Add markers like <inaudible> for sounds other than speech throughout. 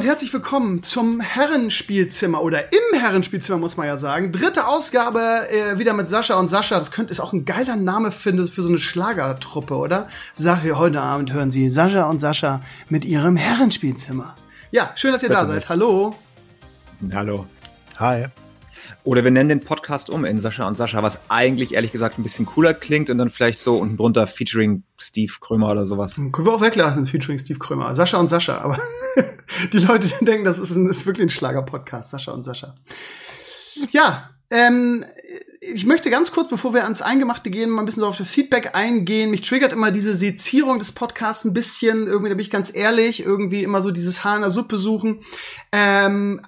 und herzlich willkommen zum Herrenspielzimmer oder im Herrenspielzimmer, muss man ja sagen. Dritte Ausgabe äh, wieder mit Sascha und Sascha. Das könnte ist auch ein geiler Name finde für so eine Schlagertruppe, oder? Sag, heute Abend hören Sie Sascha und Sascha mit ihrem Herrenspielzimmer. Ja, schön, dass ihr Bitte da seid. Nicht. Hallo. Hallo. Hi. Oder wir nennen den Podcast um in Sascha und Sascha, was eigentlich ehrlich gesagt ein bisschen cooler klingt und dann vielleicht so unten drunter featuring Steve Krömer oder sowas. Hm, können wir auch weglassen, featuring Steve Krömer. Sascha und Sascha, aber <laughs> die Leute <laughs> denken, das ist, ein, ist wirklich ein Schlager-Podcast, Sascha und Sascha. Ja, ähm, ich möchte ganz kurz, bevor wir ans Eingemachte gehen, mal ein bisschen so auf das Feedback eingehen. Mich triggert immer diese Sezierung des Podcasts ein bisschen. Irgendwie, da bin ich ganz ehrlich, irgendwie immer so dieses Haar in der Suppe suchen. Ähm,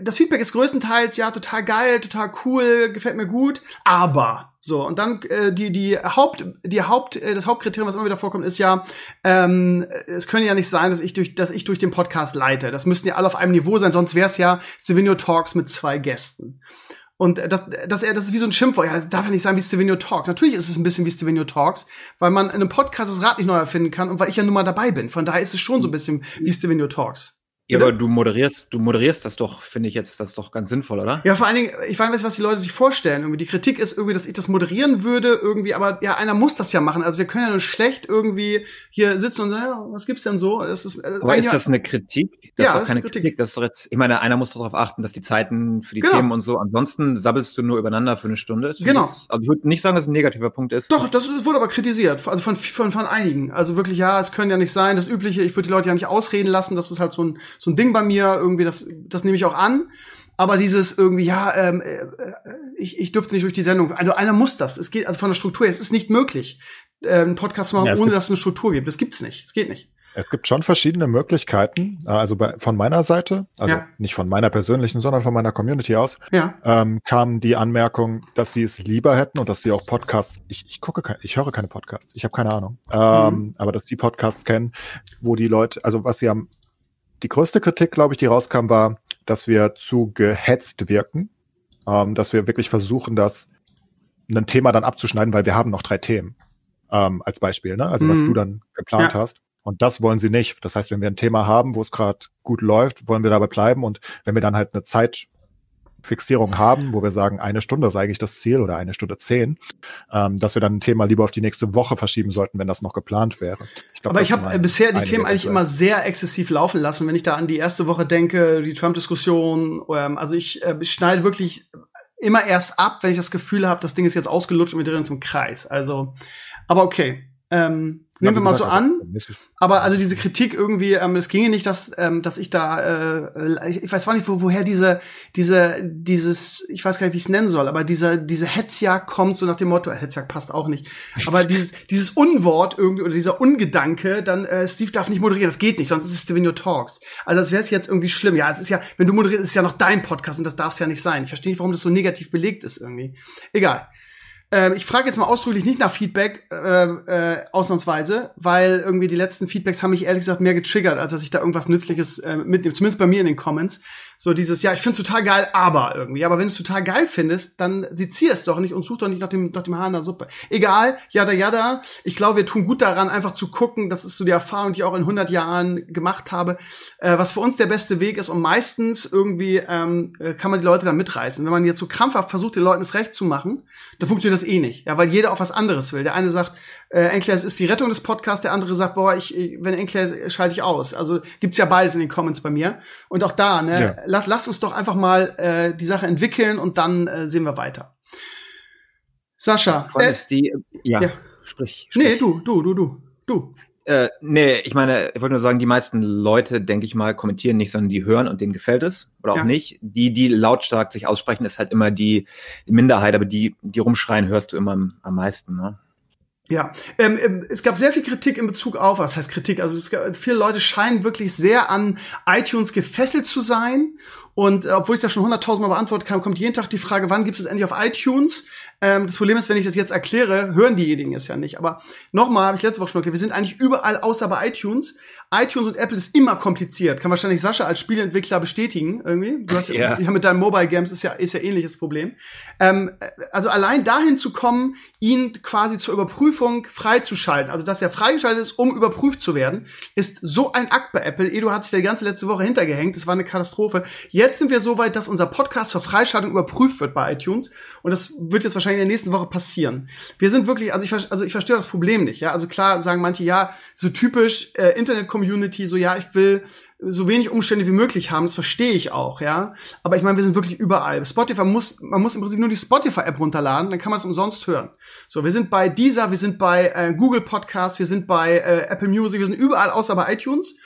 das Feedback ist größtenteils, ja, total geil, total cool, gefällt mir gut, aber so, und dann äh, die, die Haupt, die Haupt, äh, das Hauptkriterium, was immer wieder vorkommt, ist ja, ähm, es könnte ja nicht sein, dass ich durch, dass ich durch den Podcast leite. Das müssten ja alle auf einem Niveau sein, sonst wäre es ja Stevenio Talks mit zwei Gästen. Und das, das, das ist wie so ein Schimpfwort. Ja, das darf ja nicht sein wie Stevenio Talks. Natürlich ist es ein bisschen wie Stevenio Talks, weil man in einem Podcast das Rad nicht neu erfinden kann und weil ich ja nun mal dabei bin. Von daher ist es schon so ein bisschen wie Stevenio Talks. Ja, aber du moderierst, du moderierst das doch, finde ich jetzt, das doch ganz sinnvoll, oder? Ja, vor allen Dingen, ich weiß, was die Leute sich vorstellen. Irgendwie die Kritik ist irgendwie, dass ich das moderieren würde, irgendwie, aber ja, einer muss das ja machen. Also wir können ja nur schlecht irgendwie hier sitzen und sagen, ja, was gibt's denn so? Das ist, äh, aber ist das eine Kritik? Das ja, ist doch das keine ist Kritik. Kritik. Das ist doch jetzt, ich meine, einer muss doch darauf achten, dass die Zeiten für die genau. Themen und so, ansonsten sabbelst du nur übereinander für eine Stunde. Genau. Jetzt, also ich würde nicht sagen, dass es ein negativer Punkt ist. Doch, das wurde aber kritisiert, also von, von, von einigen. Also wirklich, ja, es können ja nicht sein, das Übliche, ich würde die Leute ja nicht ausreden lassen, das ist halt so ein, so ein Ding bei mir irgendwie, das, das nehme ich auch an. Aber dieses irgendwie, ja, ähm, äh, ich, ich dürfte nicht durch die Sendung. Also einer muss das. Es geht also von der Struktur. Es ist nicht möglich, äh, einen Podcast zu machen, ja, ohne dass es eine Struktur gibt. Das gibt's nicht. Es geht nicht. Es gibt schon verschiedene Möglichkeiten. Also bei, von meiner Seite, also ja. nicht von meiner persönlichen, sondern von meiner Community aus, ja. ähm, kam die Anmerkung, dass sie es lieber hätten und dass sie auch Podcasts. Ich, ich gucke, kein, ich höre keine Podcasts. Ich habe keine Ahnung. Ähm, mhm. Aber dass die Podcasts kennen, wo die Leute, also was sie am die größte Kritik, glaube ich, die rauskam, war, dass wir zu gehetzt wirken, ähm, dass wir wirklich versuchen, das ein Thema dann abzuschneiden, weil wir haben noch drei Themen ähm, als Beispiel, ne? Also mhm. was du dann geplant ja. hast. Und das wollen sie nicht. Das heißt, wenn wir ein Thema haben, wo es gerade gut läuft, wollen wir dabei bleiben. Und wenn wir dann halt eine Zeit Fixierung haben, wo wir sagen, eine Stunde ist eigentlich das Ziel oder eine Stunde zehn, ähm, dass wir dann ein Thema lieber auf die nächste Woche verschieben sollten, wenn das noch geplant wäre. Ich glaub, Aber ich habe bisher die Themen eigentlich immer sehr exzessiv laufen lassen. Wenn ich da an die erste Woche denke, die Trump-Diskussion, ähm, also ich, äh, ich schneide wirklich immer erst ab, wenn ich das Gefühl habe, das Ding ist jetzt ausgelutscht und wir drehen uns im Kreis. Also, aber okay. Ähm, Nehmen wir mal so an. Aber also diese Kritik irgendwie, ähm, es ginge nicht, dass, ähm, dass ich da, äh, ich weiß nicht, wo, woher diese, diese, dieses, ich weiß gar nicht, wie ich es nennen soll, aber diese, diese Hetzjagd kommt so nach dem Motto, Hetzjagd passt auch nicht, aber <laughs> dieses, dieses Unwort irgendwie oder dieser Ungedanke, dann äh, Steve darf nicht moderieren, das geht nicht, sonst ist es Stevenio Talks. Also das wäre es jetzt irgendwie schlimm. Ja, es ist ja, wenn du moderierst, ist es ja noch dein Podcast und das darf es ja nicht sein. Ich verstehe nicht, warum das so negativ belegt ist irgendwie. Egal. Ähm, ich frage jetzt mal ausdrücklich nicht nach Feedback, äh, äh, ausnahmsweise, weil irgendwie die letzten Feedbacks haben mich ehrlich gesagt mehr getriggert, als dass ich da irgendwas Nützliches äh, mitnehme. Zumindest bei mir in den Comments. So dieses, ja, ich find's total geil, aber irgendwie. Aber wenn du es total geil findest, dann sezier es doch nicht und such doch nicht nach dem, nach dem Haar in der Suppe. Egal, jada jada. Ich glaube, wir tun gut daran, einfach zu gucken, das ist so die Erfahrung, die ich auch in 100 Jahren gemacht habe, äh, was für uns der beste Weg ist. Und meistens irgendwie ähm, äh, kann man die Leute da mitreißen. Wenn man jetzt so krampfhaft versucht, den Leuten es recht zu machen, dann funktioniert das eh nicht. Ja, weil jeder auf was anderes will. Der eine sagt, äh, Enclair ist die Rettung des Podcasts, der andere sagt, boah, ich, wenn Enclair schalte ich aus. Also gibt's ja beides in den Comments bei mir. Und auch da, ne, ja. lass, lass uns doch einfach mal äh, die Sache entwickeln und dann äh, sehen wir weiter. Sascha. Äh, die, ja, ja, sprich, sprich. Nee, du, du, du, du, du. Äh, nee, ich meine, ich wollte nur sagen, die meisten Leute, denke ich mal, kommentieren nicht, sondern die hören und denen gefällt es oder auch ja. nicht. Die, die lautstark sich aussprechen, ist halt immer die Minderheit, aber die, die rumschreien, hörst du immer am, am meisten. Ne? Ja, ähm, ähm, es gab sehr viel Kritik in Bezug auf, was heißt Kritik? Also es gab, viele Leute scheinen wirklich sehr an iTunes gefesselt zu sein. Und äh, obwohl ich das schon hunderttausendmal beantwortet habe, kommt jeden Tag die Frage, wann gibt es endlich auf iTunes? Ähm, das Problem ist, wenn ich das jetzt erkläre, hören diejenigen es ja nicht. Aber nochmal, habe ich letzte Woche schon erklärt, wir sind eigentlich überall außer bei iTunes iTunes und Apple ist immer kompliziert. Kann wahrscheinlich Sascha als Spieleentwickler bestätigen irgendwie. Du hast ja, ja mit deinen Mobile Games ist ja ist ja ähnliches Problem. Ähm, also allein dahin zu kommen, ihn quasi zur Überprüfung freizuschalten, also dass er freigeschaltet ist, um überprüft zu werden, ist so ein Akt bei Apple. Edu hat sich die ganze letzte Woche hintergehängt. Das war eine Katastrophe. Jetzt sind wir so weit, dass unser Podcast zur Freischaltung überprüft wird bei iTunes und das wird jetzt wahrscheinlich in der nächsten Woche passieren. Wir sind wirklich, also ich also ich verstehe das Problem nicht. Ja, also klar sagen manche ja so typisch äh, Internet Community, so ja, ich will so wenig Umstände wie möglich haben, das verstehe ich auch, ja. Aber ich meine, wir sind wirklich überall. Spotify muss, man muss im Prinzip nur die Spotify-App runterladen, dann kann man es umsonst hören. So, wir sind bei Deezer, wir sind bei äh, Google Podcast, wir sind bei äh, Apple Music, wir sind überall außer bei iTunes.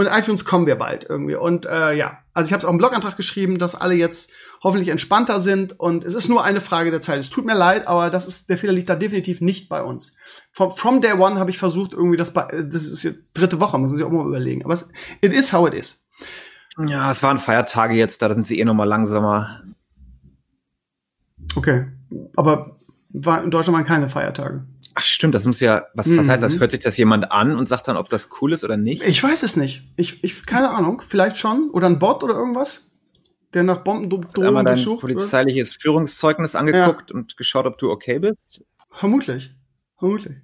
Und iTunes kommen wir bald irgendwie. Und äh, ja, also ich habe auch einen Blogantrag geschrieben, dass alle jetzt hoffentlich entspannter sind. Und es ist nur eine Frage der Zeit. Es tut mir leid, aber das ist, der Fehler liegt da definitiv nicht bei uns. From, from day one habe ich versucht, irgendwie das, das ist jetzt dritte Woche, muss man sich auch mal überlegen. Aber es, it is how it is. Ja, es waren Feiertage jetzt, da sind sie eh noch mal langsamer. Okay. Aber war, in Deutschland waren keine Feiertage. Ach stimmt, das muss ja, was, was heißt das? Mhm. Hört sich das jemand an und sagt dann, ob das cool ist oder nicht? Ich weiß es nicht. Ich, ich keine Ahnung. Vielleicht schon. Oder ein Bot oder irgendwas, der nach Bombendrohungen gesucht polizeiliches wird. Führungszeugnis angeguckt ja. und geschaut, ob du okay bist? Vermutlich. Vermutlich.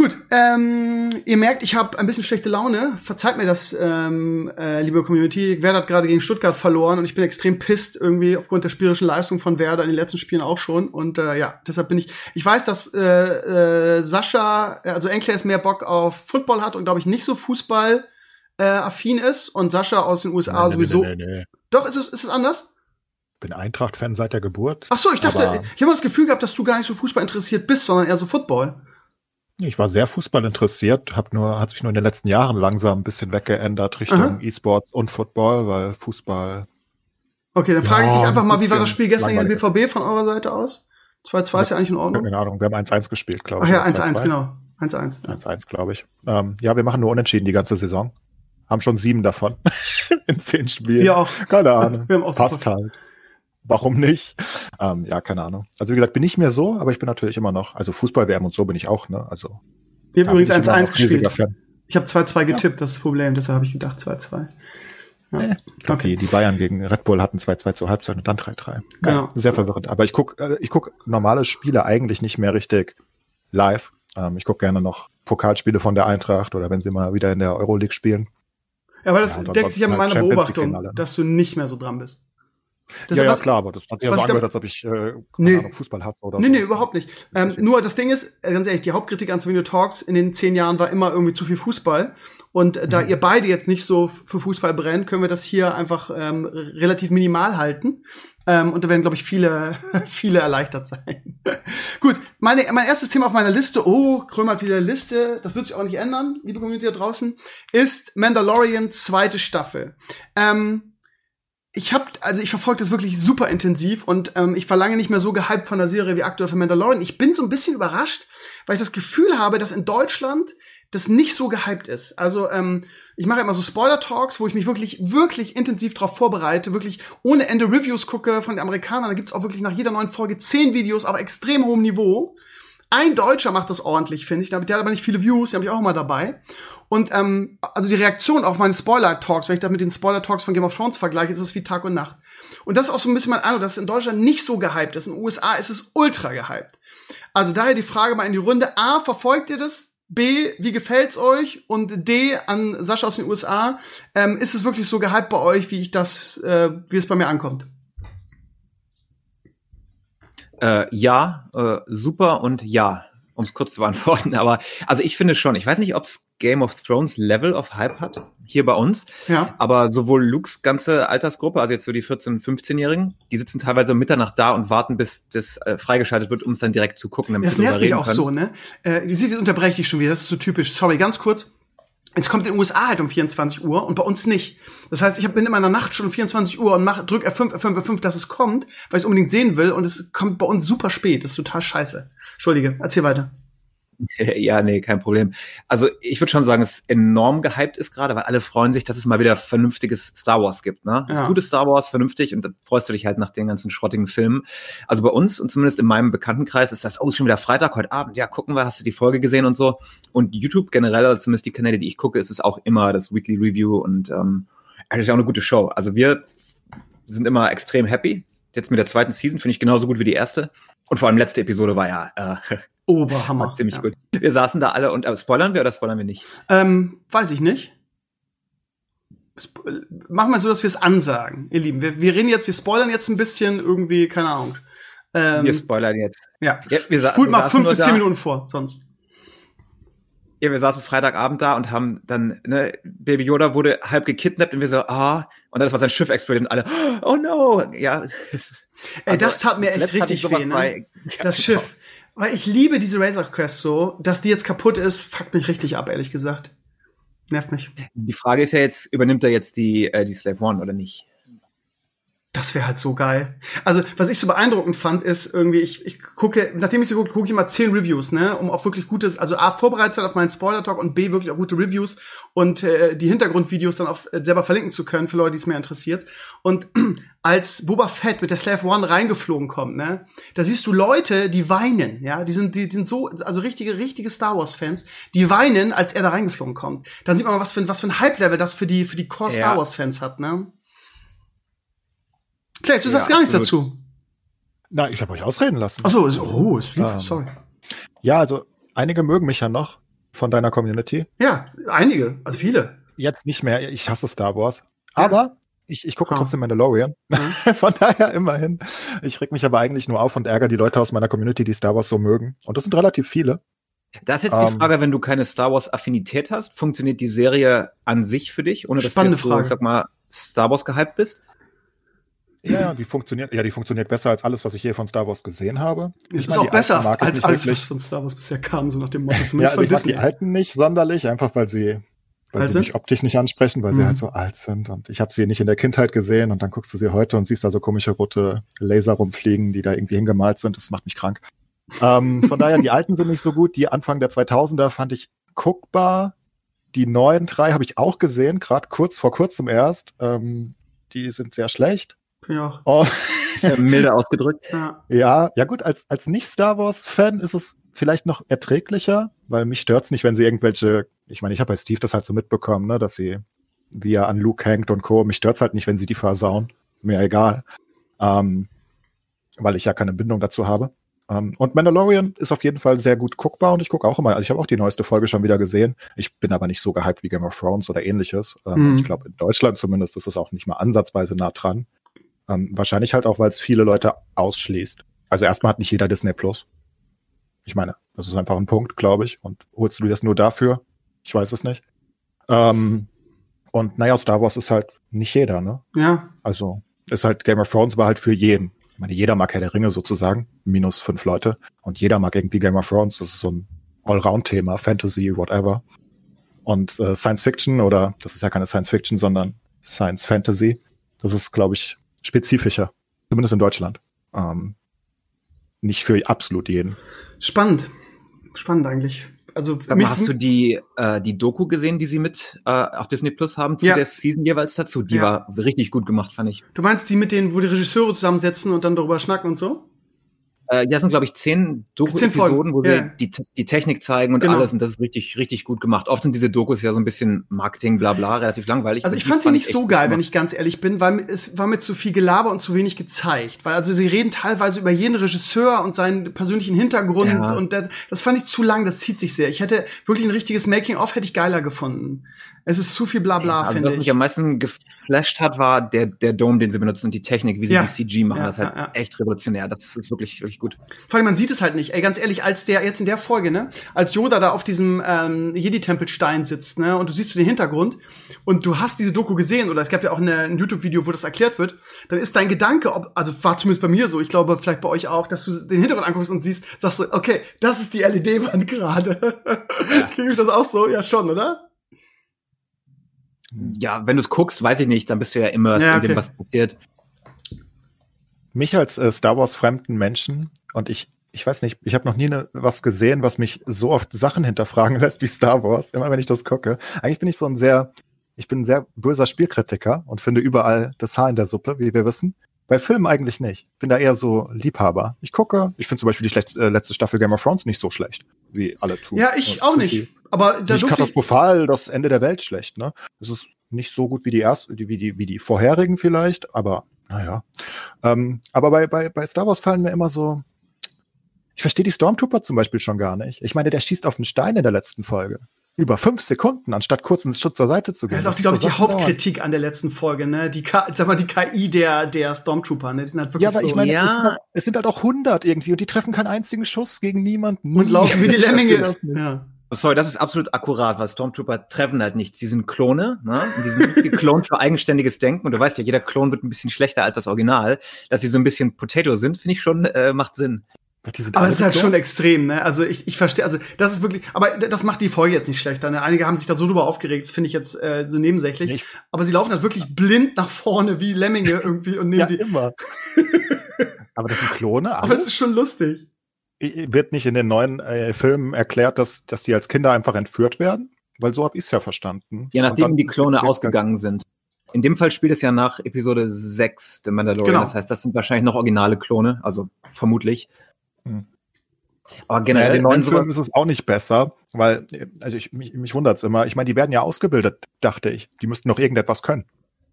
Gut, ähm, ihr merkt, ich habe ein bisschen schlechte Laune. Verzeiht mir das, ähm, äh, liebe Community. Werder hat gerade gegen Stuttgart verloren und ich bin extrem pisst irgendwie aufgrund der spielerischen Leistung von Werder in den letzten Spielen auch schon. Und äh, ja, deshalb bin ich. Ich weiß, dass äh, äh, Sascha, also Enkles mehr Bock auf Football hat und glaube ich nicht so Fußball äh, affin ist und Sascha aus den USA nee, sowieso. Nee, nee, Doch, ist es, ist es anders? bin Eintracht-Fan seit der Geburt. Ach so, ich dachte, ich habe das Gefühl gehabt, dass du gar nicht so Fußball interessiert bist, sondern eher so Football. Ich war sehr Fußball interessiert, hab nur, hat sich nur in den letzten Jahren langsam ein bisschen weggeändert Richtung E-Sports und Football, weil Fußball. Okay, dann frage ja, ich dich einfach mal, wie war das Spiel gestern gegen den BVB von eurer Seite aus? 2-2 ist ja eigentlich in Ordnung. Keine Ahnung, wir haben 1-1 gespielt, glaube ich. Ach ja, 1-1, genau. 1-1. 1-1, glaube ich. Ähm, ja, wir machen nur unentschieden die ganze Saison. Haben schon sieben davon <laughs> in zehn Spielen. Wir auch. Keine Ahnung. wir haben auch Passt halt warum nicht? Ähm, ja, keine Ahnung. Also wie gesagt, bin ich mehr so, aber ich bin natürlich immer noch, also Fußball-WM und so bin ich auch, ne? Also. Wir haben übrigens 1-1 gespielt. Ich habe 2-2 getippt, ja. das ist das Problem, deshalb habe ich gedacht 2-2. Ja. Äh, okay. okay, die Bayern gegen Red Bull hatten 2-2 zur Halbzeit und dann 3-3. Genau. sehr verwirrend. Aber ich guck, äh, ich guck normale Spiele eigentlich nicht mehr richtig live. Ähm, ich guck gerne noch Pokalspiele von der Eintracht oder wenn sie mal wieder in der Euroleague spielen. Ja, aber das ja, deckt sich ja mit meiner Beobachtung, dass du nicht mehr so dran bist. Das ja, ja, klar, aber das hat sich ja so angehört, als ob ich äh, nee. Ahnung, Fußball hasse oder nee, so. Nee, überhaupt nicht. Ähm, nur das Ding ist, äh, ganz ehrlich, die Hauptkritik an Souvenir Talks in den zehn Jahren war immer irgendwie zu viel Fußball. Und äh, da mhm. ihr beide jetzt nicht so für Fußball brennt, können wir das hier einfach ähm, relativ minimal halten. Ähm, und da werden, glaube ich, viele, <laughs> viele erleichtert sein. <laughs> Gut, meine, mein erstes Thema auf meiner Liste, oh, Krömer hat wieder Liste, das wird sich auch nicht ändern, liebe Community da draußen, ist Mandalorian zweite Staffel. Ähm, ich habe, also ich verfolge das wirklich super intensiv und ähm, ich verlange nicht mehr so gehypt von der Serie wie aktuell für Mandalorian. Ich bin so ein bisschen überrascht, weil ich das Gefühl habe, dass in Deutschland das nicht so gehypt ist. Also ähm, ich mache immer so Spoiler-Talks, wo ich mich wirklich, wirklich intensiv darauf vorbereite, wirklich ohne Ende Reviews gucke von den Amerikanern. Da gibt's auch wirklich nach jeder neuen Folge zehn Videos, aber extrem hohem Niveau. Ein Deutscher macht das ordentlich, finde ich. Der hat aber nicht viele Views, den habe ich auch immer dabei. Und ähm, also die Reaktion auf meine Spoiler-Talks, wenn ich das mit den Spoiler-Talks von Game of Thrones vergleiche, ist es wie Tag und Nacht. Und das ist auch so ein bisschen mein Eindruck, dass es in Deutschland nicht so gehypt ist. In den USA ist es ultra gehypt. Also daher die Frage mal in die Runde. A, verfolgt ihr das? B, wie gefällt's euch? Und D, an Sascha aus den USA, ähm, ist es wirklich so gehypt bei euch, wie ich das, äh, wie es bei mir ankommt? Äh, ja, äh, super und ja um es kurz zu beantworten. <laughs> Aber also ich finde schon, ich weiß nicht, ob es Game of Thrones Level of Hype hat, hier bei uns. Ja. Aber sowohl Lukes ganze Altersgruppe, also jetzt so die 14-, 15-Jährigen, die sitzen teilweise um Mitternacht da und warten, bis das äh, freigeschaltet wird, um es dann direkt zu gucken. Damit das nervt mich auch können. so, ne? Äh, jetzt unterbreche ich dich schon wieder, das ist so typisch. Sorry, ganz kurz. Jetzt kommt in den USA halt um 24 Uhr und bei uns nicht. Das heißt, ich bin in meiner Nacht schon um 24 Uhr und mach, drück F5, F5, F5, dass es kommt, weil ich es unbedingt sehen will und es kommt bei uns super spät. Das ist total scheiße. Entschuldige, erzähl weiter. <laughs> Ja, nee, kein Problem. Also ich würde schon sagen, es enorm gehypt ist gerade, weil alle freuen sich, dass es mal wieder vernünftiges Star Wars gibt. Ne? Das ja. gute Star Wars, vernünftig und dann freust du dich halt nach den ganzen schrottigen Filmen. Also bei uns und zumindest in meinem Bekanntenkreis ist das, oh, ist schon wieder Freitag heute Abend. Ja, gucken wir, hast du die Folge gesehen und so. Und YouTube generell, also zumindest die Kanäle, die ich gucke, ist es auch immer das Weekly Review und ähm, das ist ja auch eine gute Show. Also wir sind immer extrem happy. Jetzt mit der zweiten Season finde ich genauso gut wie die erste. Und vor allem letzte Episode war ja äh, <laughs> Oberhammer. ziemlich ja. gut. Wir saßen da alle und äh, spoilern wir oder spoilern wir nicht? Ähm, weiß ich nicht. Sp Machen wir so, dass wir es ansagen, ihr Lieben. Wir, wir reden jetzt, wir spoilern jetzt ein bisschen irgendwie, keine Ahnung. Ähm, wir spoilern jetzt. Ja. ja wir Spult mal fünf bis zehn Minuten vor, sonst. Ja, wir saßen Freitagabend da und haben dann, ne, Baby Yoda wurde halb gekidnappt und wir so, ah, und dann ist mal sein Schiff explodiert und alle, oh no, ja. Ey, das also, tat mir echt richtig weh, ne? Bei, ja, das genau. Schiff. Weil ich liebe diese Razor Quest so, dass die jetzt kaputt ist, fuckt mich richtig ab, ehrlich gesagt. Nervt mich. Die Frage ist ja jetzt, übernimmt er jetzt die, äh, die Slave One oder nicht? Das wäre halt so geil. Also, was ich so beeindruckend fand, ist irgendwie, ich, ich gucke, nachdem ich sie gucke, gucke ich immer zehn Reviews, ne, um auch wirklich gutes, also A, vorbereitet sein auf meinen Spoiler-Talk und B, wirklich auch gute Reviews und äh, die Hintergrundvideos dann auch äh, selber verlinken zu können für Leute, die es mehr interessiert. Und <clears throat> als Boba Fett mit der Slave One reingeflogen kommt, ne, da siehst du Leute, die weinen, ja, die sind, die, die sind so, also richtige, richtige Star Wars Fans, die weinen, als er da reingeflogen kommt. Dann sieht man mal, was für, was für ein Hype-Level das für die, für die Core Star Wars Fans hat, ne. Claes, du ja, sagst gar nichts dazu. Na, ich habe euch ausreden lassen. Ach so, oh, ist lieb, ähm, sorry. Ja, also einige mögen mich ja noch von deiner Community. Ja, einige, also viele. Jetzt nicht mehr, ich hasse Star Wars. Aber ja. ich, ich gucke trotzdem Mandalorian. Mhm. <laughs> von daher immerhin. Ich reg mich aber eigentlich nur auf und ärgere die Leute aus meiner Community, die Star Wars so mögen. Und das sind relativ viele. Das ist jetzt um, die ähm. Frage, wenn du keine Star Wars Affinität hast, funktioniert die Serie an sich für dich, ohne dass du jetzt so, sag mal, Star Wars gehypt bist? Ja, ja, die funktioniert, ja, die funktioniert besser als alles, was ich je von Star Wars gesehen habe. Ich ist meine, auch besser als alles, was von Star Wars bisher kam, so nach dem Motto. <laughs> Zumindest ja, also ich mag die alten nicht sonderlich, einfach weil sie, weil alt sie mich optisch nicht ansprechen, weil mhm. sie halt so alt sind. Und ich habe sie nicht in der Kindheit gesehen und dann guckst du sie heute und siehst da so komische rote Laser rumfliegen, die da irgendwie hingemalt sind. Das macht mich krank. ähm, von daher, die alten sind nicht so gut. Die Anfang der 2000er fand ich guckbar. Die neuen drei habe ich auch gesehen, gerade kurz vor kurzem erst. Ähm, die sind sehr schlecht. Ja. Oh. <laughs> Ist milde ausgedrückt. Ja. ja, ja gut, als, als Nicht-Star Wars-Fan ist es vielleicht noch erträglicher, weil mich stört's nicht, wenn sie irgendwelche, ich meine, ich habe bei Steve das halt so mitbekommen, ne, dass sie, wie er an Luke hängt und Co., mich stört's halt nicht, wenn sie die versauen. Mir egal. Ähm, weil ich ja keine Bindung dazu habe. Ähm, und Mandalorian ist auf jeden Fall sehr gut guckbar und ich gucke auch immer, also ich habe auch die neueste Folge schon wieder gesehen. Ich bin aber nicht so gehypt wie Game of Thrones oder ähnliches. Ähm, mhm. Ich glaube, in Deutschland zumindest ist es auch nicht mal ansatzweise nah dran. Ähm, wahrscheinlich halt auch, weil es viele Leute ausschließt. Also erstmal hat nicht jeder Disney Plus. Ich meine, das ist einfach ein Punkt, glaube ich. Und holst du das nur dafür? Ich weiß es nicht. Ähm, und naja, Star Wars ist halt nicht jeder, ne? Ja. Also ist halt Game of Thrones war halt für jeden. Ich meine, jeder mag Herr der Ringe sozusagen, minus fünf Leute. Und jeder mag irgendwie Game of Thrones. Das ist so ein Allround-Thema, Fantasy, whatever. Und äh, Science Fiction oder das ist ja keine Science Fiction, sondern Science Fantasy. Das ist, glaube ich, spezifischer, zumindest in Deutschland. Ähm, nicht für absolut jeden. Spannend. Spannend eigentlich. Also mal, hast du die äh, die Doku gesehen, die sie mit äh, auf Disney Plus haben zu ja. der Season jeweils dazu? Die ja. war richtig gut gemacht, fand ich. Du meinst die mit denen, wo die Regisseure zusammensetzen und dann darüber schnacken und so? Äh, ja, es sind, glaube ich, zehn Doku-Episoden, wo yeah. sie die, die Technik zeigen und genau. alles. Und das ist richtig, richtig gut gemacht. Oft sind diese Dokus ja so ein bisschen Marketing, bla bla, relativ langweilig. Also ich fand sie nicht so geil, gemacht. wenn ich ganz ehrlich bin, weil es war mir zu viel Gelaber und zu wenig gezeigt. Weil also sie reden teilweise über jeden Regisseur und seinen persönlichen Hintergrund ja. und das, das fand ich zu lang, das zieht sich sehr. Ich hätte wirklich ein richtiges Making-of hätte ich geiler gefunden. Es ist zu viel Blabla, ja, also finde ich. Was mich am meisten geflasht hat, war der, der Dome, den sie benutzen und die Technik, wie sie ja. die CG machen. Ja, das ist halt ja, echt revolutionär. Das ist wirklich, wirklich gut. Vor allem, man sieht es halt nicht. Ey, ganz ehrlich, als der, jetzt in der Folge, ne, als Yoda da auf diesem ähm, Jedi-Tempelstein sitzt, ne, und du siehst den Hintergrund und du hast diese Doku gesehen, oder es gab ja auch eine, ein YouTube-Video, wo das erklärt wird, dann ist dein Gedanke, ob, also war zumindest bei mir so, ich glaube, vielleicht bei euch auch, dass du den Hintergrund anguckst und siehst, sagst du, okay, das ist die LED-Wand <laughs> gerade. Kriege ich das auch so? Ja, schon, oder? Ja, wenn du es guckst, weiß ich nicht, dann bist du ja immer ja, okay. in dem, was passiert. Mich als äh, Star Wars fremden Menschen und ich ich weiß nicht, ich habe noch nie ne, was gesehen, was mich so oft Sachen hinterfragen <laughs> lässt wie Star Wars, immer wenn ich das gucke. Eigentlich bin ich so ein sehr, ich bin ein sehr böser Spielkritiker und finde überall das Haar in der Suppe, wie wir wissen. Bei Filmen eigentlich nicht. Bin da eher so Liebhaber. Ich gucke, ich finde zum Beispiel die schlecht, äh, letzte Staffel Game of Thrones nicht so schlecht, wie alle tun. Ja, ich auch nicht. Aber da nicht katastrophal das Ende der Welt schlecht, ne? Es ist nicht so gut wie die erste, wie die, wie die vorherigen vielleicht, aber naja. Ähm, aber bei, bei, bei Star Wars fallen mir immer so, ich verstehe die Stormtrooper zum Beispiel schon gar nicht. Ich meine, der schießt auf einen Stein in der letzten Folge über fünf Sekunden, anstatt kurz einen Schritt zur Seite zu gehen. Das ist auch, glaube ich, die Hauptkritik dauern. an der letzten Folge, ne? Die, K sag mal, die KI der, der Stormtrooper, ne? Die sind halt wirklich ja, aber so. Ich meine, ja. es, sind halt, es sind halt auch 100 irgendwie und die treffen keinen einzigen Schuss gegen niemanden. Und laufen wie <laughs> die Lemminge. ja. Sorry, das ist absolut akkurat, weil Stormtrooper treffen halt nichts. Die sind Klone, ne? Und die sind geklont für eigenständiges Denken. Und du weißt ja, jeder Klon wird ein bisschen schlechter als das Original. Dass sie so ein bisschen Potato sind, finde ich schon, äh, macht Sinn aber es ist halt schon extrem, ne? Also ich, ich verstehe, also das ist wirklich, aber das macht die Folge jetzt nicht schlechter. Ne? Einige haben sich da so drüber aufgeregt, das finde ich jetzt äh, so nebensächlich. Nicht. Aber sie laufen halt wirklich blind nach vorne wie Lemminge irgendwie und nehmen ja, die. immer. <laughs> aber das sind Klone. Alles? Aber es ist schon lustig. Wird nicht in den neuen äh, Filmen erklärt, dass, dass die als Kinder einfach entführt werden? Weil so habe ich es ja verstanden. Je nachdem, die Klone ausgegangen sind. In dem Fall spielt es ja nach Episode 6 der Mandalorian. Genau. Das heißt, das sind wahrscheinlich noch originale Klone, also vermutlich. Hm. Aber generell, naja, den neuen Filmen ist es auch nicht besser, weil, also ich, mich, mich wundert es immer. Ich meine, die werden ja ausgebildet, dachte ich. Die müssten noch irgendetwas können.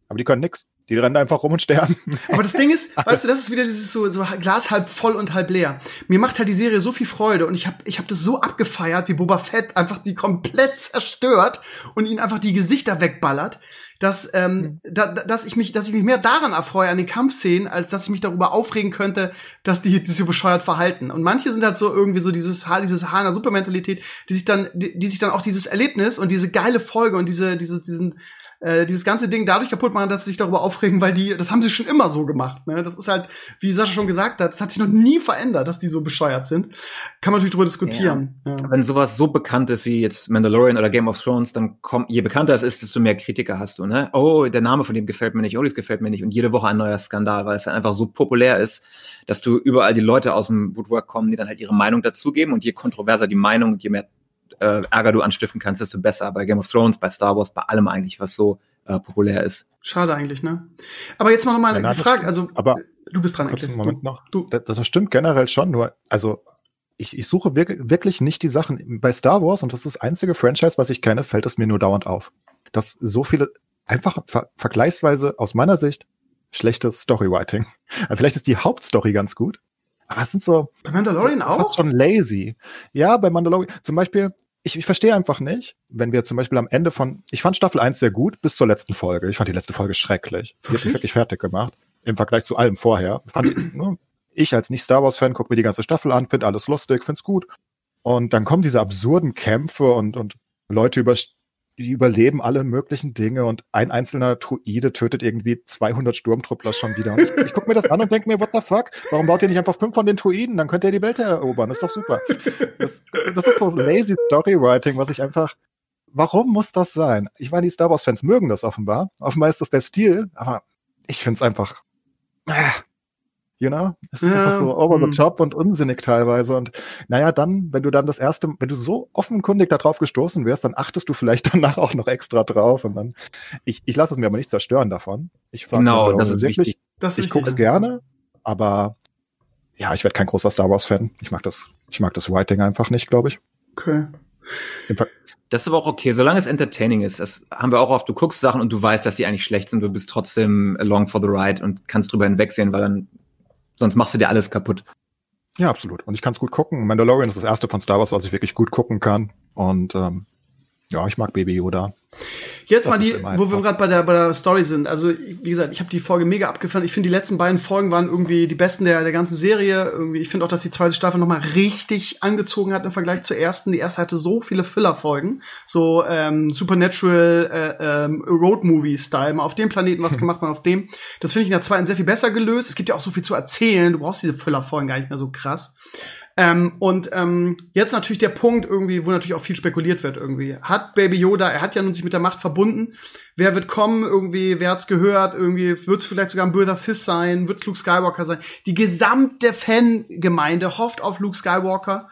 Aber die können nichts. Die rennen einfach rum und sterben. <laughs> Aber das Ding ist, weißt du, das ist wieder dieses so, so Glas halb voll und halb leer. Mir macht halt die Serie so viel Freude und ich habe ich hab das so abgefeiert, wie Boba Fett einfach die komplett zerstört und ihnen einfach die Gesichter wegballert dass, ähm, mhm. da, dass ich mich, dass ich mich mehr daran erfreue an den Kampfszenen, als dass ich mich darüber aufregen könnte, dass die, die so bescheuert verhalten. Und manche sind halt so irgendwie so dieses dieses Hana Super Mentalität, die sich dann, die, die sich dann auch dieses Erlebnis und diese geile Folge und diese, diese, diesen, äh, dieses ganze Ding dadurch kaputt machen, dass sie sich darüber aufregen, weil die, das haben sie schon immer so gemacht. Ne? Das ist halt, wie Sascha schon gesagt hat, das hat sich noch nie verändert, dass die so bescheuert sind. Kann man natürlich drüber diskutieren. Ja. Ja. Wenn sowas so bekannt ist wie jetzt Mandalorian oder Game of Thrones, dann kommt, je bekannter es ist, desto mehr Kritiker hast du. Ne? Oh, der Name von dem gefällt mir nicht, oh, das gefällt mir nicht. Und jede Woche ein neuer Skandal, weil es dann einfach so populär ist, dass du überall die Leute aus dem Woodwork kommen, die dann halt ihre Meinung dazugeben. Und je kontroverser die Meinung, je mehr äh, Ärger du anstiften kannst, desto besser. Bei Game of Thrones, bei Star Wars, bei allem eigentlich, was so äh, populär ist. Schade eigentlich, ne? Aber jetzt mal noch mal eine ja, Frage. Also, aber du bist dran, Einen Moment noch. Du. Das, das stimmt generell schon, nur, also ich, ich suche wirklich, wirklich nicht die Sachen. Bei Star Wars, und das ist das einzige Franchise, was ich kenne, fällt es mir nur dauernd auf. Dass so viele, einfach ver vergleichsweise aus meiner Sicht, schlechtes Storywriting. <laughs> Vielleicht ist die Hauptstory ganz gut, aber es sind so. Bei Mandalorian so, auch? Fast schon lazy. Ja, bei Mandalorian. Zum Beispiel, ich, ich verstehe einfach nicht, wenn wir zum Beispiel am Ende von, ich fand Staffel 1 sehr gut bis zur letzten Folge. Ich fand die letzte Folge schrecklich. Die hat mich wirklich fertig gemacht. Im Vergleich zu allem vorher. Fand ich, ne, ich als nicht-Star Wars-Fan gucke mir die ganze Staffel an, finde alles lustig, find's gut. Und dann kommen diese absurden Kämpfe und, und Leute über, die überleben alle möglichen Dinge und ein einzelner Druide tötet irgendwie 200 Sturmtruppler schon wieder. Und ich, ich gucke mir das an und denke mir, what the fuck? Warum baut ihr nicht einfach fünf von den Druiden? Dann könnt ihr die Welt erobern. Das ist doch super. Das, das ist so lazy Storywriting, was ich einfach, warum muss das sein? Ich meine, die Star Wars Fans mögen das offenbar. Offenbar ist das der Stil, aber ich finde es einfach, äh, You know? Es ist ja, einfach so over the hm. top und unsinnig teilweise. Und naja, dann, wenn du dann das erste, wenn du so offenkundig darauf gestoßen wirst, dann achtest du vielleicht <laughs> danach auch noch extra drauf. Und dann, ich, ich lasse es mir aber nicht zerstören davon. Ich genau, das ist wirklich, wichtig. Das ist ich gucke es gerne, aber ja, ich werde kein großer Star Wars-Fan. Ich mag das, ich mag das Writing einfach nicht, glaube ich. Okay. Das ist aber auch okay, solange es entertaining ist. Das haben wir auch oft. Du guckst Sachen und du weißt, dass die eigentlich schlecht sind. Du bist trotzdem along for the ride und kannst drüber hinwegsehen, weil dann sonst machst du dir alles kaputt. Ja, absolut. Und ich kann es gut gucken. Mandalorian ist das erste von Star Wars, was ich wirklich gut gucken kann. Und ähm, ja, ich mag Baby Yoda. Jetzt das mal die, wo wir gerade bei der, bei der Story sind. Also, wie gesagt, ich habe die Folge mega abgefahren. Ich finde, die letzten beiden Folgen waren irgendwie die besten der, der ganzen Serie. Irgendwie, ich finde auch, dass die zweite Staffel nochmal richtig angezogen hat im Vergleich zur ersten. Die erste hatte so viele Filler-Folgen. So ähm, Supernatural äh, ähm, Road-Movie-Style. Mal auf dem Planeten was <laughs> gemacht, mal auf dem. Das finde ich in der zweiten sehr viel besser gelöst. Es gibt ja auch so viel zu erzählen. Du brauchst diese Filler-Folgen gar nicht mehr so krass. Ähm, und ähm, jetzt natürlich der Punkt irgendwie, wo natürlich auch viel spekuliert wird irgendwie. Hat Baby Yoda, er hat ja nun sich mit der Macht verbunden. Wer wird kommen irgendwie? Wer hat's gehört? Irgendwie wird es vielleicht sogar ein böser Sith sein? Wird es Luke Skywalker sein? Die gesamte Fangemeinde hofft auf Luke Skywalker.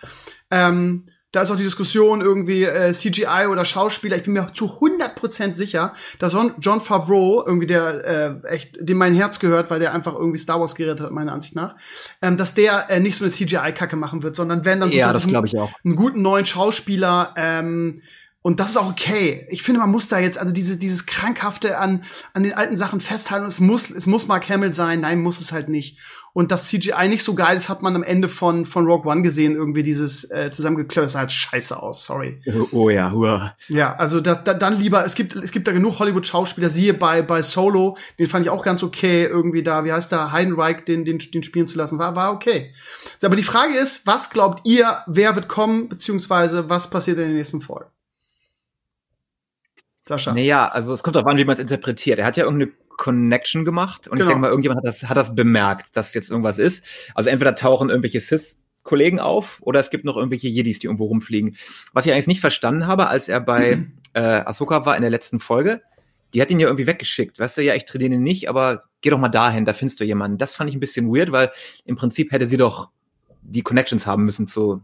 Ähm, da ist auch die Diskussion irgendwie äh, CGI oder Schauspieler. Ich bin mir zu 100% sicher, dass John Favreau, irgendwie der äh, echt, dem mein Herz gehört, weil der einfach irgendwie Star Wars gerettet hat, meiner Ansicht nach, ähm, dass der äh, nicht so eine CGI-Kacke machen wird, sondern wenn dann so ja, das ich auch. einen guten neuen Schauspieler ähm, und das ist auch okay. Ich finde, man muss da jetzt, also diese, dieses Krankhafte an, an den alten Sachen festhalten. Es muss, es muss Mark Hamill sein. Nein, muss es halt nicht und das CGI nicht so geil ist, hat man am Ende von, von Rogue One gesehen, irgendwie dieses äh, zusammengeklöppelt, sah halt scheiße aus, sorry. Oh, oh ja, hua. Ja, also da, da, dann lieber, es gibt, es gibt da genug Hollywood-Schauspieler, siehe bei, bei Solo, den fand ich auch ganz okay, irgendwie da, wie heißt der, Heidenreich, den, den, den spielen zu lassen, war, war okay. So, aber die Frage ist, was glaubt ihr, wer wird kommen, beziehungsweise was passiert in den nächsten Folgen? Sascha. Naja, also es kommt darauf an, wie man es interpretiert. Er hat ja irgendeine Connection gemacht und genau. ich denke mal, irgendjemand hat das, hat das bemerkt, dass jetzt irgendwas ist. Also entweder tauchen irgendwelche Sith Kollegen auf oder es gibt noch irgendwelche Jedis, die irgendwo rumfliegen. Was ich eigentlich nicht verstanden habe, als er bei <clears throat> äh, Ahsoka war in der letzten Folge, die hat ihn ja irgendwie weggeschickt. Weißt du, ja, ich trainiere ihn nicht, aber geh doch mal dahin, da findest du jemanden. Das fand ich ein bisschen weird, weil im Prinzip hätte sie doch die Connections haben müssen zu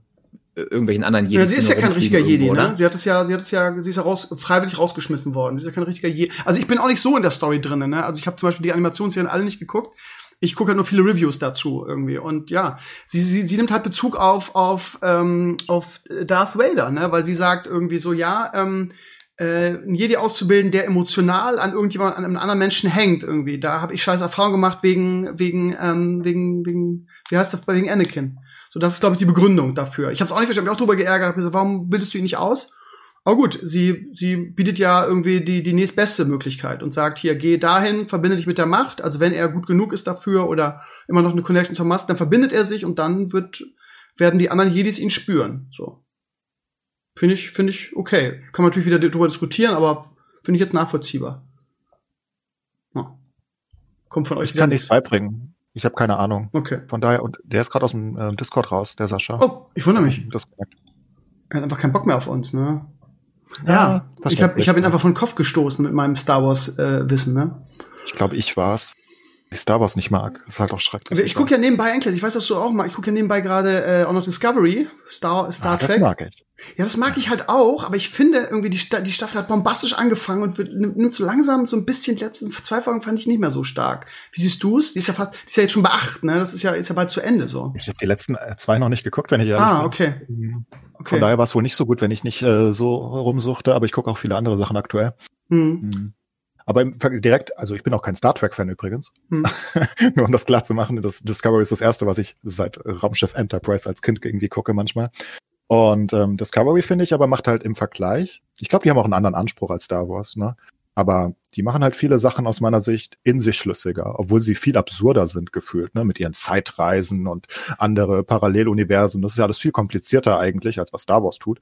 irgendwelchen anderen Jedi. Ja, sie ist ja kein richtiger Jedi, irgendwo, ne? Sie hat es ja, sie hat es ja, sie ist ja raus, freiwillig rausgeschmissen worden. Sie ist ja kein richtiger Jedi. Also ich bin auch nicht so in der Story drin, ne? Also ich habe zum Beispiel die Animationsserien alle nicht geguckt. Ich gucke halt nur viele Reviews dazu irgendwie. Und ja, sie, sie, sie nimmt halt Bezug auf, auf, ähm, auf Darth Vader, ne? Weil sie sagt irgendwie so, ja, ähm, äh, ein Jedi auszubilden, der emotional an irgendjemand, an einem anderen Menschen hängt irgendwie. Da habe ich scheiß Erfahrung gemacht wegen, wegen, ähm, wegen, wegen, wie heißt das, wegen Anakin. So, das ist, glaube ich, die Begründung dafür. Ich habe es auch nicht verstanden, ich habe mich auch drüber geärgert, hab gesagt, warum bildest du ihn nicht aus? Aber gut, sie, sie bietet ja irgendwie die, die nächstbeste Möglichkeit und sagt, hier, geh dahin, verbinde dich mit der Macht. Also wenn er gut genug ist dafür oder immer noch eine Connection zur Macht, dann verbindet er sich und dann wird, werden die anderen Jedis ihn spüren. So. Finde ich, finde ich okay. Kann man natürlich wieder darüber diskutieren, aber finde ich jetzt nachvollziehbar. Ja. Kommt von euch. Ich kann nichts beibringen. Ich habe keine Ahnung. Okay. Von daher, und der ist gerade aus dem äh, Discord raus, der Sascha. Oh, ich wundere mich. Discord. Er hat einfach keinen Bock mehr auf uns, ne? Ja, ja ich habe ich hab ihn einfach von den Kopf gestoßen mit meinem Star Wars äh, Wissen, ne? Ich glaube, ich war's ich Star Wars nicht mag. Das ist halt auch schrecklich. Ich gucke ja nebenbei eigentlich, ich weiß, dass du auch mal, ich gucke ja nebenbei gerade äh, auch noch Discovery, Star, Star ah, Trek. Das mag ich. Ja, das mag ich halt auch, aber ich finde irgendwie, die, die Staffel hat bombastisch angefangen und wird, nimmt so langsam so ein bisschen, die letzten zwei Folgen fand ich nicht mehr so stark. Wie siehst du es? Die ist ja fast, die ist ja jetzt schon bei acht, ne? Das ist ja, ist ja bald zu Ende so. Ich habe die letzten äh, zwei noch nicht geguckt, wenn ich ehrlich ah, okay. bin. Mhm. okay. Von daher war es wohl nicht so gut, wenn ich nicht äh, so rumsuchte, aber ich gucke auch viele andere Sachen aktuell. Mhm. Mhm. Aber direkt, also ich bin auch kein Star Trek-Fan übrigens. Hm. <laughs> Nur um das klar zu machen, das Discovery ist das erste, was ich seit Raumschiff Enterprise als Kind irgendwie gucke manchmal. Und ähm, Discovery finde ich aber macht halt im Vergleich, ich glaube, die haben auch einen anderen Anspruch als Star Wars, ne? Aber die machen halt viele Sachen aus meiner Sicht in sich schlüssiger, obwohl sie viel absurder sind gefühlt, ne, mit ihren Zeitreisen und andere Paralleluniversen. Das ist ja alles viel komplizierter eigentlich, als was Star Wars tut.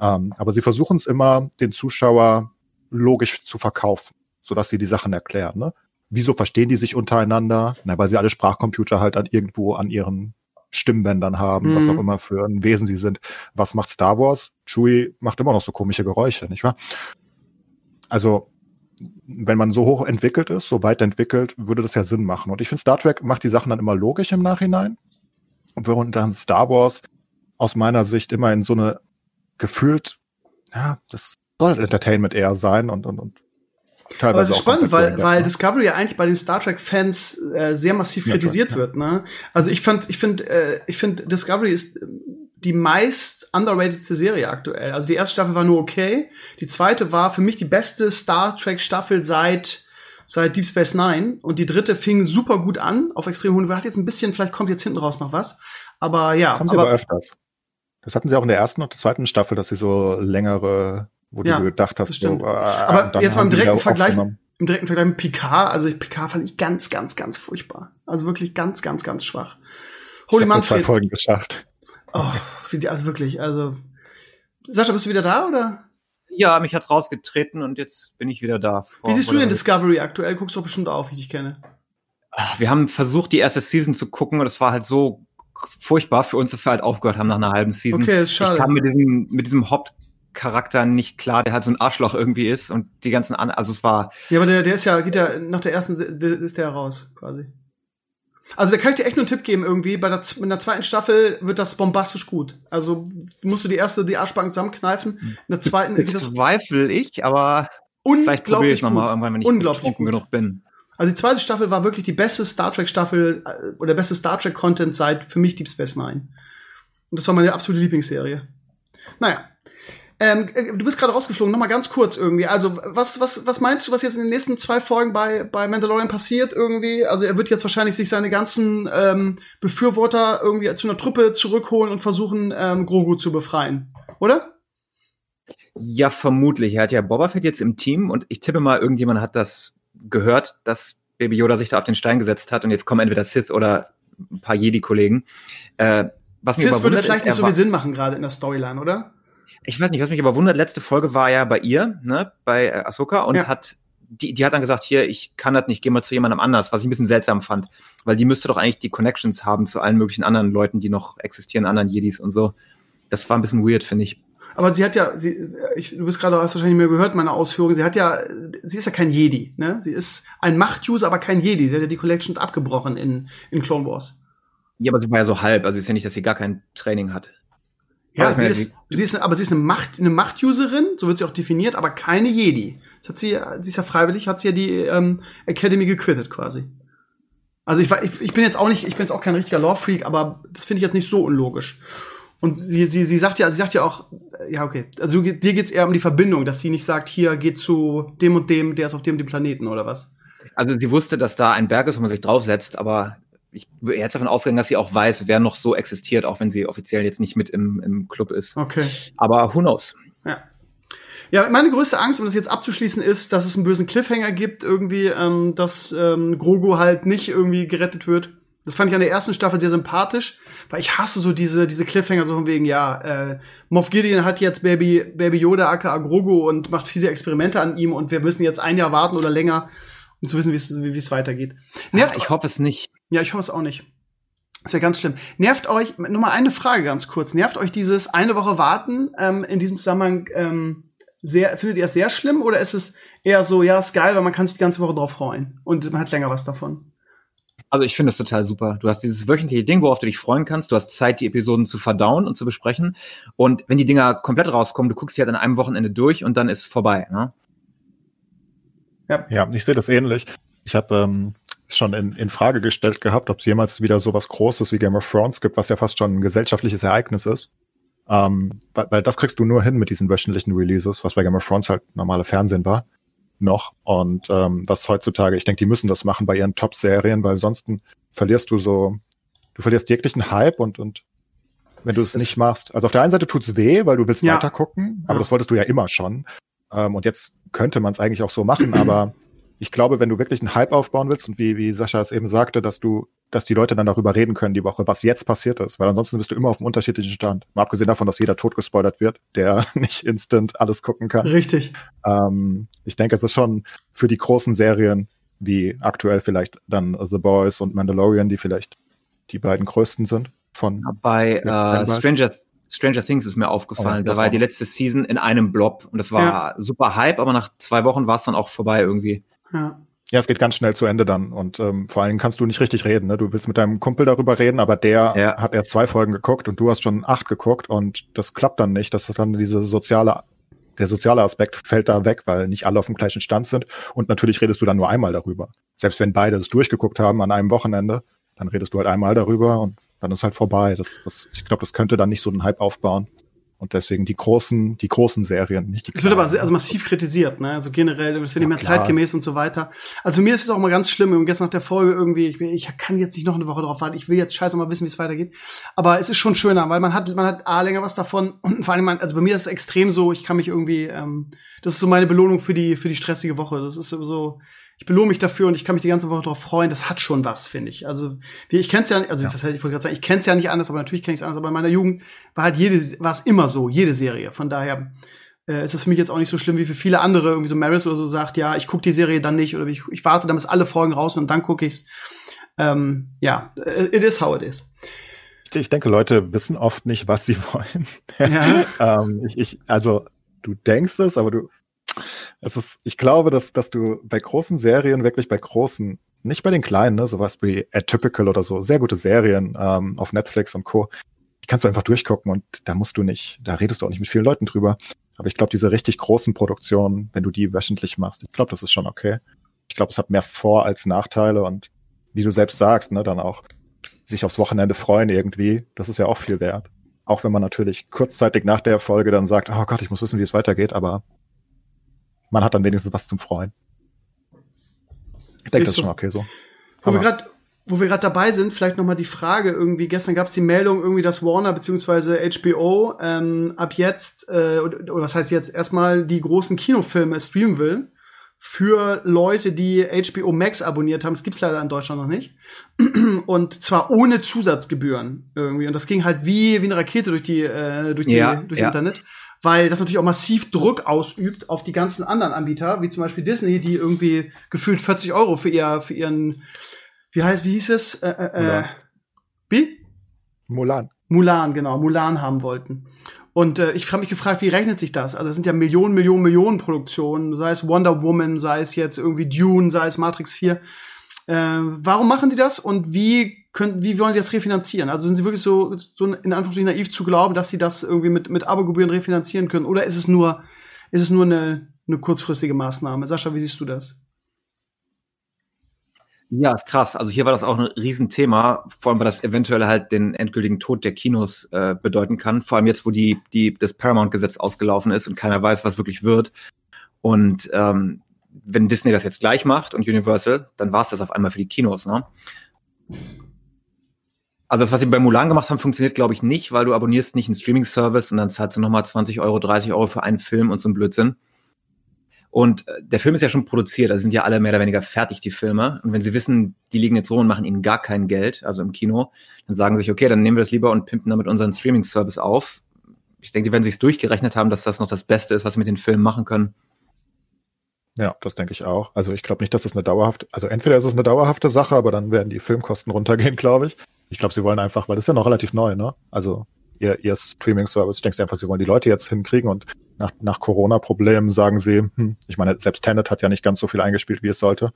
Ähm, aber sie versuchen es immer, den Zuschauer logisch zu verkaufen sodass sie die Sachen erklären. Ne? Wieso verstehen die sich untereinander? Na, weil sie alle Sprachcomputer halt an irgendwo an ihren Stimmbändern haben, mhm. was auch immer für ein Wesen sie sind. Was macht Star Wars? Chewie macht immer noch so komische Geräusche, nicht wahr? Also, wenn man so hoch entwickelt ist, so weit entwickelt, würde das ja Sinn machen. Und ich finde, Star Trek macht die Sachen dann immer logisch im Nachhinein. Und während dann Star Wars aus meiner Sicht immer in so eine gefühlt, ja, das soll Entertainment eher sein und, und, und Teilweise Aber es ist spannend, weil, weil ne? Discovery ja eigentlich bei den Star Trek Fans äh, sehr massiv ja, kritisiert ja. wird. Ne? Also ich fand, ich finde, äh, ich finde Discovery ist die meist underratedste Serie aktuell. Also die erste Staffel war nur okay. Die zweite war für mich die beste Star Trek Staffel seit seit Deep Space Nine und die dritte fing super gut an auf extrem hohen. Hat jetzt ein bisschen, vielleicht kommt jetzt hinten raus noch was. Aber ja. Das haben sie aber, aber öfters. Das hatten sie auch in der ersten und der zweiten Staffel, dass sie so längere wo ja, du gedacht hast, so, äh, aber jetzt mal im direkten Vergleich, im direkten Vergleich mit Picard, also Picard fand ich ganz, ganz, ganz furchtbar. Also wirklich ganz, ganz, ganz schwach. Holy ich zwei Folgen geschafft. Oh, also wirklich, also Sascha, bist du wieder da oder? Ja, mich hat's rausgetreten und jetzt bin ich wieder da. Wie siehst du denn Discovery aktuell? Guckst du doch bestimmt auf, wie ich dich kenne. Ah, wir haben versucht, die erste Season zu gucken und es war halt so furchtbar für uns, dass wir halt aufgehört haben nach einer halben Season. Okay, ist schade. Ich kam mit diesem, mit diesem Hauptcharakter nicht klar, der halt so ein Arschloch irgendwie ist und die ganzen an, also es war. Ja, aber der, der ist ja, geht ja, nach der ersten, ist der raus, quasi. Also da kann ich dir echt nur einen Tipp geben irgendwie. Bei der, in der zweiten Staffel wird das bombastisch gut. Also musst du die erste, die Arschbacken zusammenkneifen. In der zweiten das zweifel ich, aber vielleicht probiere ich nochmal irgendwann, wenn ich unglaublich genug bin. Also die zweite Staffel war wirklich die beste Star Trek Staffel äh, oder beste Star Trek Content seit für mich Deep Space Nine. Und das war meine absolute Lieblingsserie. Naja. Ähm, äh, du bist gerade rausgeflogen, nochmal ganz kurz irgendwie. Also, was, was, was meinst du, was jetzt in den nächsten zwei Folgen bei, bei Mandalorian passiert irgendwie? Also, er wird jetzt wahrscheinlich sich seine ganzen ähm, Befürworter irgendwie zu einer Truppe zurückholen und versuchen, ähm, Grogu zu befreien, oder? Ja, vermutlich. Er hat ja Boba Fett jetzt im Team und ich tippe mal, irgendjemand hat das gehört, dass Baby Yoda sich da auf den Stein gesetzt hat und jetzt kommen entweder Sith oder ein paar Jedi-Kollegen. Äh, was Sith würde vielleicht nicht so viel Sinn machen gerade in der Storyline, oder? Ich weiß nicht, was mich aber wundert, letzte Folge war ja bei ihr, ne, bei äh, Ahsoka und ja. hat die, die hat dann gesagt, hier, ich kann das nicht, geh mal zu jemandem anders, was ich ein bisschen seltsam fand, weil die müsste doch eigentlich die Connections haben zu allen möglichen anderen Leuten, die noch existieren, anderen Jedis und so. Das war ein bisschen weird, finde ich. Aber sie hat ja, sie, ich, du bist gerade, hast wahrscheinlich mehr gehört, meine Ausführungen. Sie hat ja, sie ist ja kein Jedi, ne? Sie ist ein Macht-User, aber kein Jedi. Sie hat ja die Collection abgebrochen in, in Clone Wars. Ja, aber sie war ja so halb, also ist ja nicht, dass sie gar kein Training hat. Ja, sie ist, sie ist, aber sie ist eine Macht, eine Macht-Userin, so wird sie auch definiert, aber keine Jedi. Das hat sie, sie ist ja freiwillig, hat sie ja die ähm, Academy gequittet quasi. Also ich, ich, ich bin jetzt auch nicht, ich bin jetzt auch kein richtiger Lore-Freak, aber das finde ich jetzt nicht so unlogisch. Und sie, sie, sie sagt ja, sie sagt ja auch, ja, okay, also dir geht's eher um die Verbindung, dass sie nicht sagt, hier geht zu dem und dem, der ist auf dem dem Planeten oder was? Also sie wusste, dass da ein Berg ist, wo man sich draufsetzt, aber ich wäre jetzt davon ausgegangen, dass sie auch weiß, wer noch so existiert, auch wenn sie offiziell jetzt nicht mit im, im Club ist. Okay. Aber who knows? Ja. Ja, meine größte Angst, um das jetzt abzuschließen, ist, dass es einen bösen Cliffhanger gibt, irgendwie, ähm, dass ähm, Grogu halt nicht irgendwie gerettet wird. Das fand ich an der ersten Staffel sehr sympathisch, weil ich hasse so diese, diese Cliffhanger so von wegen, ja, äh, Moff Gideon hat jetzt Baby, Baby Yoda aka Grogu und macht fiese Experimente an ihm und wir müssen jetzt ein Jahr warten oder länger, um zu wissen, wie es weitergeht. Nervt ja, ich hoffe es nicht. Ja, ich hoffe es auch nicht. Das wäre ganz schlimm. Nervt euch, nur mal eine Frage ganz kurz, nervt euch dieses eine Woche warten ähm, in diesem Zusammenhang ähm, sehr, findet ihr es sehr schlimm oder ist es eher so, ja, ist geil, weil man kann sich die ganze Woche drauf freuen und man hat länger was davon? Also ich finde es total super. Du hast dieses wöchentliche Ding, worauf du dich freuen kannst. Du hast Zeit, die Episoden zu verdauen und zu besprechen. Und wenn die Dinger komplett rauskommen, du guckst die halt an einem Wochenende durch und dann ist vorbei. Ne? Ja. ja, ich sehe das ähnlich. Ich habe ähm, schon in, in Frage gestellt gehabt, ob es jemals wieder so was Großes wie Game of Thrones gibt, was ja fast schon ein gesellschaftliches Ereignis ist. Ähm, weil, weil das kriegst du nur hin mit diesen wöchentlichen Releases, was bei Game of Thrones halt normale Fernsehen war noch. Und ähm, was heutzutage, ich denke, die müssen das machen bei ihren Top-Serien, weil sonst verlierst du so, du verlierst jeglichen Hype und, und wenn du es nicht machst. Also auf der einen Seite tut's weh, weil du willst ja. weiter gucken, aber ja. das wolltest du ja immer schon. Ähm, und jetzt könnte man es eigentlich auch so machen, aber ich glaube, wenn du wirklich einen Hype aufbauen willst und wie, wie Sascha es eben sagte, dass du, dass die Leute dann darüber reden können die Woche, was jetzt passiert ist, weil ansonsten bist du immer auf einem unterschiedlichen Stand. Mal abgesehen davon, dass jeder tot gespoilert wird, der <laughs> nicht instant alles gucken kann. Richtig. Ähm, ich denke, es ist schon für die großen Serien, wie aktuell vielleicht dann The Boys und Mandalorian, die vielleicht die beiden größten sind von. Bei äh, Stranger Stranger Things ist mir aufgefallen. Oh, da war ja die letzte Season in einem Blob und das war ja. super Hype, aber nach zwei Wochen war es dann auch vorbei irgendwie. Ja. Ja, es geht ganz schnell zu Ende dann und ähm, vor allem kannst du nicht richtig reden. Ne? Du willst mit deinem Kumpel darüber reden, aber der ja. hat erst zwei Folgen geguckt und du hast schon acht geguckt und das klappt dann nicht. Das ist dann diese soziale, der soziale Aspekt fällt da weg, weil nicht alle auf dem gleichen Stand sind und natürlich redest du dann nur einmal darüber. Selbst wenn beide das durchgeguckt haben an einem Wochenende, dann redest du halt einmal darüber und dann ist halt vorbei. Das, das, ich glaube, das könnte dann nicht so einen Hype aufbauen. Und deswegen die großen, die großen Serien, nicht die. Es wird aber also massiv kritisiert, ne? Also generell, es wird ja, nicht mehr klar. zeitgemäß und so weiter. Also mir ist es auch mal ganz schlimm, und gestern nach der Folge irgendwie, ich, ich kann jetzt nicht noch eine Woche drauf warten, ich will jetzt scheiße mal wissen, wie es weitergeht. Aber es ist schon schöner, weil man hat, man hat A länger was davon <clears throat> und vor allem, man, also bei mir ist es extrem so, ich kann mich irgendwie, ähm, das ist so meine Belohnung für die, für die stressige Woche. Das ist so, ich belohne mich dafür und ich kann mich die ganze Woche darauf freuen. Das hat schon was, finde ich. Also ich kenne es ja, also ja. Was, ich wollte gerade sagen, ich kenne es ja nicht anders, aber natürlich kenne ich es anders. Aber in meiner Jugend war halt jede, war es immer so, jede Serie. Von daher äh, ist das für mich jetzt auch nicht so schlimm wie für viele andere. Irgendwie so Maris oder so sagt, ja, ich gucke die Serie dann nicht oder ich, ich warte, dann bis alle Folgen raus und dann gucke ich's. Ähm, ja, it is how it is. ich denke, Leute wissen oft nicht, was sie <laughs> wollen. Ja. ähm, ich, ich, also du denkst es, aber du, es ist, ich glaube, dass, dass du bei großen Serien wirklich bei großen, nicht bei den kleinen, ne, sowas wie Atypical oder so, sehr gute Serien ähm, auf Netflix und Co. Die kannst du einfach durchgucken und da musst du nicht, da redest du auch nicht mit vielen Leuten drüber. Aber ich glaube, diese richtig großen Produktionen, wenn du die wöchentlich machst, ich glaube, das ist schon okay. Ich glaube, es hat mehr Vor- als Nachteile und wie du selbst sagst, ne, dann auch sich aufs Wochenende freuen irgendwie, das ist ja auch viel wert. Auch wenn man natürlich kurzzeitig nach der Folge dann sagt, oh Gott, ich muss wissen, wie es weitergeht, aber man hat dann wenigstens was zum Freuen. Ich denke, das ist schon okay so. Wo wir gerade wo wir gerade dabei sind, vielleicht noch mal die Frage irgendwie. Gestern gab es die Meldung irgendwie, dass Warner beziehungsweise HBO ähm, ab jetzt äh, oder, oder was heißt jetzt erstmal die großen Kinofilme streamen will für Leute, die HBO Max abonniert haben. Das gibt's leider in Deutschland noch nicht. <clears throat> Und zwar ohne Zusatzgebühren irgendwie. Und das ging halt wie, wie eine Rakete durch die, äh, durch die, ja, durchs ja. Internet. Weil das natürlich auch massiv Druck ausübt auf die ganzen anderen Anbieter, wie zum Beispiel Disney, die irgendwie gefühlt 40 Euro für ihr, für ihren, wie heißt, wie hieß es? Äh, äh, äh wie? Mulan. Mulan, genau, Mulan haben wollten. Und äh, ich habe mich gefragt, wie rechnet sich das? Also es sind ja Millionen, Millionen, Millionen Produktionen, sei es Wonder Woman, sei es jetzt irgendwie Dune, sei es Matrix 4. Äh, warum machen die das und wie können, wie wollen die das refinanzieren? Also sind sie wirklich so, so in Anführungsstrichen naiv zu glauben, dass sie das irgendwie mit, mit Abogebühren refinanzieren können? Oder ist es nur, ist es nur eine, eine kurzfristige Maßnahme? Sascha, wie siehst du das? Ja, ist krass. Also hier war das auch ein Riesenthema, vor allem weil das eventuell halt den endgültigen Tod der Kinos äh, bedeuten kann. Vor allem jetzt, wo die, die, das Paramount-Gesetz ausgelaufen ist und keiner weiß, was wirklich wird. Und ähm, wenn Disney das jetzt gleich macht und Universal, dann war es das auf einmal für die Kinos. Ne? Also das, was sie bei Mulan gemacht haben, funktioniert, glaube ich, nicht, weil du abonnierst nicht einen Streaming-Service und dann zahlst du nochmal 20 Euro, 30 Euro für einen Film und so ein Blödsinn. Und äh, der Film ist ja schon produziert, also sind ja alle mehr oder weniger fertig, die Filme. Und wenn sie wissen, die liegen jetzt rum und machen ihnen gar kein Geld, also im Kino, dann sagen sie sich, okay, dann nehmen wir das lieber und pimpen damit unseren Streaming-Service auf. Ich denke, die werden sich durchgerechnet haben, dass das noch das Beste ist, was sie mit den Filmen machen können. Ja, das denke ich auch. Also ich glaube nicht, dass das eine dauerhafte, also entweder ist es eine dauerhafte Sache, aber dann werden die Filmkosten runtergehen, <laughs> glaube ich. Ich glaube, sie wollen einfach, weil das ist ja noch relativ neu, ne? Also ihr, ihr Streaming-Service. Ich denke einfach, sie wollen die Leute jetzt hinkriegen und nach, nach Corona-Problemen sagen sie, hm, ich meine, selbst Tenet hat ja nicht ganz so viel eingespielt, wie es sollte.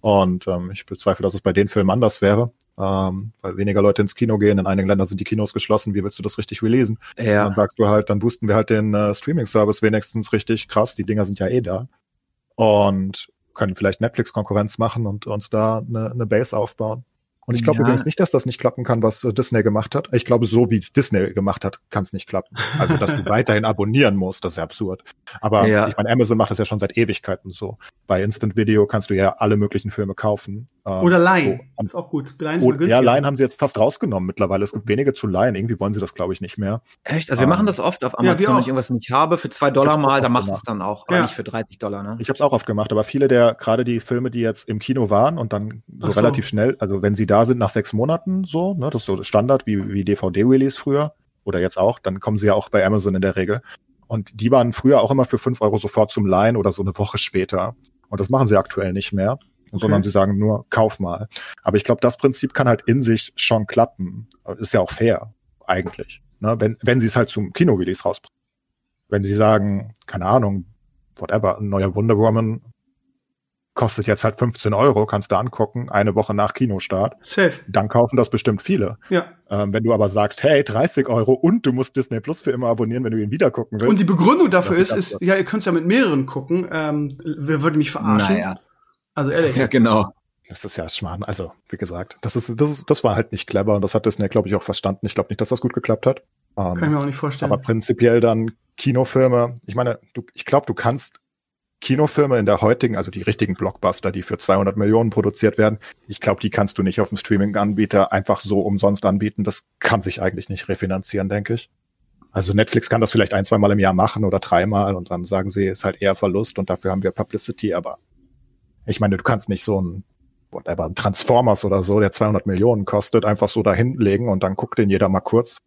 Und ähm, ich bezweifle, dass es bei den Filmen anders wäre, ähm, weil weniger Leute ins Kino gehen. In einigen Ländern sind die Kinos geschlossen. Wie willst du das richtig releasen? Ja. dann sagst du halt, dann boosten wir halt den äh, Streaming-Service wenigstens richtig krass. Die Dinger sind ja eh da. Und können vielleicht Netflix-Konkurrenz machen und uns da eine, eine Base aufbauen. Und ich glaube ja. übrigens nicht, dass das nicht klappen kann, was äh, Disney gemacht hat. Ich glaube, so wie es Disney gemacht hat, kann es nicht klappen. Also, dass du <laughs> weiterhin abonnieren musst, das ist ja absurd. Aber ja. ich meine, Amazon macht das ja schon seit Ewigkeiten so. Bei Instant Video kannst du ja alle möglichen Filme kaufen. Ähm, Oder Line. So. Ist auch gut. Line ist ja, Line haben sie jetzt fast rausgenommen mittlerweile. Es gibt wenige zu Line. Irgendwie wollen sie das, glaube ich, nicht mehr. Echt? Also wir ähm, machen das oft auf Amazon, ja, wenn ich irgendwas nicht habe, für zwei Dollar mal, da machst du es dann auch. Aber nicht für 30 Dollar, ne? Ich habe es auch oft gemacht, aber viele der, gerade die Filme, die jetzt im Kino waren und dann so, so relativ schnell, also wenn sie da sind nach sechs Monaten, Monaten so, ne? Das ist so Standard wie, wie DVD-Release früher oder jetzt auch. Dann kommen sie ja auch bei Amazon in der Regel. Und die waren früher auch immer für fünf Euro sofort zum Leihen oder so eine Woche später. Und das machen sie aktuell nicht mehr, okay. sondern sie sagen nur, kauf mal. Aber ich glaube, das Prinzip kann halt in sich schon klappen. Ist ja auch fair, eigentlich. Ne? Wenn, wenn sie es halt zum Kino-Release rausbringen. Wenn sie sagen, keine Ahnung, whatever, ein neuer Wonder Woman kostet jetzt halt 15 Euro, kannst du angucken, eine Woche nach Kinostart. Safe. Dann kaufen das bestimmt viele. Ja. Ähm, wenn du aber sagst, hey, 30 Euro und du musst Disney Plus für immer abonnieren, wenn du ihn wieder gucken willst. Und die Begründung dafür ist, ist, ja, ihr könnt es ja mit mehreren gucken. Ähm, wer würde mich verarschen? Naja. Also ehrlich. Ja, genau. Das ist ja Schmarrn. Also, wie gesagt, das ist, das ist, das war halt nicht clever und das hat Disney, glaube ich, auch verstanden. Ich glaube nicht, dass das gut geklappt hat. Ähm, Kann ich mir auch nicht vorstellen. Aber prinzipiell dann Kinofilme. Ich meine, du, ich glaube, du kannst Kinofilme in der heutigen, also die richtigen Blockbuster, die für 200 Millionen produziert werden, ich glaube, die kannst du nicht auf dem Streaming-Anbieter einfach so umsonst anbieten. Das kann sich eigentlich nicht refinanzieren, denke ich. Also Netflix kann das vielleicht ein, zwei Mal im Jahr machen oder dreimal und dann sagen sie, ist halt eher Verlust und dafür haben wir Publicity, aber ich meine, du kannst nicht so ein whatever, ein Transformers oder so, der 200 Millionen kostet, einfach so dahinlegen und dann guckt den jeder mal kurz.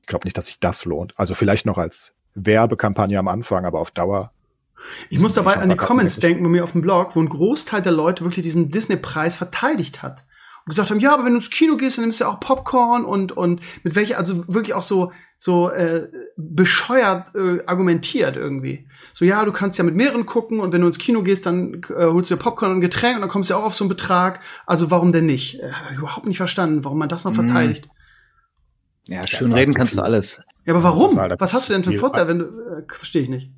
Ich glaube nicht, dass sich das lohnt. Also vielleicht noch als Werbekampagne am Anfang, aber auf Dauer ich muss dabei an die Comments denken bei mir auf dem Blog, wo ein Großteil der Leute wirklich diesen Disney-Preis verteidigt hat gesagt haben, ja, aber wenn du ins Kino gehst, dann nimmst du ja auch Popcorn und und mit welcher, also wirklich auch so so äh, bescheuert äh, argumentiert irgendwie. So ja, du kannst ja mit mehreren gucken und wenn du ins Kino gehst, dann äh, holst du dir Popcorn und ein Getränk und dann kommst du ja auch auf so einen Betrag. Also warum denn nicht? Äh, überhaupt nicht verstanden, warum man das noch mhm. verteidigt. Ja, schön reden kannst du alles. Ja, aber warum? Was hast du denn für einen Vorteil, wenn du äh, verstehe ich nicht.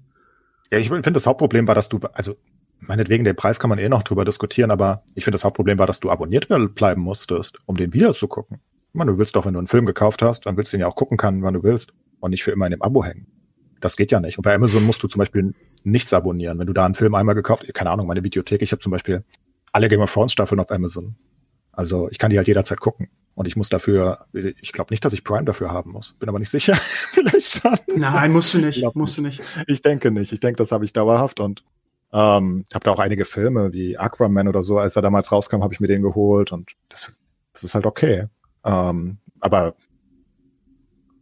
Ja, ich finde das Hauptproblem war, dass du also meinetwegen, den Preis kann man eh noch drüber diskutieren, aber ich finde, das Hauptproblem war, dass du abonniert bleiben musstest, um den wieder zu gucken. Ich meine, du willst doch, wenn du einen Film gekauft hast, dann willst du ihn ja auch gucken können, wann du willst und nicht für immer in dem Abo hängen. Das geht ja nicht. Und bei Amazon musst du zum Beispiel nichts abonnieren. Wenn du da einen Film einmal gekauft, keine Ahnung, meine Videothek, ich habe zum Beispiel alle Game of Thrones Staffeln auf Amazon. Also ich kann die halt jederzeit gucken. Und ich muss dafür, ich glaube nicht, dass ich Prime dafür haben muss. Bin aber nicht sicher. <laughs> Vielleicht. Nein, musst du nicht. musst du nicht. <laughs> Ich denke nicht. Ich denke, das habe ich dauerhaft und ähm, habe da auch einige Filme wie Aquaman oder so, als er damals rauskam, habe ich mir den geholt und das, das ist halt okay. Ähm, aber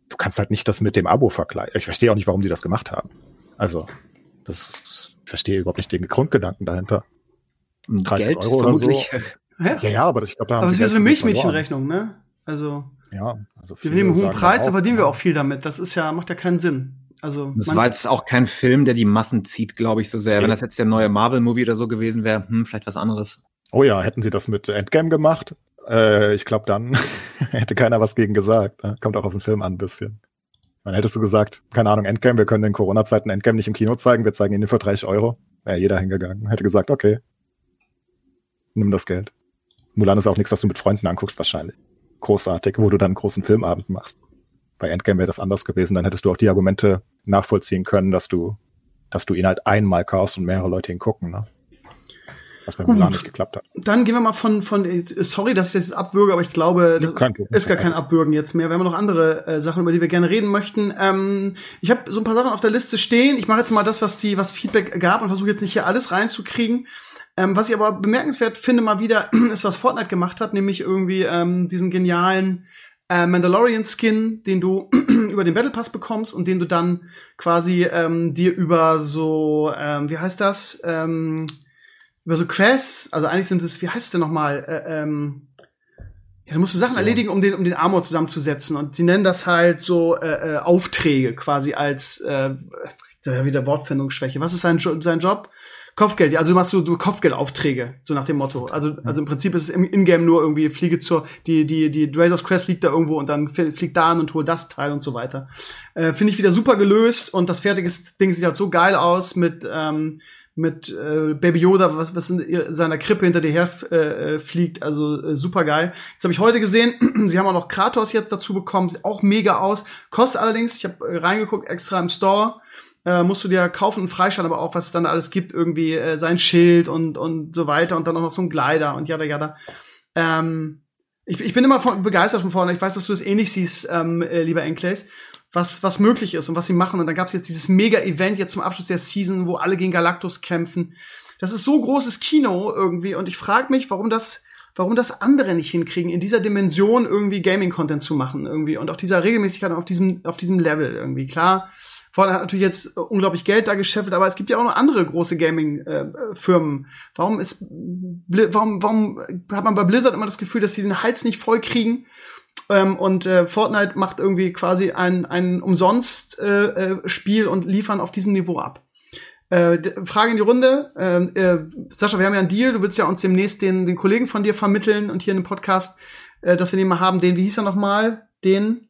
du kannst halt nicht das mit dem Abo vergleichen. Ich verstehe auch nicht, warum die das gemacht haben. Also, das ist, ich verstehe überhaupt nicht den Grundgedanken dahinter. 30 Geld, Euro oder so. <laughs> Hä? Ja, ja, aber ich glaube, da haben Aber es ist ja so eine Milchmädchenrechnung, ne? Also. Ja, also wir nehmen einen hohen Preis, da verdienen wir auch viel damit. Das ist ja, macht ja keinen Sinn. Also das war jetzt auch kein Film, der die Massen zieht, glaube ich, so sehr. Wenn das jetzt der neue Marvel-Movie oder so gewesen wäre, hm, vielleicht was anderes. Oh ja, hätten sie das mit Endgame gemacht, äh, ich glaube, dann <laughs> hätte keiner was gegen gesagt. Ne? Kommt auch auf den Film an ein bisschen. Dann hättest du gesagt, keine Ahnung, Endgame, wir können in Corona-Zeiten Endgame nicht im Kino zeigen, wir zeigen ihn für 30 Euro. Wäre jeder hingegangen. Hätte gesagt, okay, nimm das Geld. Mulan ist auch nichts, was du mit Freunden anguckst wahrscheinlich. Großartig, wo du dann einen großen Filmabend machst bei Endgame wäre das anders gewesen. Dann hättest du auch die Argumente nachvollziehen können, dass du, dass du ihn halt einmal kaufst und mehrere Leute ihn gucken. Ne? Was bei Mulan nicht geklappt hat. Dann gehen wir mal von, von sorry, dass ich das jetzt abwürge, aber ich glaube, das ist, ist, gar kein Abwürgen jetzt mehr. Wir haben noch andere äh, Sachen, über die wir gerne reden möchten. Ähm, ich habe so ein paar Sachen auf der Liste stehen. Ich mache jetzt mal das, was die, was Feedback gab und versuche jetzt nicht hier alles reinzukriegen. Ähm, was ich aber bemerkenswert finde mal wieder, <clears throat> ist, was Fortnite gemacht hat, nämlich irgendwie ähm, diesen genialen äh, Mandalorian-Skin, den du <clears throat> über den Battle Pass bekommst und den du dann quasi ähm, dir über so, ähm, wie heißt das? Ähm, über so Quests, also eigentlich sind es, wie heißt es denn nochmal? Äh, ähm, ja, du musst du Sachen so. erledigen, um den, um den Armor zusammenzusetzen. Und sie nennen das halt so äh, äh, Aufträge quasi als äh, wieder Wortfindungsschwäche. Was ist sein, sein Job? Kopfgeld, ja, also du machst so du Kopfgeldaufträge, so nach dem Motto. Also, also im Prinzip ist es im Ingame nur irgendwie fliege zur, die, die, die Razor's Crest liegt da irgendwo und dann fliegt da an und hol das Teil und so weiter. Äh, Finde ich wieder super gelöst und das fertige Ding sieht halt so geil aus mit, ähm, mit äh, Baby Yoda, was, was in seiner Krippe hinter dir her äh, äh, fliegt. Also äh, super geil. Jetzt habe ich heute gesehen, <clears throat> sie haben auch noch Kratos jetzt dazu bekommen, sieht auch mega aus. Kostet allerdings, ich habe reingeguckt, extra im Store, äh, musst du dir kaufen und freischalten, aber auch, was es dann alles gibt, irgendwie äh, sein Schild und, und so weiter und dann auch noch so ein Glider und jada jada. Ähm, ich, ich bin immer von, begeistert von vorne. Ich weiß, dass du das ähnlich siehst, ähm, äh, lieber Enclays, was, was möglich ist und was sie machen. Und dann gab es jetzt dieses Mega-Event jetzt zum Abschluss der Season, wo alle gegen Galactus kämpfen. Das ist so großes Kino irgendwie und ich frage mich, warum das warum das andere nicht hinkriegen, in dieser Dimension irgendwie Gaming-Content zu machen irgendwie und auch dieser Regelmäßigkeit auf diesem, auf diesem Level irgendwie. Klar, Vorne hat natürlich jetzt unglaublich Geld da geschäffelt, aber es gibt ja auch noch andere große Gaming-Firmen. warum ist, warum, warum hat man bei Blizzard immer das Gefühl, dass sie den Hals nicht voll kriegen? Ähm, und äh, Fortnite macht irgendwie quasi ein, ein umsonst äh, äh, Spiel und liefern auf diesem Niveau ab. Äh, Frage in die Runde. Äh, äh, Sascha, wir haben ja einen Deal. Du willst ja uns demnächst den, den Kollegen von dir vermitteln und hier in dem Podcast, äh, dass wir den mal haben. Den, wie hieß er nochmal? Den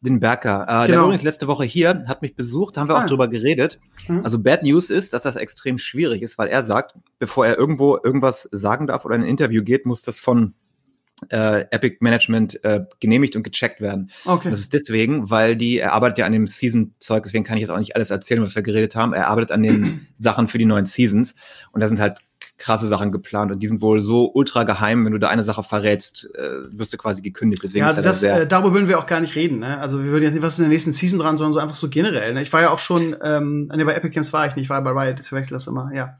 den Berker. Äh, genau. Der übrigens letzte Woche hier, hat mich besucht, haben wir ah. auch drüber geredet. Mhm. Also Bad News ist, dass das extrem schwierig ist, weil er sagt, bevor er irgendwo irgendwas sagen darf oder in ein Interview geht, muss das von äh, Epic Management äh, genehmigt und gecheckt werden. Okay. Das ist deswegen, weil die, er arbeitet ja an dem Season-Zeug, deswegen kann ich jetzt auch nicht alles erzählen, was wir geredet haben. Er arbeitet an den <clears throat> Sachen für die neuen Seasons und da sind halt krasse Sachen geplant und die sind wohl so ultra geheim, wenn du da eine Sache verrätst, äh, wirst du quasi gekündigt. Deswegen ja, also das, äh, darüber würden wir auch gar nicht reden. Ne? Also wir würden jetzt nicht, was ist in der nächsten Season dran, sondern so einfach so generell. Ne? Ich war ja auch schon, ähm, nee, bei Epic Games war ich nicht, ich war bei Riot, ich verwechsel das immer, ja.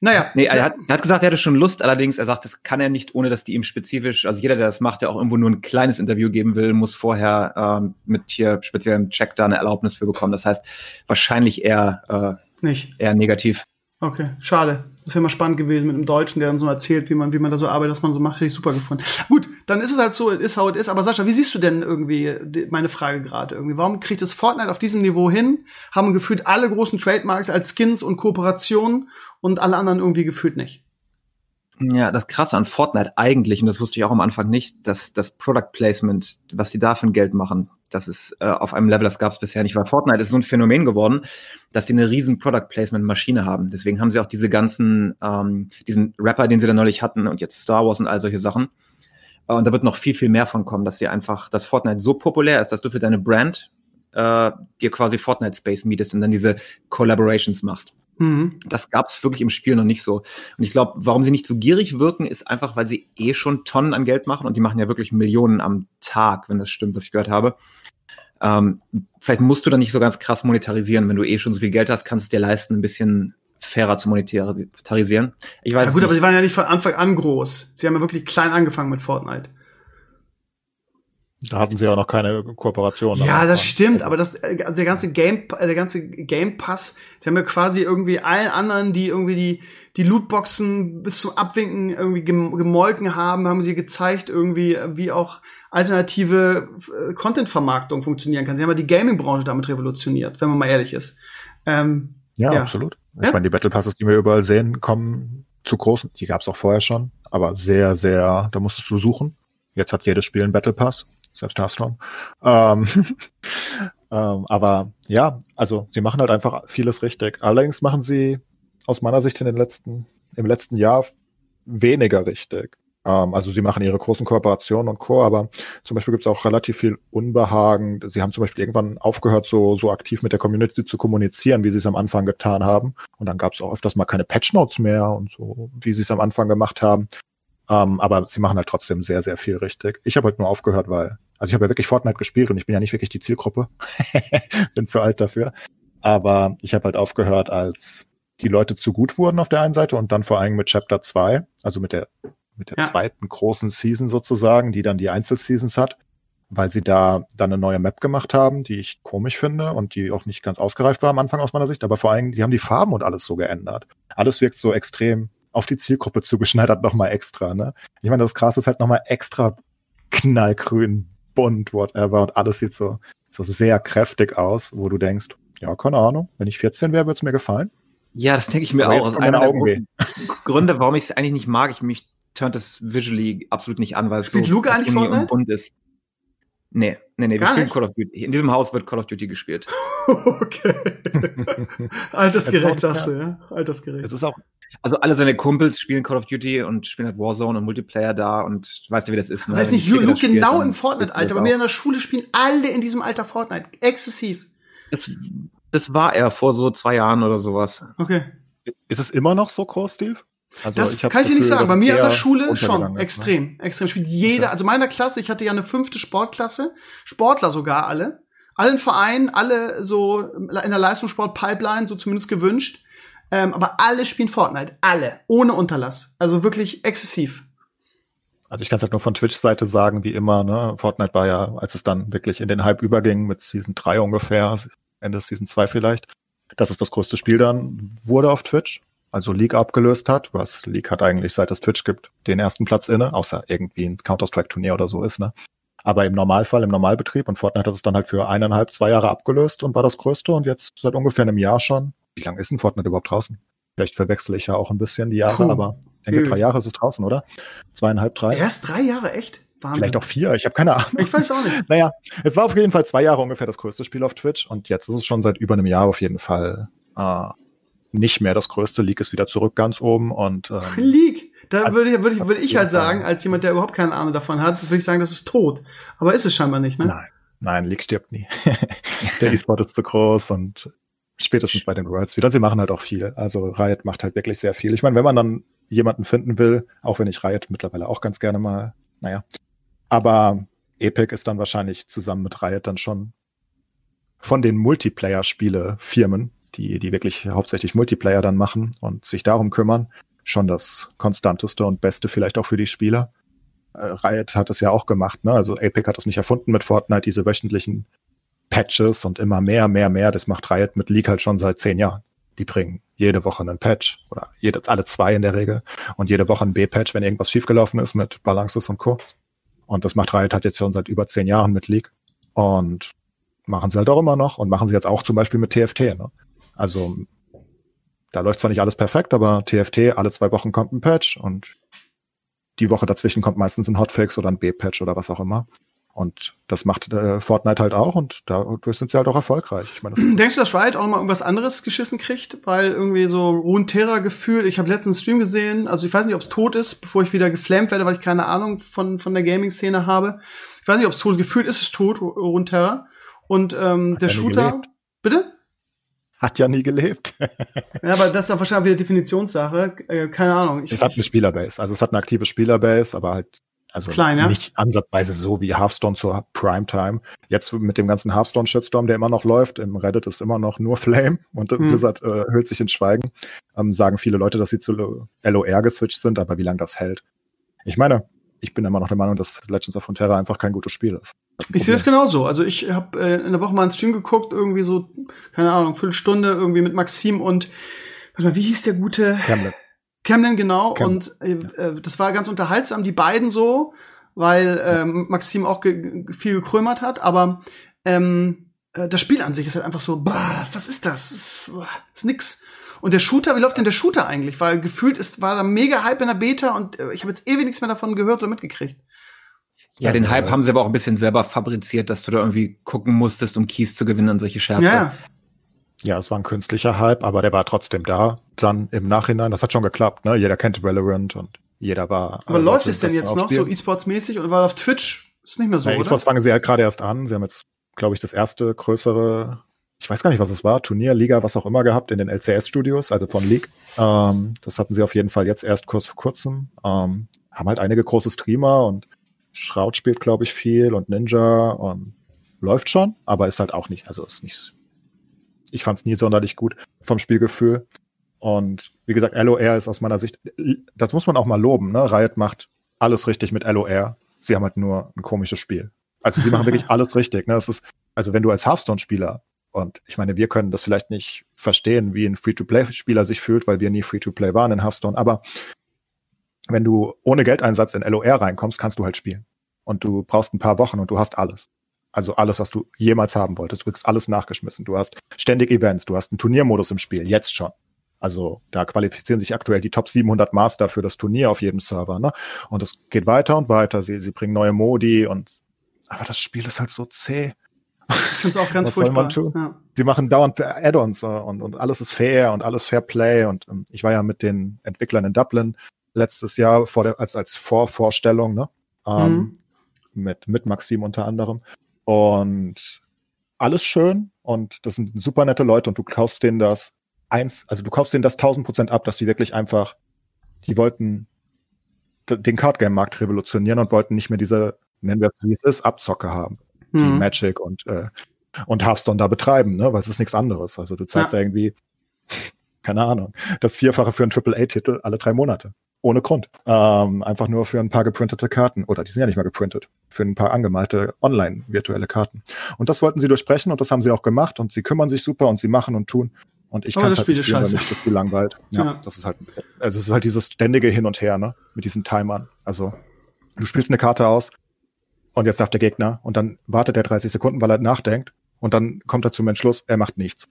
Naja. Nee, er hat, er hat gesagt, er hätte schon Lust, allerdings, er sagt, das kann er nicht, ohne dass die ihm spezifisch, also jeder, der das macht, der auch irgendwo nur ein kleines Interview geben will, muss vorher ähm, mit hier speziellem Check da eine Erlaubnis für bekommen. Das heißt, wahrscheinlich eher, äh, nicht. eher negativ. Okay, schade. Das wäre mal spannend gewesen mit einem Deutschen, der dann so erzählt, wie man, wie man da so arbeitet, was man so macht, hätte ich super gefunden. Gut, dann ist es halt so, ist how it is. Aber Sascha, wie siehst du denn irgendwie meine Frage gerade irgendwie? Warum kriegt es Fortnite auf diesem Niveau hin? Haben gefühlt alle großen Trademarks als Skins und Kooperationen und alle anderen irgendwie gefühlt nicht? Ja, das Krasse an Fortnite eigentlich, und das wusste ich auch am Anfang nicht, dass das Product Placement, was die da für ein Geld machen, das ist äh, auf einem Level, das gab es bisher nicht, weil Fortnite ist so ein Phänomen geworden, dass die eine riesen Product Placement Maschine haben. Deswegen haben sie auch diese ganzen, ähm, diesen Rapper, den sie da neulich hatten und jetzt Star Wars und all solche Sachen. Äh, und da wird noch viel, viel mehr von kommen, dass sie einfach, dass Fortnite so populär ist, dass du für deine Brand äh, dir quasi Fortnite Space mietest und dann diese Collaborations machst. Mhm. Das gab es wirklich im Spiel noch nicht so. Und ich glaube, warum sie nicht so gierig wirken, ist einfach, weil sie eh schon Tonnen an Geld machen und die machen ja wirklich Millionen am Tag, wenn das stimmt, was ich gehört habe. Ähm, vielleicht musst du da nicht so ganz krass monetarisieren. Wenn du eh schon so viel Geld hast, kannst du dir leisten, ein bisschen fairer zu monetarisieren. Ich weiß ja gut, nicht. aber sie waren ja nicht von Anfang an groß. Sie haben ja wirklich klein angefangen mit Fortnite. Da hatten sie auch noch keine Kooperation. Ja, das stimmt, aber das, also der ganze Game, äh, der ganze Game Pass, sie haben ja quasi irgendwie allen anderen, die irgendwie die, die Lootboxen bis zum Abwinken irgendwie gemolken haben, haben sie gezeigt irgendwie, wie auch alternative äh, Content-Vermarktung funktionieren kann. Sie haben ja die Gaming-Branche damit revolutioniert, wenn man mal ehrlich ist. Ähm, ja, ja, absolut. Ich ja? meine, die Battle Passes, die wir überall sehen, kommen zu großen. Die gab es auch vorher schon, aber sehr, sehr, da musstest du suchen. Jetzt hat jedes Spiel einen Battle Pass selbst Hearthstone. Ähm, <laughs> ähm, aber ja, also sie machen halt einfach vieles richtig. Allerdings machen sie aus meiner Sicht in den letzten, im letzten Jahr weniger richtig. Ähm, also sie machen ihre großen Kooperationen und Co., aber zum Beispiel gibt es auch relativ viel Unbehagen. Sie haben zum Beispiel irgendwann aufgehört, so, so aktiv mit der Community zu kommunizieren, wie sie es am Anfang getan haben. Und dann gab es auch öfters mal keine Patch Notes mehr und so, wie sie es am Anfang gemacht haben. Ähm, aber sie machen halt trotzdem sehr, sehr viel richtig. Ich habe halt nur aufgehört, weil, also ich habe ja wirklich Fortnite gespielt und ich bin ja nicht wirklich die Zielgruppe. <laughs> bin zu alt dafür. Aber ich habe halt aufgehört, als die Leute zu gut wurden auf der einen Seite und dann vor allem mit Chapter 2, also mit der, mit der ja. zweiten großen Season sozusagen, die dann die Einzelseasons hat, weil sie da dann eine neue Map gemacht haben, die ich komisch finde und die auch nicht ganz ausgereift war am Anfang aus meiner Sicht, aber vor allem, die haben die Farben und alles so geändert. Alles wirkt so extrem auf die Zielgruppe zugeschneidert nochmal extra, ne? Ich meine, das Gras ist halt nochmal extra knallgrün, bunt, whatever, und alles sieht so, so sehr kräftig aus, wo du denkst, ja, keine Ahnung, wenn ich 14 wäre, würde es mir gefallen. Ja, das denke ich mir Aber auch. Aus einer der <laughs> Gründe, warum ich es eigentlich nicht mag, ich mich turnt das visually absolut nicht an, weil es Spielt so Luke eigentlich Fortnite? und bunt ist. Nee, nee, nee, wir spielen Call of Duty. In diesem Haus wird Call of Duty gespielt. <laughs> okay. <laughs> Altersgerecht, sagst du, ja? Altersgerecht. Es ist auch, also alle seine Kumpels spielen Call of Duty und spielen halt Warzone und Multiplayer da und weißt du, wie das ist, ne? Weiß nicht, Luke, genau im Fortnite-Alter. Bei mir in der Schule spielen alle in diesem Alter Fortnite. Exzessiv. Das, das war er vor so zwei Jahren oder sowas. Okay. Ist es immer noch so groß, Steve? Also das kann ich dir nicht sagen. Bei mir in der Schule schon ne? extrem, extrem. Spielt jeder, also meiner Klasse, ich hatte ja eine fünfte Sportklasse, Sportler sogar alle, allen Vereinen, alle so in der Leistungssport-Pipeline, so zumindest gewünscht. Ähm, aber alle spielen Fortnite, alle, ohne Unterlass. Also wirklich exzessiv. Also ich kann es halt nur von Twitch-Seite sagen, wie immer, ne? Fortnite war ja, als es dann wirklich in den Hype überging, mit Season 3 ungefähr, Ende Season 2 vielleicht, dass es das größte Spiel dann wurde auf Twitch also League abgelöst hat, was League hat eigentlich seit es Twitch gibt den ersten Platz inne, außer irgendwie ein Counter-Strike-Turnier oder so ist, ne? Aber im Normalfall, im Normalbetrieb und Fortnite hat es dann halt für eineinhalb, zwei Jahre abgelöst und war das größte und jetzt seit ungefähr einem Jahr schon. Wie lange ist ein Fortnite überhaupt draußen? Vielleicht verwechsel ich ja auch ein bisschen die Jahre, Puh. aber ich denke, drei Jahre ist es draußen, oder? Zweieinhalb, drei? Erst drei Jahre, echt? Wahnsinn. Vielleicht auch vier, ich habe keine Ahnung. Ich weiß auch nicht. <laughs> naja, es war auf jeden Fall zwei Jahre ungefähr das größte Spiel auf Twitch und jetzt ist es schon seit über einem Jahr auf jeden Fall äh, nicht mehr das größte. League ist wieder zurück ganz oben und ähm, League. Da also, würde ich, würde ich, würde ich halt sagen, als jemand, der überhaupt keine Ahnung davon hat, würde ich sagen, das ist tot. Aber ist es scheinbar nicht, ne? Nein, nein, League stirbt nie. <laughs> der E-Sport ist zu groß und spätestens bei den Worlds wieder. Sie machen halt auch viel. Also Riot macht halt wirklich sehr viel. Ich meine, wenn man dann jemanden finden will, auch wenn ich Riot mittlerweile auch ganz gerne mal, naja. Aber Epic ist dann wahrscheinlich zusammen mit Riot dann schon von den Multiplayer-Spiele-Firmen die, die wirklich hauptsächlich Multiplayer dann machen und sich darum kümmern, schon das konstanteste und beste vielleicht auch für die Spieler. Äh, Riot hat es ja auch gemacht, ne? Also Epic hat es nicht erfunden mit Fortnite, diese wöchentlichen Patches und immer mehr, mehr, mehr. Das macht Riot mit League halt schon seit zehn Jahren. Die bringen jede Woche einen Patch oder jede, alle zwei in der Regel und jede Woche ein B-Patch, wenn irgendwas schiefgelaufen ist mit Balances und Co. Und das macht Riot halt jetzt schon seit über zehn Jahren mit League und machen sie halt auch immer noch und machen sie jetzt auch zum Beispiel mit TFT. Ne? Also da läuft zwar nicht alles perfekt, aber TFT alle zwei Wochen kommt ein Patch und die Woche dazwischen kommt meistens ein Hotfix oder ein B-Patch oder was auch immer. Und das macht äh, Fortnite halt auch und dadurch sind sie halt auch erfolgreich. Ich meine, Denkst du, dass Riot auch noch mal irgendwas anderes geschissen kriegt? Weil irgendwie so Runeterra-Gefühl, ich habe letztens einen Stream gesehen, also ich weiß nicht, ob es tot ist, bevor ich wieder geflammt werde, weil ich keine Ahnung von, von der Gaming-Szene habe. Ich weiß nicht, ob es tot gefühlt ist, es tot, Runeterra. Und ähm, der Shooter. Bitte? Hat ja nie gelebt. <laughs> ja, aber das ist ja wahrscheinlich wieder Definitionssache. Äh, keine Ahnung. Ich, es hat eine Spielerbase. Also es hat eine aktive Spielerbase, aber halt also Klein, ja? nicht ansatzweise so wie Hearthstone zur Primetime. Jetzt mit dem ganzen Hearthstone-Shitstorm, der immer noch läuft, im Reddit ist immer noch nur <laughs> Flame und hm. Blizzard äh, hüllt sich in Schweigen. Ähm, sagen viele Leute, dass sie zu LOR geswitcht sind, aber wie lange das hält. Ich meine, ich bin immer noch der Meinung, dass Legends of Frontera einfach kein gutes Spiel ist. Ich sehe das genauso. Also ich habe äh, in der Woche mal einen Stream geguckt, irgendwie so, keine Ahnung, Viertelstunde irgendwie mit Maxim und warte mal, wie hieß der gute? Camden. Camden, genau. Camden. Und äh, äh, das war ganz unterhaltsam, die beiden so, weil ähm, Maxim auch ge viel gekrömert hat, aber ähm, äh, das Spiel an sich ist halt einfach so, bah, was ist das? Das ist, bah, ist nix. Und der Shooter, wie läuft denn der Shooter eigentlich? Weil gefühlt ist, war da mega Hype in der Beta und äh, ich habe jetzt ewig nichts mehr davon gehört oder mitgekriegt. Ja, den Hype haben sie aber auch ein bisschen selber fabriziert, dass du da irgendwie gucken musstest, um Keys zu gewinnen und solche Scherze. Ja. Ja, es war ein künstlicher Hype, aber der war trotzdem da. Dann im Nachhinein, das hat schon geklappt, ne? Jeder kennt Valorant und jeder war. Aber äh, läuft es denn jetzt noch so E-Sports-mäßig oder war auf Twitch? Ist nicht mehr so, ja, E-Sports fangen sie halt gerade erst an. Sie haben jetzt, glaube ich, das erste größere, ich weiß gar nicht, was es war, Turnier, Liga, was auch immer gehabt in den LCS-Studios, also von League. Ähm, das hatten sie auf jeden Fall jetzt erst kurz vor kurzem. Ähm, haben halt einige große Streamer und Schraut spielt, glaube ich, viel und Ninja und läuft schon, aber ist halt auch nicht, also ist nicht, ich fand es nie sonderlich gut vom Spielgefühl. Und wie gesagt, LOR ist aus meiner Sicht, das muss man auch mal loben, ne? Riot macht alles richtig mit LOR. Sie haben halt nur ein komisches Spiel. Also sie machen wirklich <laughs> alles richtig. Ne? Das ist, also wenn du als Hearthstone-Spieler und ich meine, wir können das vielleicht nicht verstehen, wie ein Free-to-Play-Spieler sich fühlt, weil wir nie Free-to-Play waren in Hearthstone, aber wenn du ohne Geldeinsatz in LOR reinkommst, kannst du halt spielen. Und du brauchst ein paar Wochen und du hast alles. Also alles, was du jemals haben wolltest. Du kriegst alles nachgeschmissen. Du hast ständig Events, du hast einen Turniermodus im Spiel, jetzt schon. Also da qualifizieren sich aktuell die Top 700 Master für das Turnier auf jedem Server. Ne? Und es geht weiter und weiter. Sie, sie bringen neue Modi und aber das Spiel ist halt so zäh. Ich finde es auch ganz furchtbar. Ja. Sie machen dauernd Add-ons und, und alles ist fair und alles Fair Play. Und ähm, ich war ja mit den Entwicklern in Dublin letztes Jahr vor der, als, als Vorvorstellung, ne? Ähm, mhm. mit, mit Maxim unter anderem. Und alles schön und das sind super nette Leute und du kaufst denen das ein, also du kaufst denen das 1000 Prozent ab, dass die wirklich einfach, die wollten den Cardgame-Markt revolutionieren und wollten nicht mehr diese, nennen wir es wie es ist, Abzocke haben, mhm. die Magic und, äh, und Hearthstone da betreiben, ne, weil es ist nichts anderes. Also du zahlst ja. irgendwie, keine Ahnung, das Vierfache für einen AAA-Titel alle drei Monate ohne Grund. Ähm, einfach nur für ein paar geprintete Karten. Oder die sind ja nicht mal geprintet. Für ein paar angemalte online virtuelle Karten. Und das wollten sie durchbrechen und das haben sie auch gemacht und sie kümmern sich super und sie machen und tun. Und ich kann das halt Spiel nicht spielen, weil mich das Spiel langweilt. Ja, ja, das ist halt, also es ist halt dieses ständige Hin und Her, ne? Mit diesen Timern. Also, du spielst eine Karte aus und jetzt darf der Gegner und dann wartet er 30 Sekunden, weil er nachdenkt und dann kommt er zum Entschluss, er macht nichts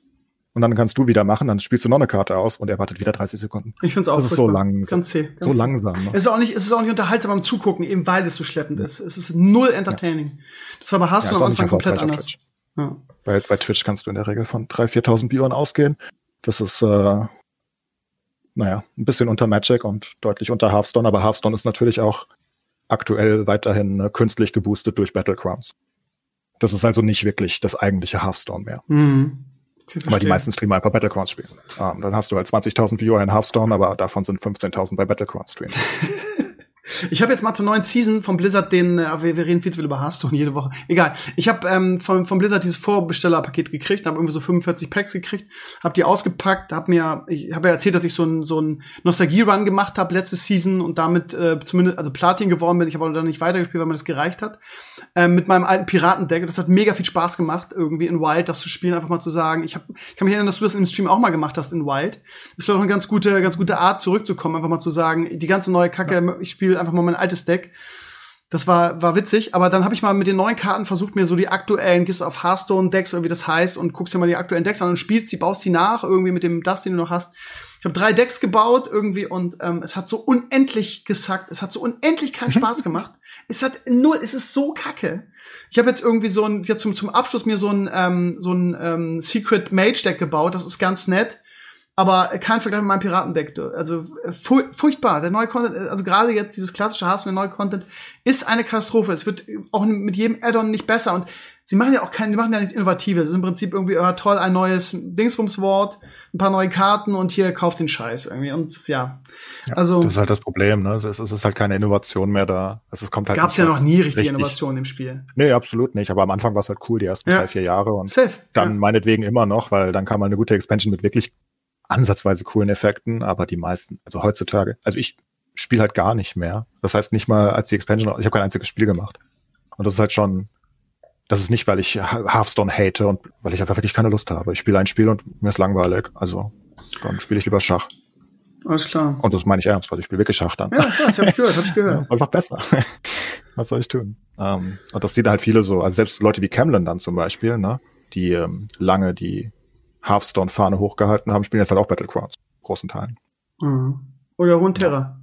und dann kannst du wieder machen, dann spielst du noch eine Karte aus und er wartet wieder 30 Sekunden. Ich finde es auch das ist so langsam. Ganz zäh. Ganz so langsam. Ne? Es ist auch nicht, es ist auch nicht unterhaltsam beim Zugucken, eben weil es so schleppend ist. Es ist null entertaining. Ja. Das war bei Hearthstone ja, am Anfang komplett anders. Ja. Bei, bei Twitch kannst du in der Regel von 3.000, 4.000 Viewern ausgehen. Das ist, äh, naja, ein bisschen unter Magic und deutlich unter Hearthstone, aber Hearthstone ist natürlich auch aktuell weiterhin äh, künstlich geboostet durch Battlegrounds. Das ist also nicht wirklich das eigentliche Hearthstone mehr. Mhm. Weil die meisten Streamer einfach Battlegrounds spielen. Um, ähm, dann hast du halt 20.000 Viewer in Hearthstone, aber davon sind 15.000 bei Battlegrounds Streams. <laughs> Ich habe jetzt mal zur neuen Season von Blizzard den, äh, wir, wir reden viel zu viel über Hearthstone jede Woche. Egal. Ich habe ähm, von, von Blizzard dieses Vorbestellerpaket gekriegt, habe irgendwie so 45 Packs gekriegt, habe die ausgepackt, habe mir, ich habe ja erzählt, dass ich so ein so ein Nostalgie-Run gemacht habe letzte Season und damit äh, zumindest also Platin geworden bin. Ich habe aber dann nicht weitergespielt, weil mir das gereicht hat. Ähm, mit meinem alten Piratendeck. Das hat mega viel Spaß gemacht, irgendwie in Wild das zu spielen, einfach mal zu sagen. Ich, hab, ich kann mich erinnern, dass du das im Stream auch mal gemacht hast in Wild. Das ist doch eine ganz gute, ganz gute Art, zurückzukommen, einfach mal zu sagen, die ganze neue Kacke, ja. ich spiele einfach mal mein altes Deck. Das war, war witzig, aber dann habe ich mal mit den neuen Karten versucht, mir so die aktuellen, gehst auf Hearthstone-Decks oder wie das heißt und guckst dir mal die aktuellen Decks an und spielst sie, baust sie nach, irgendwie mit dem das, den du noch hast. Ich habe drei Decks gebaut irgendwie und ähm, es hat so unendlich gesackt, es hat so unendlich keinen Spaß gemacht. Es hat null, es ist so kacke. Ich habe jetzt irgendwie so ein, jetzt zum, zum Abschluss mir so ein, ähm, so ein ähm, Secret Mage Deck gebaut, das ist ganz nett aber kein Vergleich mit meinem Piratendeck. Also äh, furchtbar. Der neue Content, also gerade jetzt dieses klassische Hass der neue Content ist eine Katastrophe. Es wird auch mit jedem Addon nicht besser und sie machen ja auch kein, die machen ja nichts Innovatives. Es ist im Prinzip irgendwie ja, toll ein neues Dingsbumswort, ein paar neue Karten und hier kauft den Scheiß irgendwie und ja. ja also das ist halt das Problem, ne? Es ist halt keine Innovation mehr da. Also es kommt halt. Gab's ja noch nie richtig, richtig Innovation im Spiel. Nee, absolut nicht. Aber am Anfang war es halt cool, die ersten ja. drei, vier Jahre und Safe. dann ja. meinetwegen immer noch, weil dann kam mal eine gute Expansion mit wirklich ansatzweise coolen Effekten, aber die meisten, also heutzutage, also ich spiele halt gar nicht mehr. Das heißt nicht mal als die Expansion, ich habe kein einziges Spiel gemacht. Und das ist halt schon, das ist nicht, weil ich Hearthstone hate und weil ich einfach wirklich keine Lust habe. Ich spiele ein Spiel und mir ist langweilig. Also dann spiele ich lieber Schach. Alles klar. Und das meine ich ernst, weil ich spiele wirklich Schach dann. Ja, das habe ich gehört, hab ich <laughs> gehört. Ist einfach besser. <laughs> Was soll ich tun? Ähm, und das sieht halt viele so, also selbst Leute wie Camlin dann zum Beispiel, ne, die ähm, lange die Hearthstone-Fahne hochgehalten haben, spielen jetzt halt auch Battlegrounds, großen Teilen. Mhm. Oder Runeterra.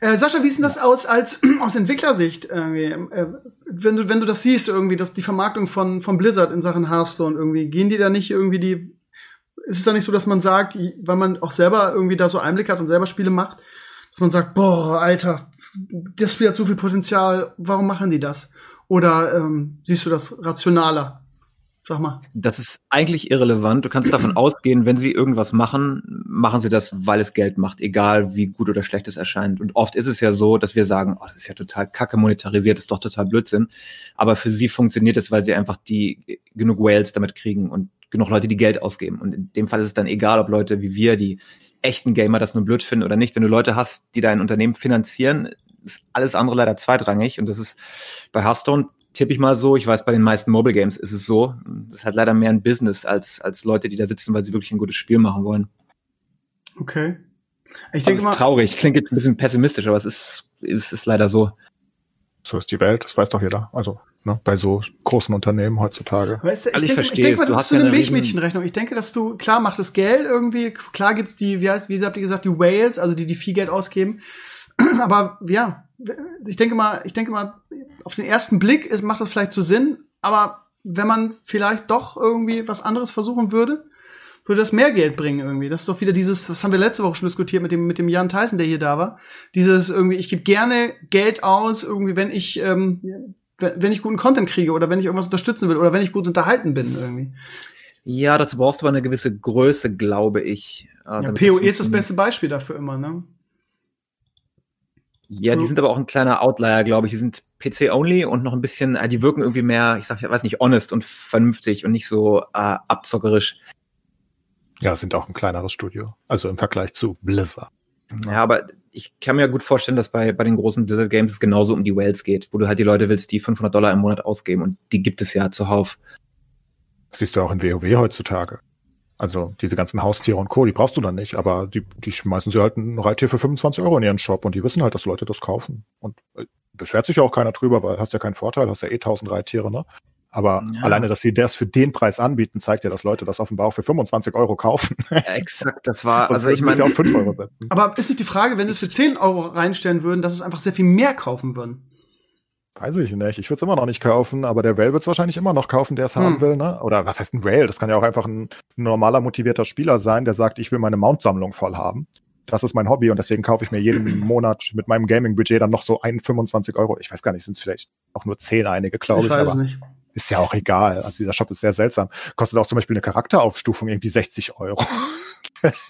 Äh, Sascha, wie ist denn das aus als <clears throat> aus Entwicklersicht irgendwie? Äh, wenn du wenn du das siehst irgendwie, dass die Vermarktung von von Blizzard in Sachen Hearthstone irgendwie gehen die da nicht irgendwie die ist es da nicht so, dass man sagt, weil man auch selber irgendwie da so Einblick hat und selber Spiele macht, dass man sagt, boah, Alter, das Spiel hat so viel Potenzial, warum machen die das? Oder ähm, siehst du das rationaler? Sag mal. Das ist eigentlich irrelevant. Du kannst davon <clears throat> ausgehen, wenn sie irgendwas machen, machen sie das, weil es Geld macht, egal wie gut oder schlecht es erscheint. Und oft ist es ja so, dass wir sagen, oh, das ist ja total kacke monetarisiert, das ist doch total Blödsinn. Aber für sie funktioniert es, weil sie einfach die genug Whales damit kriegen und genug Leute, die Geld ausgeben. Und in dem Fall ist es dann egal, ob Leute wie wir, die echten Gamer das nur blöd finden oder nicht. Wenn du Leute hast, die dein Unternehmen finanzieren, ist alles andere leider zweitrangig. Und das ist bei Hearthstone tippe ich mal so. Ich weiß, bei den meisten Mobile Games ist es so. Das ist halt leider mehr ein Business als, als Leute, die da sitzen, weil sie wirklich ein gutes Spiel machen wollen. Okay. Ich denke mal. traurig. Klingt jetzt ein bisschen pessimistisch, aber es ist, es ist leider so. So ist die Welt. Das weiß doch jeder. Also, ne, bei so großen Unternehmen heutzutage. Weißt du, ich, also ich, denke, ich denke mal, das ist so eine Milchmädchenrechnung. Ich denke, dass du, klar macht das Geld irgendwie, klar gibt's die, wie heißt, wie habt ihr gesagt, die Whales, also die, die viel Geld ausgeben. <clears throat> aber, ja, ich denke mal, ich denke mal, auf den ersten Blick ist, macht das vielleicht zu so Sinn, aber wenn man vielleicht doch irgendwie was anderes versuchen würde, würde das mehr Geld bringen irgendwie. Das ist doch wieder dieses, das haben wir letzte Woche schon diskutiert mit dem mit dem Jan Tyson, der hier da war. Dieses irgendwie, ich gebe gerne Geld aus, irgendwie, wenn ich ähm, wenn ich guten Content kriege oder wenn ich irgendwas unterstützen will oder wenn ich gut unterhalten bin irgendwie. Ja, dazu brauchst du aber eine gewisse Größe, glaube ich. Ja, PoE ist das beste Beispiel dafür immer, ne? Ja, die sind aber auch ein kleiner Outlier, glaube ich. Die sind PC-only und noch ein bisschen, äh, die wirken irgendwie mehr, ich sag, ich weiß nicht, honest und vernünftig und nicht so äh, abzockerisch. Ja, sind auch ein kleineres Studio. Also im Vergleich zu Blizzard. Ja, aber ich kann mir gut vorstellen, dass bei, bei den großen Blizzard Games es genauso um die Whales geht, wo du halt die Leute willst, die 500 Dollar im Monat ausgeben und die gibt es ja zuhauf. Das siehst du auch in WoW heutzutage. Also diese ganzen Haustiere und Co., die brauchst du dann nicht, aber die, die schmeißen sie halt ein Reittier für 25 Euro in ihren Shop und die wissen halt, dass Leute das kaufen. Und äh, beschwert sich ja auch keiner drüber, weil hast ja keinen Vorteil, hast ja eh 1000 Reittiere, ne? Aber ja. alleine, dass sie das für den Preis anbieten, zeigt ja, dass Leute das offenbar auch für 25 Euro kaufen. <laughs> Ja, exakt, das war, also ich meine. Ja auch 5 Euro setzen. Aber ist nicht die Frage, wenn sie es für 10 Euro reinstellen würden, dass es einfach sehr viel mehr kaufen würden? Weiß ich nicht. Ich würde es immer noch nicht kaufen, aber der Whale wird es wahrscheinlich immer noch kaufen, der es hm. haben will. Ne? Oder was heißt ein Whale? Das kann ja auch einfach ein normaler, motivierter Spieler sein, der sagt, ich will meine Mount-Sammlung voll haben. Das ist mein Hobby und deswegen kaufe ich mir jeden <clears throat> Monat mit meinem Gaming-Budget dann noch so ein 25 Euro. Ich weiß gar nicht, sind es vielleicht auch nur 10 einige, glaube ich. Ich weiß aber nicht. Ist ja auch egal. Also dieser Shop ist sehr seltsam. Kostet auch zum Beispiel eine Charakteraufstufung irgendwie 60 Euro.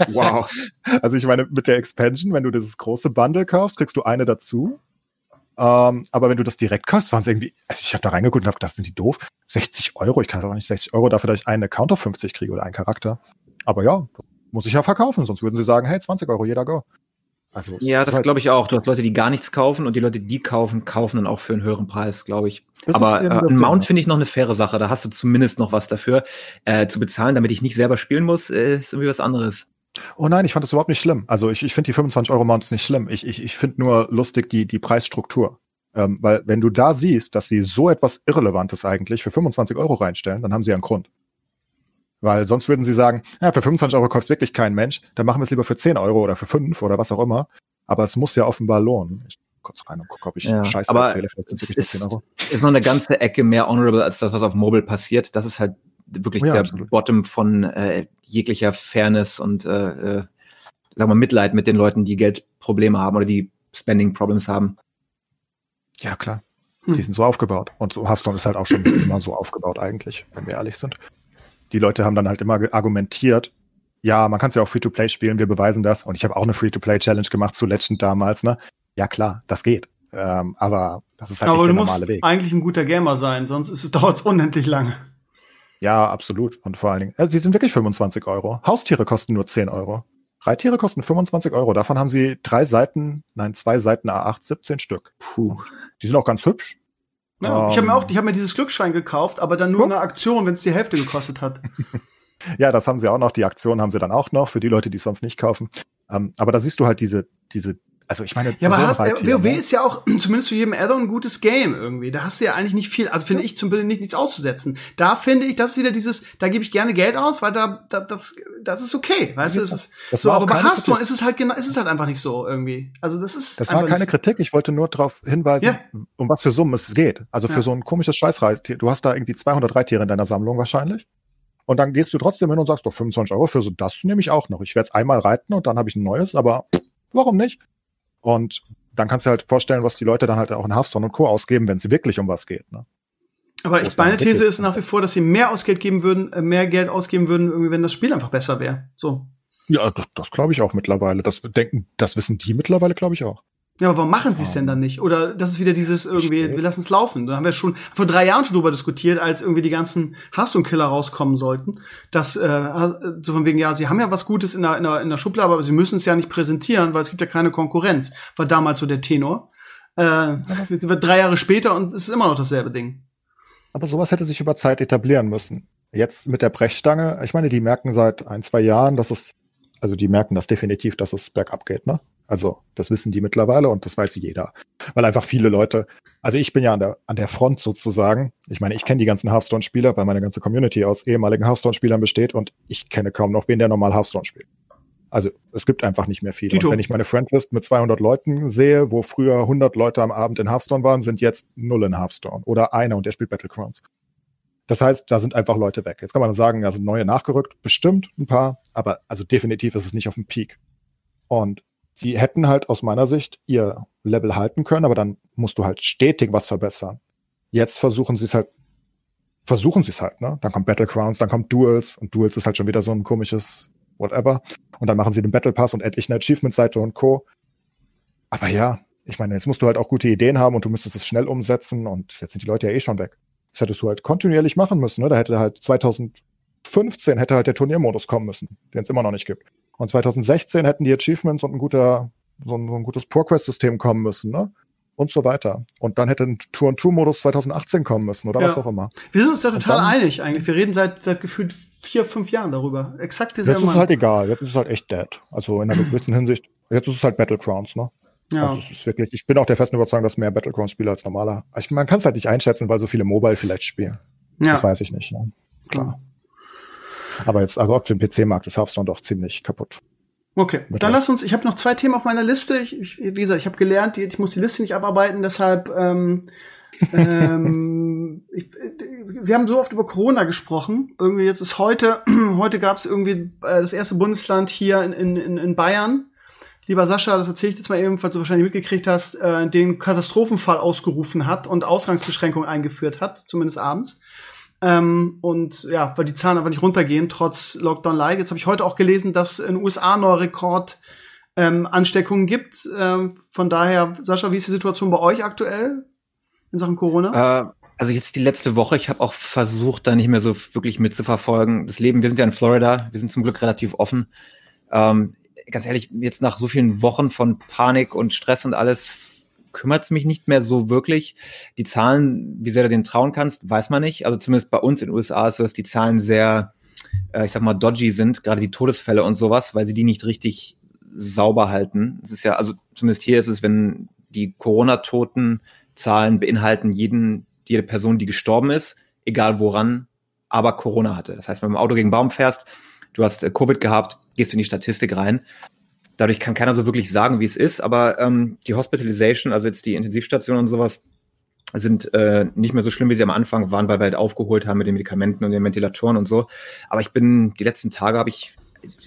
Wow. <laughs> also ich meine, mit der Expansion, wenn du dieses große Bundle kaufst, kriegst du eine dazu Ähm, aber wenn du das direkt kaufst, waren es irgendwie, also ich habe da reingeguckt und habe gedacht, sind die doof? 60 Euro, ich kann aber nicht 60 Euro dafür, dass ich einen Account auf 50 kriege oder einen Charakter. Aber ja, muss ich ja verkaufen, sonst würden sie sagen, hey, 20 Euro jeder go. Also, ja, das halt glaube ich auch. Du hast Leute, die gar nichts kaufen und die Leute, die kaufen, kaufen dann auch für einen höheren Preis, glaube ich. Das Aber äh, ein Mount finde ich noch eine faire Sache. Da hast du zumindest noch was dafür äh, zu bezahlen, damit ich nicht selber spielen muss, äh, ist irgendwie was anderes. Oh nein, ich fand das überhaupt nicht schlimm. Also ich, ich finde die 25 Euro Mounts nicht schlimm. Ich, ich, ich finde nur lustig die, die Preisstruktur. Ähm, weil wenn du da siehst, dass sie so etwas Irrelevantes eigentlich für 25 Euro reinstellen, dann haben sie einen Grund. Weil sonst würden sie sagen, ja, für 25 Euro kauft wirklich kein Mensch, dann machen wir es lieber für 10 Euro oder für 5 oder was auch immer. Aber es muss ja offenbar lohnen. Ich kurz rein und gucke, ob ich ja, Scheiße aber erzähle. Vielleicht sind es wirklich 10 Euro. Ist noch eine ganze Ecke mehr honorable als das, was auf Mobile passiert. Das ist halt wirklich ja, der absolut. Bottom von äh, jeglicher Fairness und äh, äh, sagen wir Mitleid mit den Leuten, die Geldprobleme haben oder die Spending Problems haben. Ja, klar. Hm. Die sind so aufgebaut. Und so Hearthstone ist halt auch schon <clears throat> immer so aufgebaut eigentlich, wenn wir ehrlich sind. Die Leute haben dann halt immer argumentiert, ja, man kann es ja auch Free-to-Play spielen, wir beweisen das. Und ich habe auch eine Free-to-Play-Challenge gemacht zu Legend damals, ne? Ja, klar, das geht. Ähm, aber das ist halt aber nicht der normale Weg. eigentlich ein guter Gamer sein, sonst dauert es <laughs> unendlich lange. Ja, absolut. Und vor allen Dingen, also sie sind wirklich 25 Euro. Haustiere kosten nur 10 Euro. Reittiere kosten 25 Euro. Davon haben sie drei Seiten, nein, zwei Seiten A8, 17 Stück. Puh. Die sind auch ganz hübsch. Ja, ähm, ich habe mir auch, ich habe mir dieses Glücksschwein gekauft, aber dann nur in einer Aktion, wenn es die Hälfte gekostet hat. <laughs> ja, das haben sie auch noch. Die Aktion haben sie dann auch noch für die Leute, die es sonst nicht kaufen. Ähm, aber da siehst du halt diese, diese also ich meine, ja, aber hast, WoW ne? ist ja auch <clears throat> zumindest für jedem Addon ein gutes Game irgendwie. Da hast du ja eigentlich nicht viel, also finde ja. ich zum Beispiel nicht nichts auszusetzen. Da finde ich, das ist wieder dieses, da gebe ich gerne Geld aus, weil da, da das, das ist okay, weißt du, es ist so. Aber bei Hearthstone ist es halt genau, ist es halt einfach nicht so irgendwie. Also das ist. Das war keine Kritik. Ich wollte nur darauf hinweisen, ja. um was für Summen es geht. Also für ja. so ein komisches Scheißreittier. Du hast da irgendwie 200 Reittiere in deiner Sammlung wahrscheinlich. Und dann gehst du trotzdem hin und sagst, doch 25 Euro für so das nehme ich auch noch. Ich werde es einmal reiten und dann habe ich ein neues, aber warum nicht? Und dann kannst du halt vorstellen, was die Leute dann halt auch in Hearthstone und Co. ausgeben, wenn es wirklich um was geht. Ne? Aber ich, meine These ist nach wie vor, dass sie mehr Ausgeld geben würden, äh, mehr Geld ausgeben würden, irgendwie, wenn das Spiel einfach besser wäre. So. Ja, das, das glaube ich auch mittlerweile. Das denken, das wissen die mittlerweile, glaube ich auch. Ja, aber warum machen sie es denn dann nicht? Oder das ist wieder dieses irgendwie, wir lassen es laufen. Da haben wir schon vor drei Jahren schon drüber diskutiert, als irgendwie die ganzen Hearthstone-Killer rauskommen sollten. Dass, äh, so von wegen, ja, sie haben ja was Gutes in der, in der, in der Schublade, aber sie müssen es ja nicht präsentieren, weil es gibt ja keine Konkurrenz. War damals so der Tenor. Äh, jetzt wird drei Jahre später und es ist immer noch dasselbe Ding. Aber sowas hätte sich über Zeit etablieren müssen. Jetzt mit der Brechstange, ich meine, die merken seit ein, zwei Jahren, dass es, also die merken das definitiv, dass es bergab geht, ne? Also das wissen die mittlerweile und das weiß jeder. Weil einfach viele Leute, also ich bin ja an der, an der Front sozusagen. Ich meine, ich kenne die ganzen Hearthstone-Spieler, weil meine ganze Community aus ehemaligen Hearthstone-Spielern besteht und ich kenne kaum noch wen, der normal Hearthstone spielt. Also es gibt einfach nicht mehr viele. Und wenn ich meine Friendlist mit 200 Leuten sehe, wo früher 100 Leute am Abend in Hearthstone waren, sind jetzt null in Hearthstone oder einer und der spielt Battlegrounds. Das heißt, da sind einfach Leute weg. Jetzt kann man sagen, da sind neue nachgerückt, bestimmt ein paar, aber also definitiv ist es nicht auf dem Peak. Und sie hätten halt aus meiner Sicht ihr Level halten können, aber dann musst du halt stetig was verbessern. Jetzt versuchen sie es halt, versuchen sie es halt, ne? Dann kommt Battlegrounds, dann kommt Duels und Duels ist halt schon wieder so ein komisches whatever. Und dann machen sie den Battle Pass und endlich eine Achievement-Seite und Co. Aber ja, ich meine, jetzt musst du halt auch gute Ideen haben und du müsstest es schnell umsetzen und jetzt sind die Leute ja eh schon weg. Das hättest du halt kontinuierlich machen müssen, ne? Da hätte halt 2015 hätte halt der Turniermodus kommen müssen, den es immer noch nicht gibt. Und 2016 hätten die Achievements und ein guter, so ein, so ein gutes Pour-Quest-System kommen müssen, ne? Und so weiter. Und dann hätte ein Tour-and-True-Modus 2018 kommen müssen oder ja. was auch immer. Wir sind uns da total dann, einig eigentlich. Wir reden seit, seit gefühlt vier, fünf Jahren darüber. Exakt dieselbe Jetzt ist es halt egal. Jetzt ist es halt echt dead. Also in einer gewissen Hinsicht. Jetzt ist es halt Battlegrounds, ne? Ja. Also es ist wirklich, ich bin auch der festen Überzeugung, dass mehr Battlegrounds spiele als normaler. Ich, man kann es halt nicht einschätzen, weil so viele Mobile vielleicht spielen. Ja. Das weiß ich nicht. Ne? Klar. Aber jetzt, also auf dem PC-Markt ist Hearthstone doch ziemlich kaputt. Okay, dann lass uns, ich habe noch zwei Themen auf meiner Liste. Ich, ich, wie gesagt, ich habe gelernt, ich muss die Liste nicht abarbeiten, deshalb ähm, <laughs> ähm, ich, wir haben so oft über Corona gesprochen. Irgendwie jetzt ist heute, <clears throat> heute gab es irgendwie äh, das erste Bundesland hier in, in, in Bayern. Lieber Sascha, das erzähle ich jetzt mal eben, falls du wahrscheinlich mitgekriegt hast, äh, den Katastrophenfall ausgerufen hat und Ausgangsbeschränkungen eingeführt hat, zumindest abends. Ähm, und ja, weil die Zahlen einfach nicht runtergehen, trotz Lockdown Light. Jetzt habe ich heute auch gelesen, dass in den USA neuer Rekord ähm, Ansteckungen gibt. Ähm, von daher, Sascha, wie ist die Situation bei euch aktuell in Sachen Corona? Äh, also jetzt die letzte Woche, ich habe auch versucht, da nicht mehr so wirklich mitzuverfolgen. Das Leben, wir sind ja in Florida, wir sind zum Glück relativ offen. Ähm, ganz ehrlich, jetzt nach so vielen Wochen von Panik und Stress und alles, kümmert es mich nicht mehr so wirklich. Die Zahlen, wie sehr du denen trauen kannst, weiß man nicht. Also zumindest bei uns in den USA ist so, dass die Zahlen sehr, äh, ich sag mal, dodgy sind, gerade die Todesfälle und sowas, weil sie die nicht richtig sauber halten. Es ist ja, also zumindest hier ist es, wenn die Corona-Toten Zahlen beinhalten jeden, jede Person, die gestorben ist, egal woran, aber Corona hatte. Das heißt, wenn du im Auto gegen Baum fährst, du hast äh, Covid gehabt, gehst du in die Statistik rein. Dadurch kann keiner so wirklich sagen, wie es ist, aber ähm, die Hospitalization, also jetzt die Intensivstation und sowas, sind äh, nicht mehr so schlimm, wie sie am Anfang waren, weil wir halt aufgeholt haben mit den Medikamenten und den Ventilatoren und so. Aber ich bin, die letzten Tage habe ich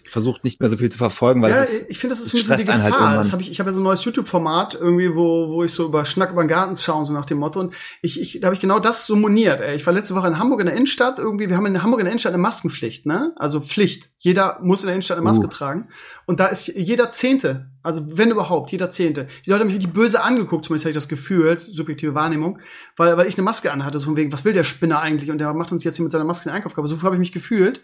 versucht nicht mehr so viel zu verfolgen, weil ja, es ich finde, das ist ein die Gefahr. Halt das hab ich ich habe ja so ein neues YouTube-Format irgendwie, wo wo ich so über Schnack über den Gartenzaun so nach dem Motto und ich, ich da habe ich genau das so moniert. Ey. Ich war letzte Woche in Hamburg in der Innenstadt irgendwie. Wir haben in Hamburg in der Innenstadt eine Maskenpflicht, ne? Also Pflicht. Jeder muss in der Innenstadt eine Maske uh. tragen und da ist jeder Zehnte, also wenn überhaupt, jeder Zehnte. Die Leute haben mich richtig böse angeguckt, zumindest habe ich das gefühlt, subjektive Wahrnehmung, weil weil ich eine Maske anhatte, so von wegen, was will der Spinner eigentlich und der macht uns jetzt hier mit seiner Maske den Einkauf. Aber so habe ich mich gefühlt.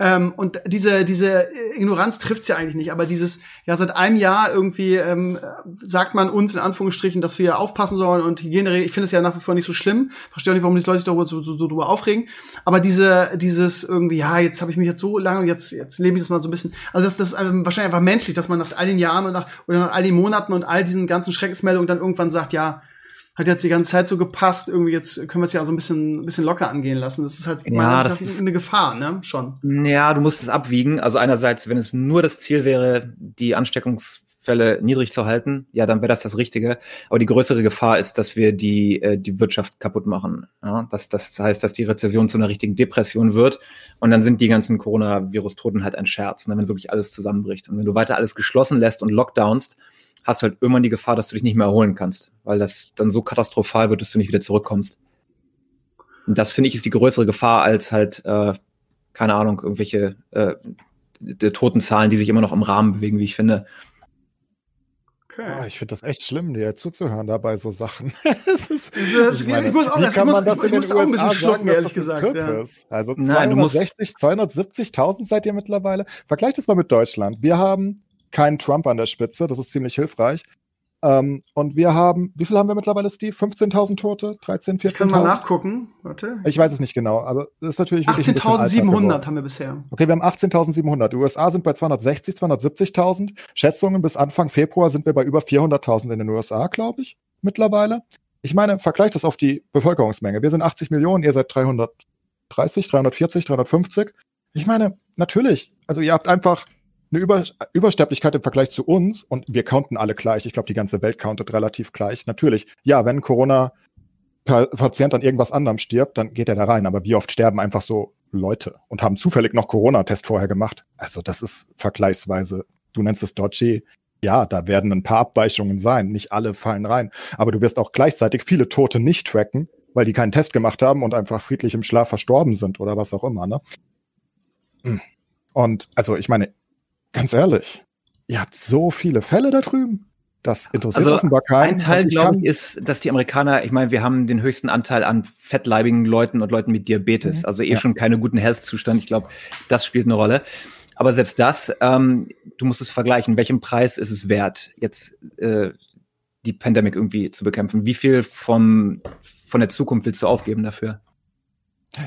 Ähm, und diese, diese Ignoranz trifft's ja eigentlich nicht, aber dieses, ja, seit einem Jahr irgendwie ähm, sagt man uns in Anführungsstrichen, dass wir aufpassen sollen und Hygiene, ich finde es ja nach wie vor nicht so schlimm. Verstehe auch nicht, warum die Leute sich darüber so, so, so drüber aufregen. Aber diese, dieses irgendwie, ja, jetzt habe ich mich jetzt so lange und jetzt, jetzt lebe ich das mal so ein bisschen. Also das, das ist wahrscheinlich einfach menschlich, dass man nach all den Jahren und nach, oder nach all den Monaten und all diesen ganzen Schreckensmeldungen dann irgendwann sagt, ja, hat jetzt die ganze Zeit so gepasst, irgendwie jetzt können wir es ja so ein bisschen, ein bisschen locker angehen lassen. Das ist halt ja, das ist eine Gefahr, ne? Schon. Ja, du musst es abwiegen. Also einerseits, wenn es nur das Ziel wäre, die Ansteckungsfälle niedrig zu halten, ja, dann wäre das das Richtige. Aber die größere Gefahr ist, dass wir die, äh, die Wirtschaft kaputt machen. Ja? Das, das heißt, dass die Rezession zu einer richtigen Depression wird und dann sind die ganzen Coronavirus-Toten halt ein Scherz, ne? wenn wirklich alles zusammenbricht. Und wenn du weiter alles geschlossen lässt und lockdownst, hast du halt irgendwann die Gefahr, dass du dich nicht mehr erholen kannst, weil das dann so katastrophal wird, dass du nicht wieder zurückkommst. Und das finde ich ist die größere Gefahr als halt, äh, keine Ahnung, irgendwelche äh, der Totenzahlen, die sich immer noch im Rahmen bewegen, wie ich finde. Okay. Oh, ich finde das echt schlimm, dir zuzuhören dabei so Sachen. <laughs> ist, ich, meine, ich muss auch, ich muss, ich, ich muss auch ein bisschen schlucken, ehrlich gesagt. Ja. Also 260, 270.000 seid ihr mittlerweile. Vergleicht das mal mit Deutschland. Wir haben kein Trump an der Spitze. Das ist ziemlich hilfreich. Ähm, und wir haben, wie viel haben wir mittlerweile, Steve? 15.000 Tote? 13, 14.000? Ich kann mal nachgucken. Warte. Ich weiß es nicht genau, aber das ist natürlich 18.700 haben wir bisher. Okay, wir haben 18.700. Die USA sind bei 260, 270.000. Schätzungen bis Anfang Februar sind wir bei über 400.000 in den USA, glaube ich, mittlerweile. Ich meine, vergleicht das auf die Bevölkerungsmenge. Wir sind 80 Millionen, ihr seid 330, 340, 350. Ich meine, natürlich. Also ihr habt einfach eine Über Übersterblichkeit im Vergleich zu uns und wir counten alle gleich. Ich glaube, die ganze Welt countet relativ gleich. Natürlich, ja, wenn Corona Patient an irgendwas anderem stirbt, dann geht er da rein. Aber wie oft sterben einfach so Leute und haben zufällig noch Corona-Test vorher gemacht? Also das ist vergleichsweise, du nennst es dodgy. Ja, da werden ein paar Abweichungen sein. Nicht alle fallen rein. Aber du wirst auch gleichzeitig viele Tote nicht tracken, weil die keinen Test gemacht haben und einfach friedlich im Schlaf verstorben sind oder was auch immer. Ne? Und also ich meine, ganz ehrlich, ihr habt so viele Fälle da drüben. Das interessiert also offenbar keinen. Ein Teil, glaube ich, ist, dass die Amerikaner, ich meine, wir haben den höchsten Anteil an fettleibigen Leuten und Leuten mit Diabetes, mhm. also eh ja. schon keine guten Health-Zustand. Ich glaube, das spielt eine Rolle. Aber selbst das, ähm, du musst es vergleichen. Welchen Preis ist es wert, jetzt äh, die Pandemic irgendwie zu bekämpfen? Wie viel vom, von der Zukunft willst du aufgeben dafür?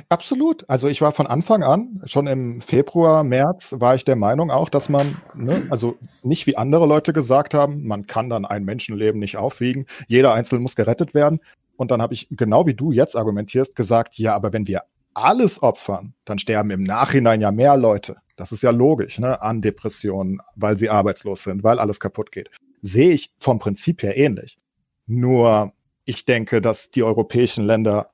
Absolut. Also ich war von Anfang an, schon im Februar, März, war ich der Meinung auch, dass man, ne, also nicht wie andere Leute gesagt haben, man kann dann ein Menschenleben nicht aufwiegen, jeder Einzelne muss gerettet werden. Und dann habe ich, genau wie du jetzt argumentierst, gesagt, ja, aber wenn wir alles opfern, dann sterben im Nachhinein ja mehr Leute. Das ist ja logisch, ne, an Depressionen, weil sie arbeitslos sind, weil alles kaputt geht. Sehe ich vom Prinzip her ähnlich. Nur ich denke, dass die europäischen Länder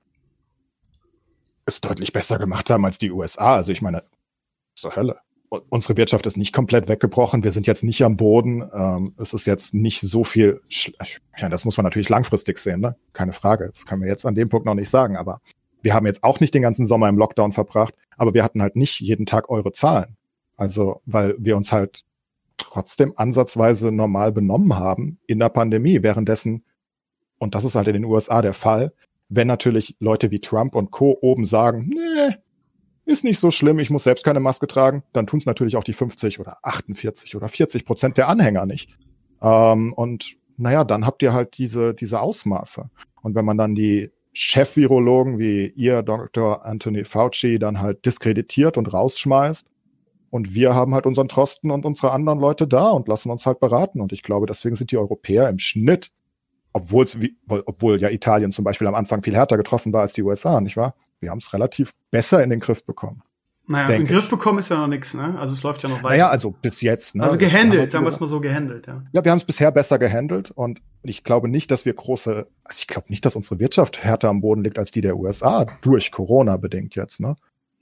es deutlich besser gemacht haben als die USA. Also ich meine, zur Hölle. Unsere Wirtschaft ist nicht komplett weggebrochen. Wir sind jetzt nicht am Boden. Ähm, es ist jetzt nicht so viel. Ja, das muss man natürlich langfristig sehen, ne? Keine Frage. Das können wir jetzt an dem Punkt noch nicht sagen. Aber wir haben jetzt auch nicht den ganzen Sommer im Lockdown verbracht. Aber wir hatten halt nicht jeden Tag eure Zahlen. Also, weil wir uns halt trotzdem ansatzweise normal benommen haben in der Pandemie. Währenddessen, und das ist halt in den USA der Fall, wenn natürlich Leute wie Trump und Co. oben sagen, nee, ist nicht so schlimm, ich muss selbst keine Maske tragen, dann tun es natürlich auch die 50 oder 48 oder 40 Prozent der Anhänger nicht. Ähm, und naja, dann habt ihr halt diese, diese Ausmaße. Und wenn man dann die Chef-Virologen wie ihr, Dr. Anthony Fauci, dann halt diskreditiert und rausschmeißt, und wir haben halt unseren Trosten und unsere anderen Leute da und lassen uns halt beraten. Und ich glaube, deswegen sind die Europäer im Schnitt, obwohl obwohl ja Italien zum Beispiel am Anfang viel härter getroffen war als die USA, nicht wahr? Wir haben es relativ besser in den Griff bekommen. Naja, in den Griff bekommen ist ja noch nichts, ne? Also es läuft ja noch weiter. Naja, also bis jetzt, ne? Also gehandelt, sagen wir es mal so gehandelt, ja. Ja, wir haben es bisher besser gehandelt und ich glaube nicht, dass wir große, also ich glaube nicht, dass unsere Wirtschaft härter am Boden liegt als die der USA, durch Corona bedingt jetzt, ne?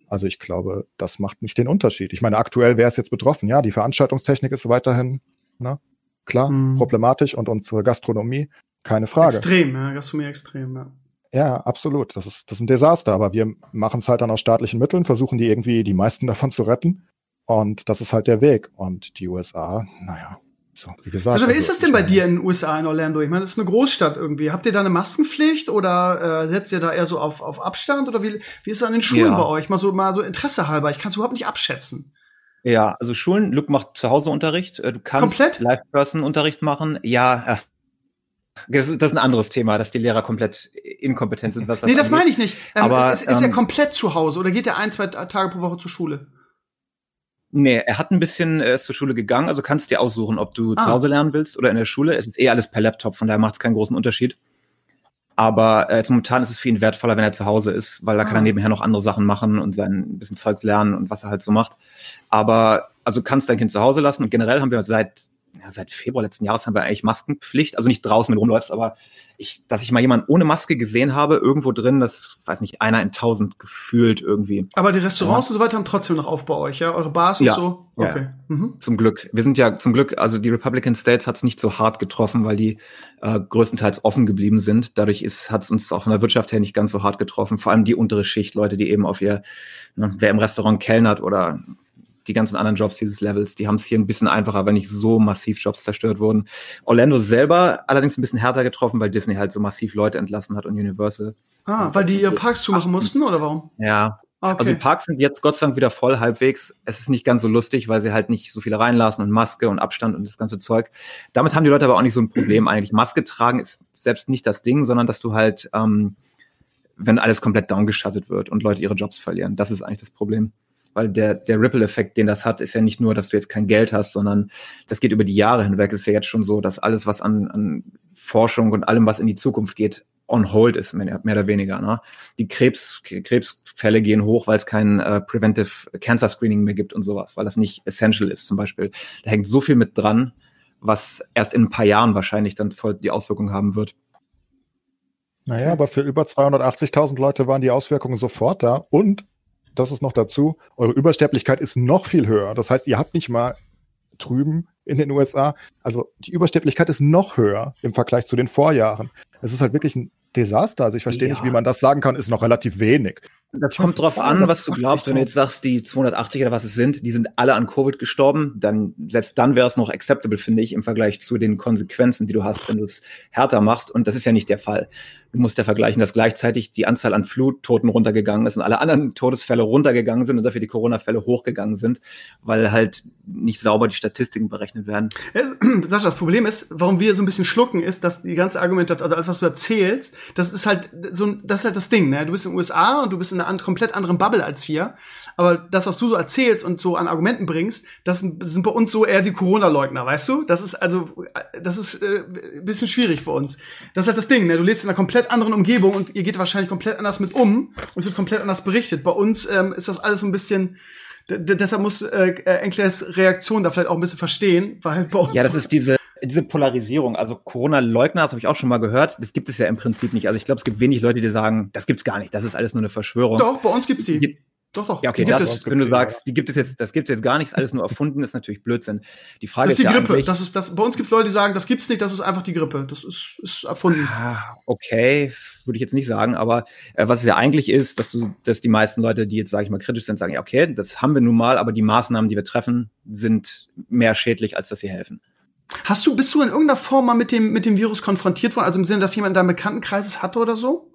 Also ich glaube, das macht nicht den Unterschied. Ich meine, aktuell wäre es jetzt betroffen, ja, die Veranstaltungstechnik ist weiterhin, ne? Klar, mhm. problematisch und unsere Gastronomie, keine Frage. Extrem, ja, Gastronomie extrem, ja. Ja, absolut. Das ist, das ist ein Desaster. Aber wir machen es halt dann aus staatlichen Mitteln, versuchen die irgendwie die meisten <laughs> davon zu retten. Und das ist halt der Weg. Und die USA, naja, so, wie gesagt. Also, wie ist das denn bei dir in den USA, in Orlando? Ich meine, das ist eine Großstadt irgendwie. Habt ihr da eine Maskenpflicht oder äh, setzt ihr da eher so auf, auf Abstand? Oder wie, wie ist es an den Schulen ja. bei euch? Mal so, mal so Interesse halber. Ich kann es überhaupt nicht abschätzen. Ja, also Schulen, Luke macht zu Hause Unterricht. Äh, du kannst Live-Person-Unterricht machen. Ja, äh, das ist, ein anderes Thema, dass die Lehrer komplett inkompetent sind. Was das nee, das meine ich nicht. Ähm, Aber ist, ist ähm, er komplett zu Hause oder geht er ein, zwei Tage pro Woche zur Schule? Nee, er hat ein bisschen, er ist zur Schule gegangen, also kannst dir aussuchen, ob du ah. zu Hause lernen willst oder in der Schule. Es ist eh alles per Laptop, von daher macht es keinen großen Unterschied. Aber äh, momentan ist es für ihn wertvoller, wenn er zu Hause ist, weil da ah. kann er ah. nebenher noch andere Sachen machen und sein bisschen Zeugs lernen und was er halt so macht. Aber also kannst dein Kind zu Hause lassen und generell haben wir seit ja, seit Februar letzten Jahres haben wir eigentlich Maskenpflicht. Also nicht draußen, wenn du rumläufst, aber ich, dass ich mal jemanden ohne Maske gesehen habe, irgendwo drin, das weiß nicht, einer in tausend gefühlt irgendwie. Aber die Restaurants ja. und so weiter haben trotzdem noch auf bei euch, ja? Eure Bars und ja. so? Okay. Ja. Mhm. Zum Glück. Wir sind ja zum Glück, also die Republican States hat es nicht so hart getroffen, weil die äh, größtenteils offen geblieben sind. Dadurch hat es uns auch von der Wirtschaft her nicht ganz so hart getroffen. Vor allem die untere Schicht, Leute, die eben auf ihr, ne, wer im Restaurant kellnert oder die ganzen anderen Jobs dieses Levels, die haben es hier ein bisschen einfacher, weil nicht so massiv Jobs zerstört wurden. Orlando selber allerdings ein bisschen härter getroffen, weil Disney halt so massiv Leute entlassen hat und Universal. Ah, weil die ihre Parks zumachen mussten oder warum? Ja. Okay. Also die Parks sind jetzt Gott sei Dank wieder voll halbwegs. Es ist nicht ganz so lustig, weil sie halt nicht so viele reinlassen und Maske und Abstand und das ganze Zeug. Damit haben die Leute aber auch nicht so ein Problem eigentlich. Maske tragen ist selbst nicht das Ding, sondern dass du halt, ähm, wenn alles komplett downgeschattet wird und Leute ihre Jobs verlieren. Das ist eigentlich das Problem weil der, der Ripple-Effekt, den das hat, ist ja nicht nur, dass du jetzt kein Geld hast, sondern das geht über die Jahre hinweg. Es ist ja jetzt schon so, dass alles, was an, an Forschung und allem, was in die Zukunft geht, on hold ist, mehr, mehr oder weniger. Ne? Die Krebs, Krebsfälle gehen hoch, weil es kein äh, Preventive Cancer Screening mehr gibt und sowas, weil das nicht essential ist zum Beispiel. Da hängt so viel mit dran, was erst in ein paar Jahren wahrscheinlich dann voll die Auswirkungen haben wird. Naja, aber für über 280.000 Leute waren die Auswirkungen sofort da und das ist noch dazu, eure Übersterblichkeit ist noch viel höher. Das heißt, ihr habt nicht mal drüben in den USA, also die Übersterblichkeit ist noch höher im Vergleich zu den Vorjahren. Es ist halt wirklich ein Desaster. Also ich verstehe ja. nicht, wie man das sagen kann, ist noch relativ wenig. Das kommt drauf an, was du glaubst. Wenn du jetzt sagst, die 280 oder was es sind, die sind alle an Covid gestorben, dann selbst dann wäre es noch acceptable, finde ich, im Vergleich zu den Konsequenzen, die du hast, wenn du es härter machst. Und das ist ja nicht der Fall. Du musst ja vergleichen, dass gleichzeitig die Anzahl an Fluttoten runtergegangen ist und alle anderen Todesfälle runtergegangen sind und dafür die Corona-Fälle hochgegangen sind, weil halt nicht sauber die Statistiken berechnet werden. <clears throat> Sascha, das Problem ist, warum wir so ein bisschen schlucken, ist, dass die ganze Argumentation, also alles, was du erzählst, das ist halt so, das ist halt das Ding, ne? Du bist in den USA und du bist in einer komplett anderen Bubble als wir. Aber das, was du so erzählst und so an Argumenten bringst, das sind bei uns so eher die Corona-Leugner, weißt du? Das ist also, das ist äh, ein bisschen schwierig für uns. Das ist halt das Ding, ne? Du lebst in einer komplett anderen Umgebung und ihr geht wahrscheinlich komplett anders mit um und es wird komplett anders berichtet. Bei uns ähm, ist das alles so ein bisschen, deshalb muss äh, Enklers Reaktion da vielleicht auch ein bisschen verstehen, weil bei uns Ja, das ist diese diese Polarisierung, also Corona-Leugner, das habe ich auch schon mal gehört, das gibt es ja im Prinzip nicht. Also ich glaube, es gibt wenig Leute, die sagen, das gibt's gar nicht, das ist alles nur eine Verschwörung. Doch, bei uns gibt's die. Doch, doch. Ja, okay, das, wenn du sagst, die gibt es jetzt, das gibt es jetzt gar nichts, alles nur erfunden, ist natürlich Blödsinn. Die Frage das ist, ist die Grippe. Das ist, das, bei uns gibt es Leute, die sagen, das gibt's nicht, das ist einfach die Grippe. Das ist, ist erfunden. Ah, okay, würde ich jetzt nicht sagen, aber äh, was es ja eigentlich ist, dass du, dass die meisten Leute, die jetzt, sage ich mal, kritisch sind, sagen, ja, okay, das haben wir nun mal, aber die Maßnahmen, die wir treffen, sind mehr schädlich, als dass sie helfen. Hast du, bist du in irgendeiner Form mal mit dem, mit dem Virus konfrontiert worden? Also im Sinne, dass jemand in deinem Bekanntenkreis es hatte oder so?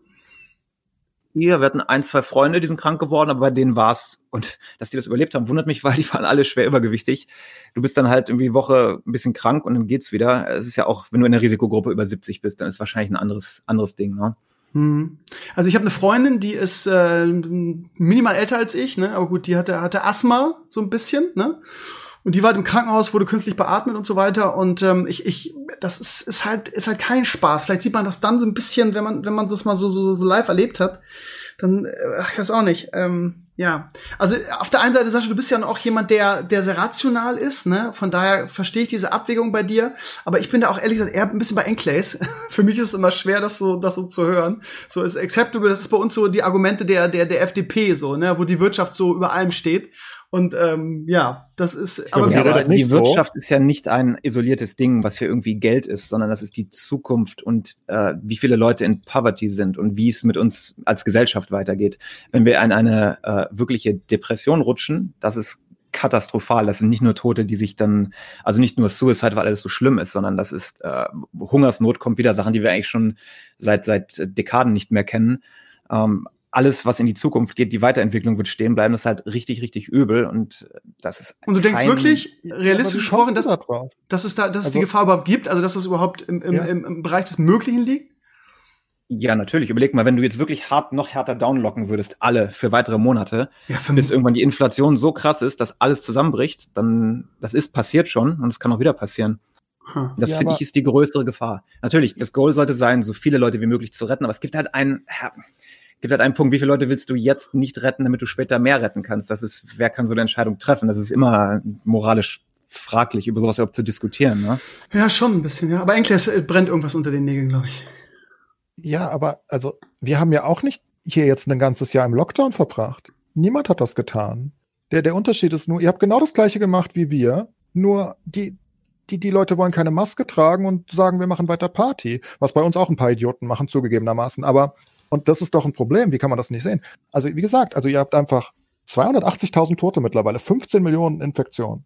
hier, wir hatten ein, zwei Freunde, die sind krank geworden, aber bei denen war's und dass die das überlebt haben, wundert mich, weil die waren alle schwer übergewichtig. Du bist dann halt irgendwie Woche ein bisschen krank und dann geht's wieder. Es ist ja auch, wenn du in der Risikogruppe über 70 bist, dann ist wahrscheinlich ein anderes anderes Ding, ne? Hm. Also ich habe eine Freundin, die ist äh, minimal älter als ich, ne? Aber gut, die hatte hatte Asthma so ein bisschen, ne? Und die war halt im Krankenhaus, wurde künstlich beatmet und so weiter. Und ähm, ich, ich, das ist, ist halt, ist halt kein Spaß. Vielleicht sieht man das dann so ein bisschen, wenn man, wenn man das mal so, so, so live erlebt hat dann, äh, ich weiß auch nicht. Ähm, ja, also auf der einen Seite, Sascha, du bist ja auch jemand, der, der sehr rational ist, ne? Von daher verstehe ich diese Abwägung bei dir. Aber ich bin da auch ehrlich gesagt eher ein bisschen bei Enclays. <laughs> Für mich ist es immer schwer, das so, das so zu hören. So ist acceptable. Das ist bei uns so die Argumente der, der, der FDP so, ne? Wo die Wirtschaft so über allem steht. Und ähm, ja, das ist. Aber, ja, aber die Wirtschaft so. ist ja nicht ein isoliertes Ding, was hier irgendwie Geld ist, sondern das ist die Zukunft und äh, wie viele Leute in Poverty sind und wie es mit uns als Gesellschaft weitergeht. Wenn wir in eine äh, wirkliche Depression rutschen, das ist katastrophal. Das sind nicht nur Tote, die sich dann, also nicht nur Suicide, weil alles so schlimm ist, sondern das ist äh, Hungersnot kommt wieder Sachen, die wir eigentlich schon seit seit Dekaden nicht mehr kennen. Ähm, alles, was in die Zukunft geht, die Weiterentwicklung wird stehen bleiben, das ist halt richtig, richtig übel und das ist. Und du denkst wirklich, realistisch gesprochen, dass, dass es da, dass also, es die also Gefahr überhaupt gibt, also dass es überhaupt im, im, ja. im, im Bereich des Möglichen liegt? Ja, natürlich. Überleg mal, wenn du jetzt wirklich hart noch härter downlocken würdest, alle für weitere Monate, ja, bis irgendwann die Inflation so krass ist, dass alles zusammenbricht, dann das ist passiert schon und es kann auch wieder passieren. Hm. Das ja, finde ich ist die größere Gefahr. Natürlich, das Goal sollte sein, so viele Leute wie möglich zu retten, aber es gibt halt einen, gibt halt einen Punkt, wie viele Leute willst du jetzt nicht retten, damit du später mehr retten kannst? Das ist, wer kann so eine Entscheidung treffen? Das ist immer moralisch fraglich, über sowas überhaupt zu diskutieren, ne? Ja, schon ein bisschen, ja. Aber eigentlich brennt irgendwas unter den Nägeln, glaube ich. Ja, aber also, wir haben ja auch nicht hier jetzt ein ganzes Jahr im Lockdown verbracht. Niemand hat das getan. Der, der Unterschied ist nur, ihr habt genau das gleiche gemacht wie wir, nur die, die, die Leute wollen keine Maske tragen und sagen, wir machen weiter Party. Was bei uns auch ein paar Idioten machen, zugegebenermaßen. Aber und das ist doch ein Problem. Wie kann man das nicht sehen? Also, wie gesagt, also ihr habt einfach 280.000 Tote mittlerweile, 15 Millionen Infektionen.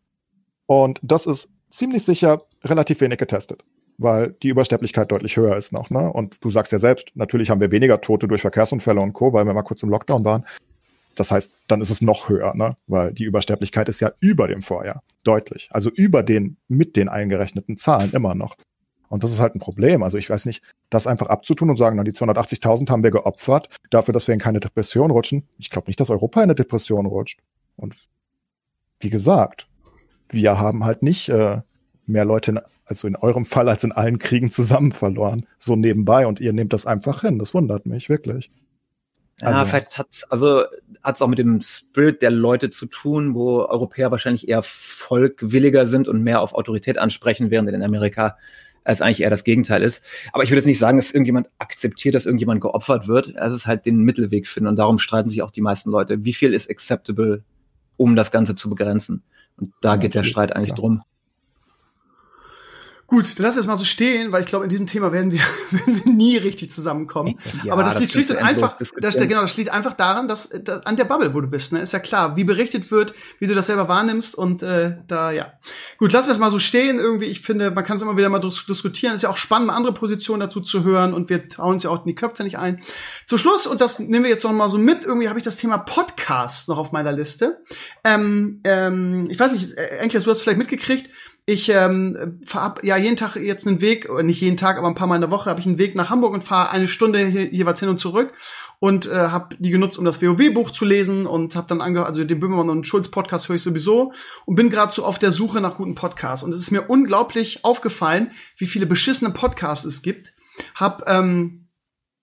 Und das ist ziemlich sicher relativ wenig getestet, weil die Übersterblichkeit deutlich höher ist noch. Ne? Und du sagst ja selbst, natürlich haben wir weniger Tote durch Verkehrsunfälle und Co., weil wir mal kurz im Lockdown waren. Das heißt, dann ist es noch höher, ne? weil die Übersterblichkeit ist ja über dem Vorjahr, deutlich. Also über den, mit den eingerechneten Zahlen immer noch. Und das ist halt ein Problem. Also ich weiß nicht, das einfach abzutun und sagen, na, die 280.000 haben wir geopfert dafür, dass wir in keine Depression rutschen. Ich glaube nicht, dass Europa in eine Depression rutscht. Und wie gesagt, wir haben halt nicht äh, mehr Leute, also in eurem Fall, als in allen Kriegen zusammen verloren, so nebenbei. Und ihr nehmt das einfach hin. Das wundert mich wirklich. Also, ja, vielleicht hat's also hat's auch mit dem Spirit der Leute zu tun, wo Europäer wahrscheinlich eher volkwilliger sind und mehr auf Autorität ansprechen, während in Amerika als eigentlich eher das Gegenteil ist. Aber ich würde jetzt nicht sagen, dass irgendjemand akzeptiert, dass irgendjemand geopfert wird. Es ist halt den Mittelweg finden und darum streiten sich auch die meisten Leute. Wie viel ist acceptable, um das Ganze zu begrenzen? Und da ja, geht der Streit eigentlich ja. drum. Gut, dann lass es mal so stehen, weil ich glaube, in diesem Thema werden wir, <laughs> werden wir nie richtig zusammenkommen. Ja, Aber das, das liegt schlicht und einfach, das, genau, das liegt einfach daran, dass, dass an der Bubble, wo du bist, ne, ist ja klar, wie berichtet wird, wie du das selber wahrnimmst und äh, da ja. Gut, lassen wir es mal so stehen. Irgendwie, ich finde, man kann es immer wieder mal diskutieren. Ist ja auch spannend, andere Positionen dazu zu hören und wir trauen uns ja auch in die Köpfe nicht ein. Zum Schluss und das nehmen wir jetzt noch mal so mit. Irgendwie habe ich das Thema Podcast noch auf meiner Liste. Ähm, ähm, ich weiß nicht, äh, eigentlich du hast es vielleicht mitgekriegt ich ähm, fahre ja jeden Tag jetzt einen Weg, nicht jeden Tag, aber ein paar Mal in der Woche habe ich einen Weg nach Hamburg und fahre eine Stunde hier, jeweils hin und zurück und äh, habe die genutzt, um das WoW-Buch zu lesen und habe dann angehört, also den Böhmermann und Schulz-Podcast höre ich sowieso und bin gerade so auf der Suche nach guten Podcasts und es ist mir unglaublich aufgefallen, wie viele beschissene Podcasts es gibt. Hab ähm,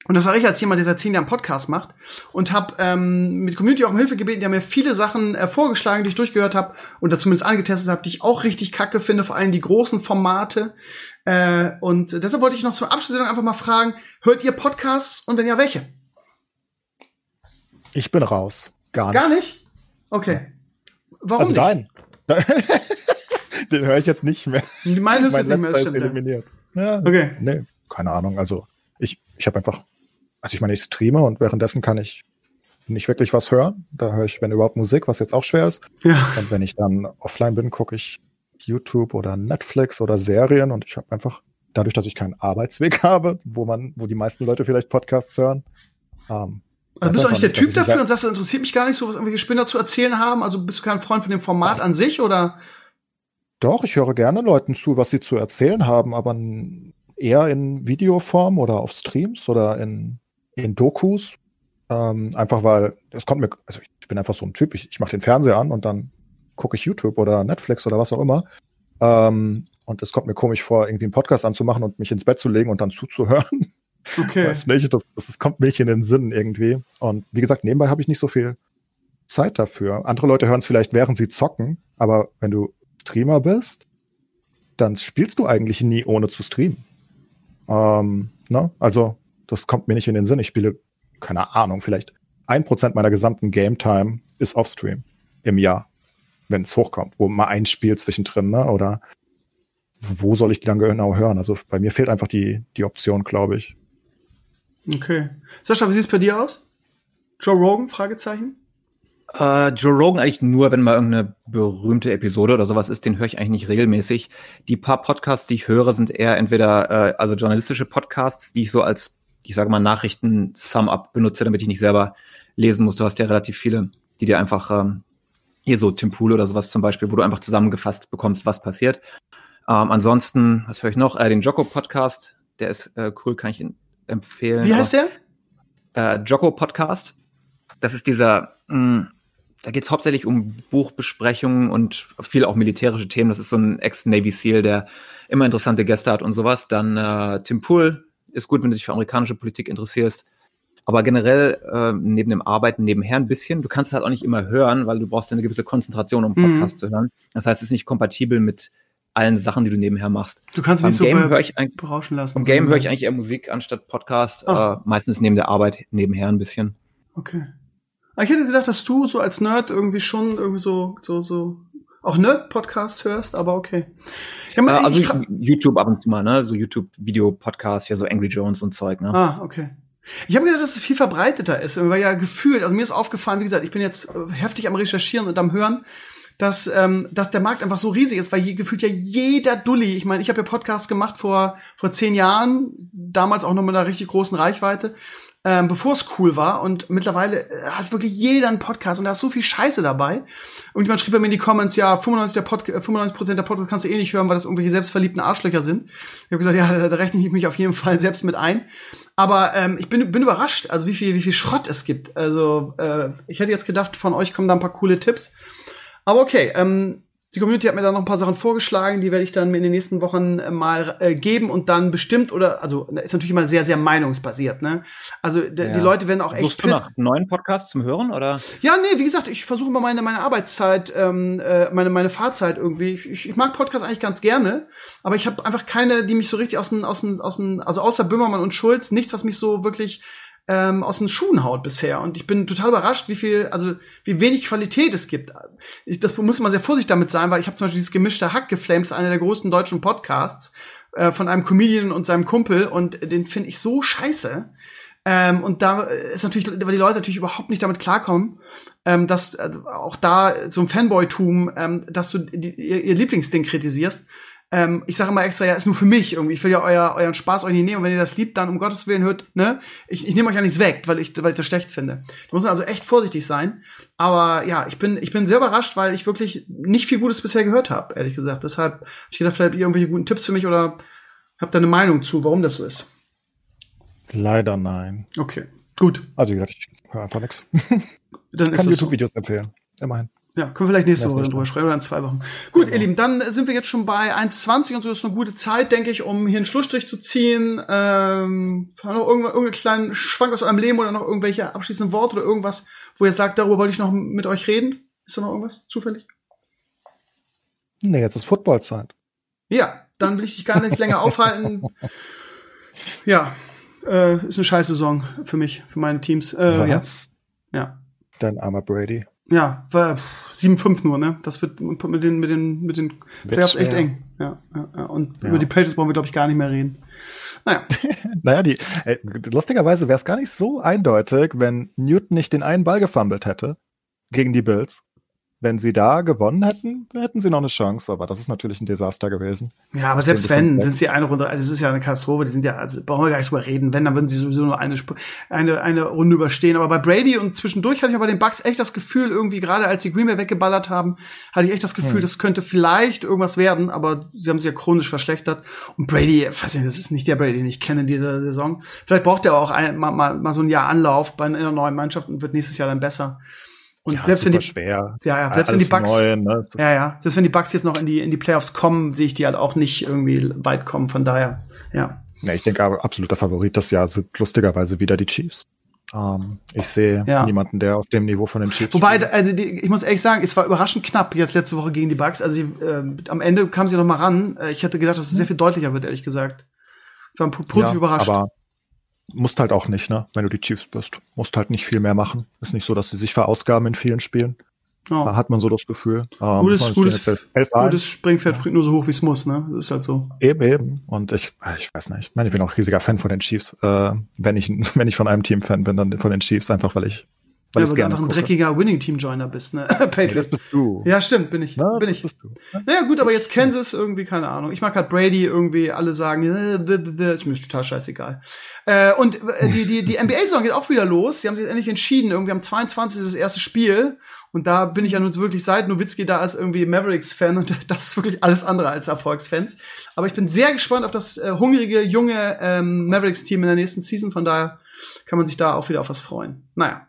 und das sage ich als jemand, der seit zehn Jahren Podcast macht und habe ähm, mit Community auch um Hilfe gebeten. Die haben mir viele Sachen äh, vorgeschlagen, die ich durchgehört habe und da zumindest angetestet habe, die ich auch richtig kacke finde, vor allem die großen Formate. Äh, und deshalb wollte ich noch zur Abschlussstellung einfach mal fragen, hört ihr Podcasts und wenn ja, welche? Ich bin raus. Gar nicht. Gar nicht? Okay. Warum also nicht? dein. <laughs> Den höre ich jetzt nicht mehr. Meine ist mein nicht mehr, stimmt. Eliminiert. Ja, okay. Nee, keine Ahnung. Also ich, ich habe einfach, also ich meine, ich streame und währenddessen kann ich nicht wirklich was hören. Da höre ich, wenn überhaupt, Musik, was jetzt auch schwer ist. Ja. Und wenn ich dann offline bin, gucke ich YouTube oder Netflix oder Serien und ich habe einfach, dadurch, dass ich keinen Arbeitsweg <laughs> habe, wo man, wo die meisten Leute vielleicht Podcasts hören, ähm, also bist du auch nicht der Typ dafür und sagst, das interessiert mich gar nicht so, was irgendwelche Spinner zu erzählen haben? Also bist du kein Freund von dem Format an sich oder? Doch, ich höre gerne Leuten zu, was sie zu erzählen haben, aber eher in Videoform oder auf Streams oder in, in Dokus. Ähm, einfach weil, es kommt mir, also ich bin einfach so ein Typ, ich, ich mache den Fernseher an und dann gucke ich YouTube oder Netflix oder was auch immer. Ähm, und es kommt mir komisch vor, irgendwie einen Podcast anzumachen und mich ins Bett zu legen und dann zuzuhören. <laughs> Okay. Weiß nicht, das, das, kommt mir nicht in den Sinn irgendwie. Und wie gesagt, nebenbei habe ich nicht so viel Zeit dafür. Andere Leute hören es vielleicht, während sie zocken, aber wenn du Streamer bist, dann spielst du eigentlich nie ohne zu streamen. Ähm, ne? Also, das kommt mir nicht in den Sinn. Ich spiele, keine Ahnung, vielleicht ein Prozent meiner gesamten Game Time ist Offstream im Jahr, wenn es hochkommt, wo mal ein Spiel zwischendrin, ne? Oder wo soll ich die dann genau hören? Also bei mir fehlt einfach die, die Option, glaube ich. Okay. Sascha, wie sieht es bei dir aus? Joe Rogan? Fragezeichen? Uh, Joe Rogan eigentlich nur, wenn mal irgendeine berühmte Episode oder sowas ist, den höre ich eigentlich nicht regelmäßig. Die paar Podcasts, die ich höre, sind eher entweder äh, also journalistische Podcasts, die ich so als, ich sage mal, Nachrichten-Sum-Up benutze, damit ich nicht selber lesen muss. Du hast ja relativ viele, die dir einfach ähm, hier so Tim Pool oder sowas zum Beispiel, wo du einfach zusammengefasst bekommst, was passiert. Ähm, ansonsten, was höre ich noch? Äh, den Jocko-Podcast, der ist äh, cool, kann ich empfehlen. Wie heißt der? Äh, Jocko-Podcast. Das ist dieser, mh, hm, da geht es hauptsächlich um Buchbesprechungen und viel auch militärische Themen. Das ist so ein Ex-Navy SEAL, der immer interessante Gäste hat und sowas. Dann äh, Tim Pool ist gut, wenn du dich für amerikanische Politik interessierst. Aber generell äh, neben dem Arbeiten nebenher ein bisschen. Du kannst es halt auch nicht immer hören, weil du brauchst eine gewisse Konzentration, um einen Podcast mhm. zu hören. Das heißt, es ist nicht kompatibel mit allen Sachen, die du nebenher machst. Du kannst nicht Game so höre ich berauschen lassen. Im Game höre ich eigentlich eher Musik anstatt Podcast. Oh. Äh, meistens neben der Arbeit nebenher ein bisschen. Okay. Ich hätte gedacht, dass du so als Nerd irgendwie schon irgendwie so, so, so auch Nerd-Podcasts hörst, aber okay. Ja, man, äh, also ich, YouTube ab und zu mal, ne? So YouTube-Video-Podcasts, ja, so Angry Jones und Zeug, ne? Ah, okay. Ich habe gedacht, dass es viel verbreiteter ist, weil ja gefühlt, also mir ist aufgefallen, wie gesagt, ich bin jetzt äh, heftig am Recherchieren und am Hören, dass, ähm, dass der Markt einfach so riesig ist, weil hier gefühlt ja jeder Dulli, ich meine, ich habe ja Podcasts gemacht vor, vor zehn Jahren, damals auch noch mit einer richtig großen Reichweite ähm, bevor es cool war. Und mittlerweile äh, hat wirklich jeder einen Podcast und da ist so viel Scheiße dabei. Und jemand schrieb bei mir in die Comments, ja, 95 der, Pod 95 der Podcasts kannst du eh nicht hören, weil das irgendwelche selbstverliebten Arschlöcher sind. Ich habe gesagt, ja, da, da rechne ich mich auf jeden Fall selbst mit ein. Aber ähm, ich bin, bin überrascht, also wie viel, wie viel Schrott es gibt. Also äh, ich hätte jetzt gedacht, von euch kommen da ein paar coole Tipps. Aber okay, ähm, die Community hat mir da noch ein paar Sachen vorgeschlagen, die werde ich dann in den nächsten Wochen äh, mal äh, geben und dann bestimmt oder also ist natürlich immer sehr sehr meinungsbasiert, ne? Also ja. die Leute werden auch echt Suchst du nach neuen Podcasts zum Hören oder? Ja, nee, wie gesagt, ich versuche immer meine meine Arbeitszeit, ähm, äh, meine meine Fahrzeit irgendwie. Ich, ich, ich mag Podcasts eigentlich ganz gerne, aber ich habe einfach keine, die mich so richtig aus den aus den aus den also außer Böhmermann und Schulz nichts, was mich so wirklich ähm, aus den Schuhen haut bisher. Und ich bin total überrascht, wie viel, also wie wenig Qualität es gibt. Ich, das muss immer sehr vorsichtig damit sein, weil ich habe zum Beispiel dieses gemischte Hack geflamed, einer der größten deutschen Podcasts äh, von einem Comedian und seinem Kumpel und den finde ich so scheiße. Ähm, und da ist natürlich, weil die Leute natürlich überhaupt nicht damit klarkommen, ähm, dass äh, auch da so ein Fanboy-Tum, ähm, dass du die, ihr, ihr Lieblingsding kritisierst. Ähm, ich sage immer extra, ja, ist nur für mich irgendwie. Ich will ja euer, euren Spaß euch nicht nehmen. Und wenn ihr das liebt, dann um Gottes Willen hört, ne? Ich, ich nehme euch ja nichts weg, weil ich, weil ich das schlecht finde. Da muss man also echt vorsichtig sein. Aber ja, ich bin, ich bin sehr überrascht, weil ich wirklich nicht viel Gutes bisher gehört habe, ehrlich gesagt. Deshalb habe ich gedacht, vielleicht habt ihr irgendwelche guten Tipps für mich oder habt ihr eine Meinung zu, warum das so ist? Leider nein. Okay, gut. Also wie gesagt, ich höre einfach nichts. Dann Kann YouTube-Videos so. empfehlen. Immerhin. Ja, können wir vielleicht nächste Woche drüber sprechen oder in zwei Wochen. Gut, genau. ihr Lieben, dann sind wir jetzt schon bei 1,20 und so ist eine gute Zeit, denke ich, um hier einen Schlussstrich zu ziehen. Ähm, noch irgendeinen kleinen Schwank aus eurem Leben oder noch irgendwelche abschließenden Worte oder irgendwas, wo ihr sagt, darüber wollte ich noch mit euch reden? Ist da noch irgendwas zufällig? Nee, jetzt ist Footballzeit. Ja, dann will ich dich gar nicht länger aufhalten. <laughs> Ja, äh, ist eine scheiß Saison für mich, für meine Teams. Äh, ja. ja. Dein armer Brady. Ja, war 7-5 nur, ne? Das wird mit den, mit den, mit den Playoffs echt eng. Ja, ja, ja. Und ja. über die Pages wollen wir, glaube ich, gar nicht mehr reden. Naja. <laughs> naja, die, äh, lustigerweise wäre es gar nicht so eindeutig, wenn Newton nicht den einen Ball gefummelt hätte gegen die Bills wenn sie da gewonnen hätten, hätten sie noch eine Chance, aber das ist natürlich ein Desaster gewesen. Ja, aber selbst wenn, sind sie eine Runde, also es ist ja eine Katastrophe, die sind ja, also brauchen wir gar nicht drüber reden, wenn, dann würden sie sowieso nur eine, eine, eine Runde überstehen. Aber bei Brady und zwischendurch hatte ich aber den Bucks echt das Gefühl, irgendwie gerade als die Green Bay weggeballert haben, hatte ich echt das Gefühl, hm. das könnte vielleicht irgendwas werden, aber sie haben sich ja chronisch verschlechtert. Und Brady, weiß nicht, das ist nicht der Brady, den ich kenne in dieser Saison. Vielleicht braucht er auch ein, mal, mal, mal so ein Jahr Anlauf bei einer neuen Mannschaft und wird nächstes Jahr dann besser. Und ja, selbst wenn die schwer. Ja, ja, selbst wenn die Bugs neu, ne? Ja, ja, selbst wenn die Bugs jetzt noch in die in die Playoffs kommen, sehe ich die halt auch nicht irgendwie weit kommen, von daher. Ja. Ja, ich denke aber absoluter Favorit das Jahr sind lustigerweise wieder die Chiefs. Um, ähm, ich sehe ja. niemanden, der auf dem Niveau von den Chiefs Wobei, spielt. also die, ich muss ehrlich sagen, es war überraschend knapp jetzt letzte Woche gegen die Bugs. Also ich, äh, am Ende kam sie noch mal ran. Äh, ich hätte gedacht, dass es sehr viel deutlicher wird, ehrlich gesagt. Ich war positiv ja, überrascht. Aber Musst halt auch nicht, ne? Wenn du die Chiefs bist. Musst halt nicht viel mehr machen. Ist nicht so, dass sie sich verausgaben in vielen Spielen. Oh. Da hat man so das Gefühl. Ähm, gutes, gutes, gutes Springfeld springt nur so hoch, wie es muss, ne? Das ist halt so. Eben, eben. Und ich, ich weiß nicht. Ich meine, ich bin auch riesiger Fan von den Chiefs. Äh, wenn ich, <laughs> wenn ich von einem Team Fan bin, dann von den Chiefs, einfach weil ich weil ja, weil du einfach ein gucke. dreckiger Winning-Team-Joiner bist, ne? <laughs> Patriots. das bist du. Ja, stimmt, bin ich. Na, bin ich. Bist du. Naja, gut, aber jetzt Kansas irgendwie, keine Ahnung. Ich mag halt Brady irgendwie, alle sagen, äh, ist mir total scheißegal. Äh, und äh, die, die, die NBA-Saison geht auch wieder los. Sie haben sich endlich entschieden. Irgendwie am 22. ist das erste Spiel. Und da bin ich ja nun wirklich seit Nowitzki da als irgendwie Mavericks-Fan und <laughs> das ist wirklich alles andere als Erfolgsfans. Aber ich bin sehr gespannt auf das äh, hungrige, junge ähm, Mavericks-Team in der nächsten Season. Von daher kann man sich da auch wieder auf was freuen. Naja.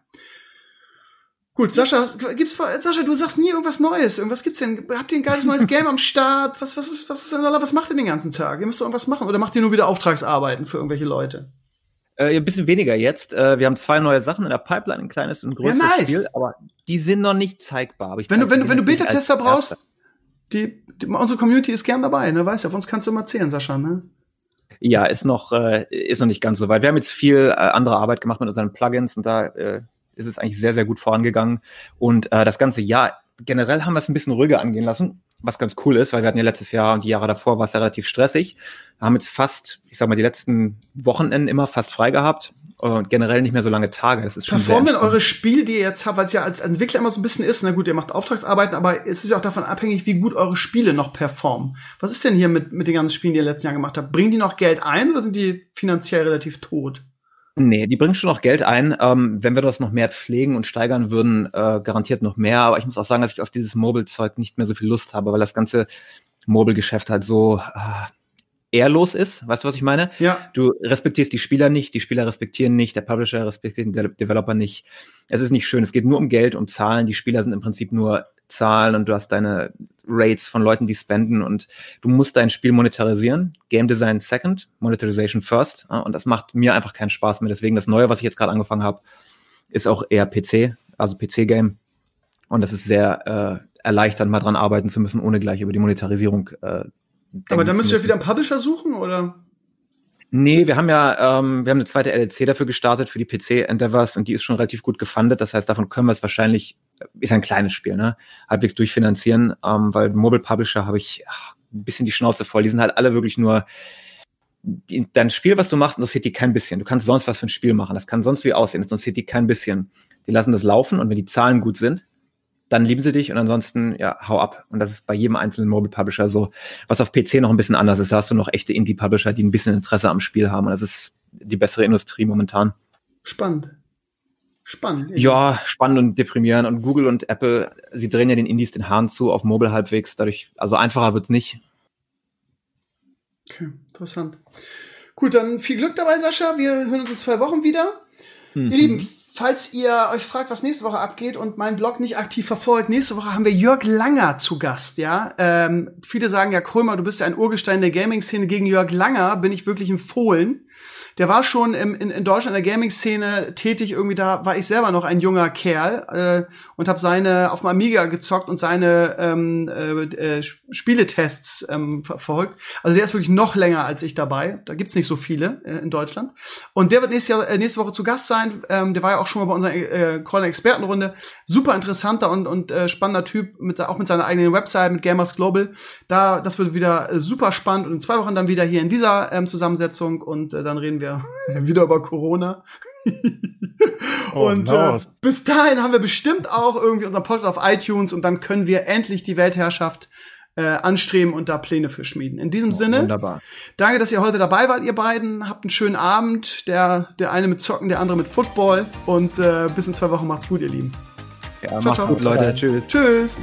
Gut, Sascha, gibt's Sascha, du sagst nie irgendwas Neues. Irgendwas gibt's denn? Habt ihr ein geiles neues Game am Start? Was was ist was ist was macht ihr den ganzen Tag? Ihr müsst doch irgendwas machen oder macht ihr nur wieder Auftragsarbeiten für irgendwelche Leute? Äh, ein bisschen weniger jetzt. Äh, wir haben zwei neue Sachen in der Pipeline, ein kleines und ein größeres ja, nice. Spiel, aber die sind noch nicht zeigbar. Aber wenn du wenn du wenn du Beta-Tester brauchst, die, die, unsere Community ist gern dabei, ne? Weißt du, auf uns kannst du immer zählen, Sascha, ne? Ja, ist noch äh, ist noch nicht ganz so weit. Wir haben jetzt viel äh, andere Arbeit gemacht mit unseren Plugins und da äh, ist es eigentlich sehr, sehr gut vorangegangen. Und äh, das ganze Jahr, generell haben wir es ein bisschen ruhiger angehen lassen, was ganz cool ist, weil wir hatten ja letztes Jahr und die Jahre davor war es ja relativ stressig. Wir haben jetzt fast, ich sag mal, die letzten Wochenenden immer fast frei gehabt und generell nicht mehr so lange Tage. Das ist schon Performen denn eure Spiele, die ihr jetzt habt, weil es ja als Entwickler immer so ein bisschen ist, na gut, ihr macht Auftragsarbeiten, aber es ist ja auch davon abhängig, wie gut eure Spiele noch performen. Was ist denn hier mit, mit den ganzen Spielen, die ihr letzten Jahr gemacht habt? Bringen die noch Geld ein oder sind die finanziell relativ tot? Nee, die bringen schon noch Geld ein. Ähm, wenn wir das noch mehr pflegen und steigern würden, äh, garantiert noch mehr. Aber ich muss auch sagen, dass ich auf dieses Mobile-Zeug nicht mehr so viel Lust habe, weil das ganze Mobile-Geschäft halt so äh, ehrlos ist. Weißt du, was ich meine? Ja. Du respektierst die Spieler nicht, die Spieler respektieren nicht, der Publisher respektiert den De Developer nicht. Es ist nicht schön. Es geht nur um Geld, um Zahlen. Die Spieler sind im Prinzip nur Zahlen und du hast deine Rates von Leuten, die spenden und du musst dein Spiel monetarisieren. Game Design second, Monetarization first. Und das macht mir einfach keinen Spaß mehr. Deswegen das Neue, was ich jetzt gerade angefangen habe, ist auch eher PC, also PC-Game. Und das ist sehr äh, erleichternd, mal dran arbeiten zu müssen, ohne gleich über die Monetarisierung äh, Aber dann müsst ihr wieder einen Publisher suchen, oder? Nee, wir haben ja, ähm, wir haben eine zweite LLC dafür gestartet für die PC Endeavors und die ist schon relativ gut gefundet. Das heißt, davon können wir es wahrscheinlich, ist ein kleines Spiel, ne, halbwegs durchfinanzieren, ähm, weil Mobile Publisher habe ich ach, ein bisschen die Schnauze voll. Die sind halt alle wirklich nur, die, dein Spiel, was du machst, interessiert die kein bisschen. Du kannst sonst was für ein Spiel machen. Das kann sonst wie aussehen. Das interessiert die kein bisschen. Die lassen das laufen und wenn die Zahlen gut sind, dann lieben sie dich und ansonsten, ja, hau ab. Und das ist bei jedem einzelnen Mobile Publisher so. Was auf PC noch ein bisschen anders ist, da hast du noch echte Indie-Publisher, die ein bisschen Interesse am Spiel haben. Und das ist die bessere Industrie momentan. Spannend. Spannend. Ja, spannend und deprimierend. Und Google und Apple, sie drehen ja den Indies den Hahn zu, auf Mobile halbwegs. Dadurch, also einfacher wird's nicht. Okay, interessant. Gut, dann viel Glück dabei, Sascha. Wir hören uns in zwei Wochen wieder. Mhm. Ihr Lieben, falls ihr euch fragt, was nächste Woche abgeht und meinen Blog nicht aktiv verfolgt, nächste Woche haben wir Jörg Langer zu Gast, ja. Ähm, viele sagen ja, Krömer, du bist ja ein Urgestein der Gaming-Szene. Gegen Jörg Langer bin ich wirklich empfohlen. Der war schon im, in, in Deutschland in der Gaming-Szene tätig. Irgendwie da war ich selber noch ein junger Kerl äh, und habe seine auf dem Amiga gezockt und seine ähm, äh, äh Spieletests ähm, verfolgt. Also der ist wirklich noch länger als ich dabei. Da gibt's nicht so viele äh, in Deutschland. Und der wird nächstes Jahr, äh, nächste Woche zu Gast sein. Ähm, der war ja auch schon mal bei unserer äh, Crawler Expertenrunde. Super interessanter und, und äh, spannender Typ, mit, auch mit seiner eigenen Website, mit Gamers Global. Da, das wird wieder äh, super spannend und in zwei Wochen dann wieder hier in dieser ähm, Zusammensetzung und äh, dann reden wir <laughs> wieder über Corona. <laughs> oh, und no. äh, bis dahin haben wir bestimmt auch irgendwie unseren Podcast auf iTunes und dann können wir endlich die Weltherrschaft äh, anstreben und da Pläne für schmieden. In diesem oh, Sinne, wunderbar. danke, dass ihr heute dabei wart, ihr beiden. Habt einen schönen Abend. Der, der eine mit Zocken, der andere mit Football. Und äh, bis in zwei Wochen macht's gut, ihr Lieben. Ja, ciao, macht's ciao. gut, Leute. Tschüss. Tschüss.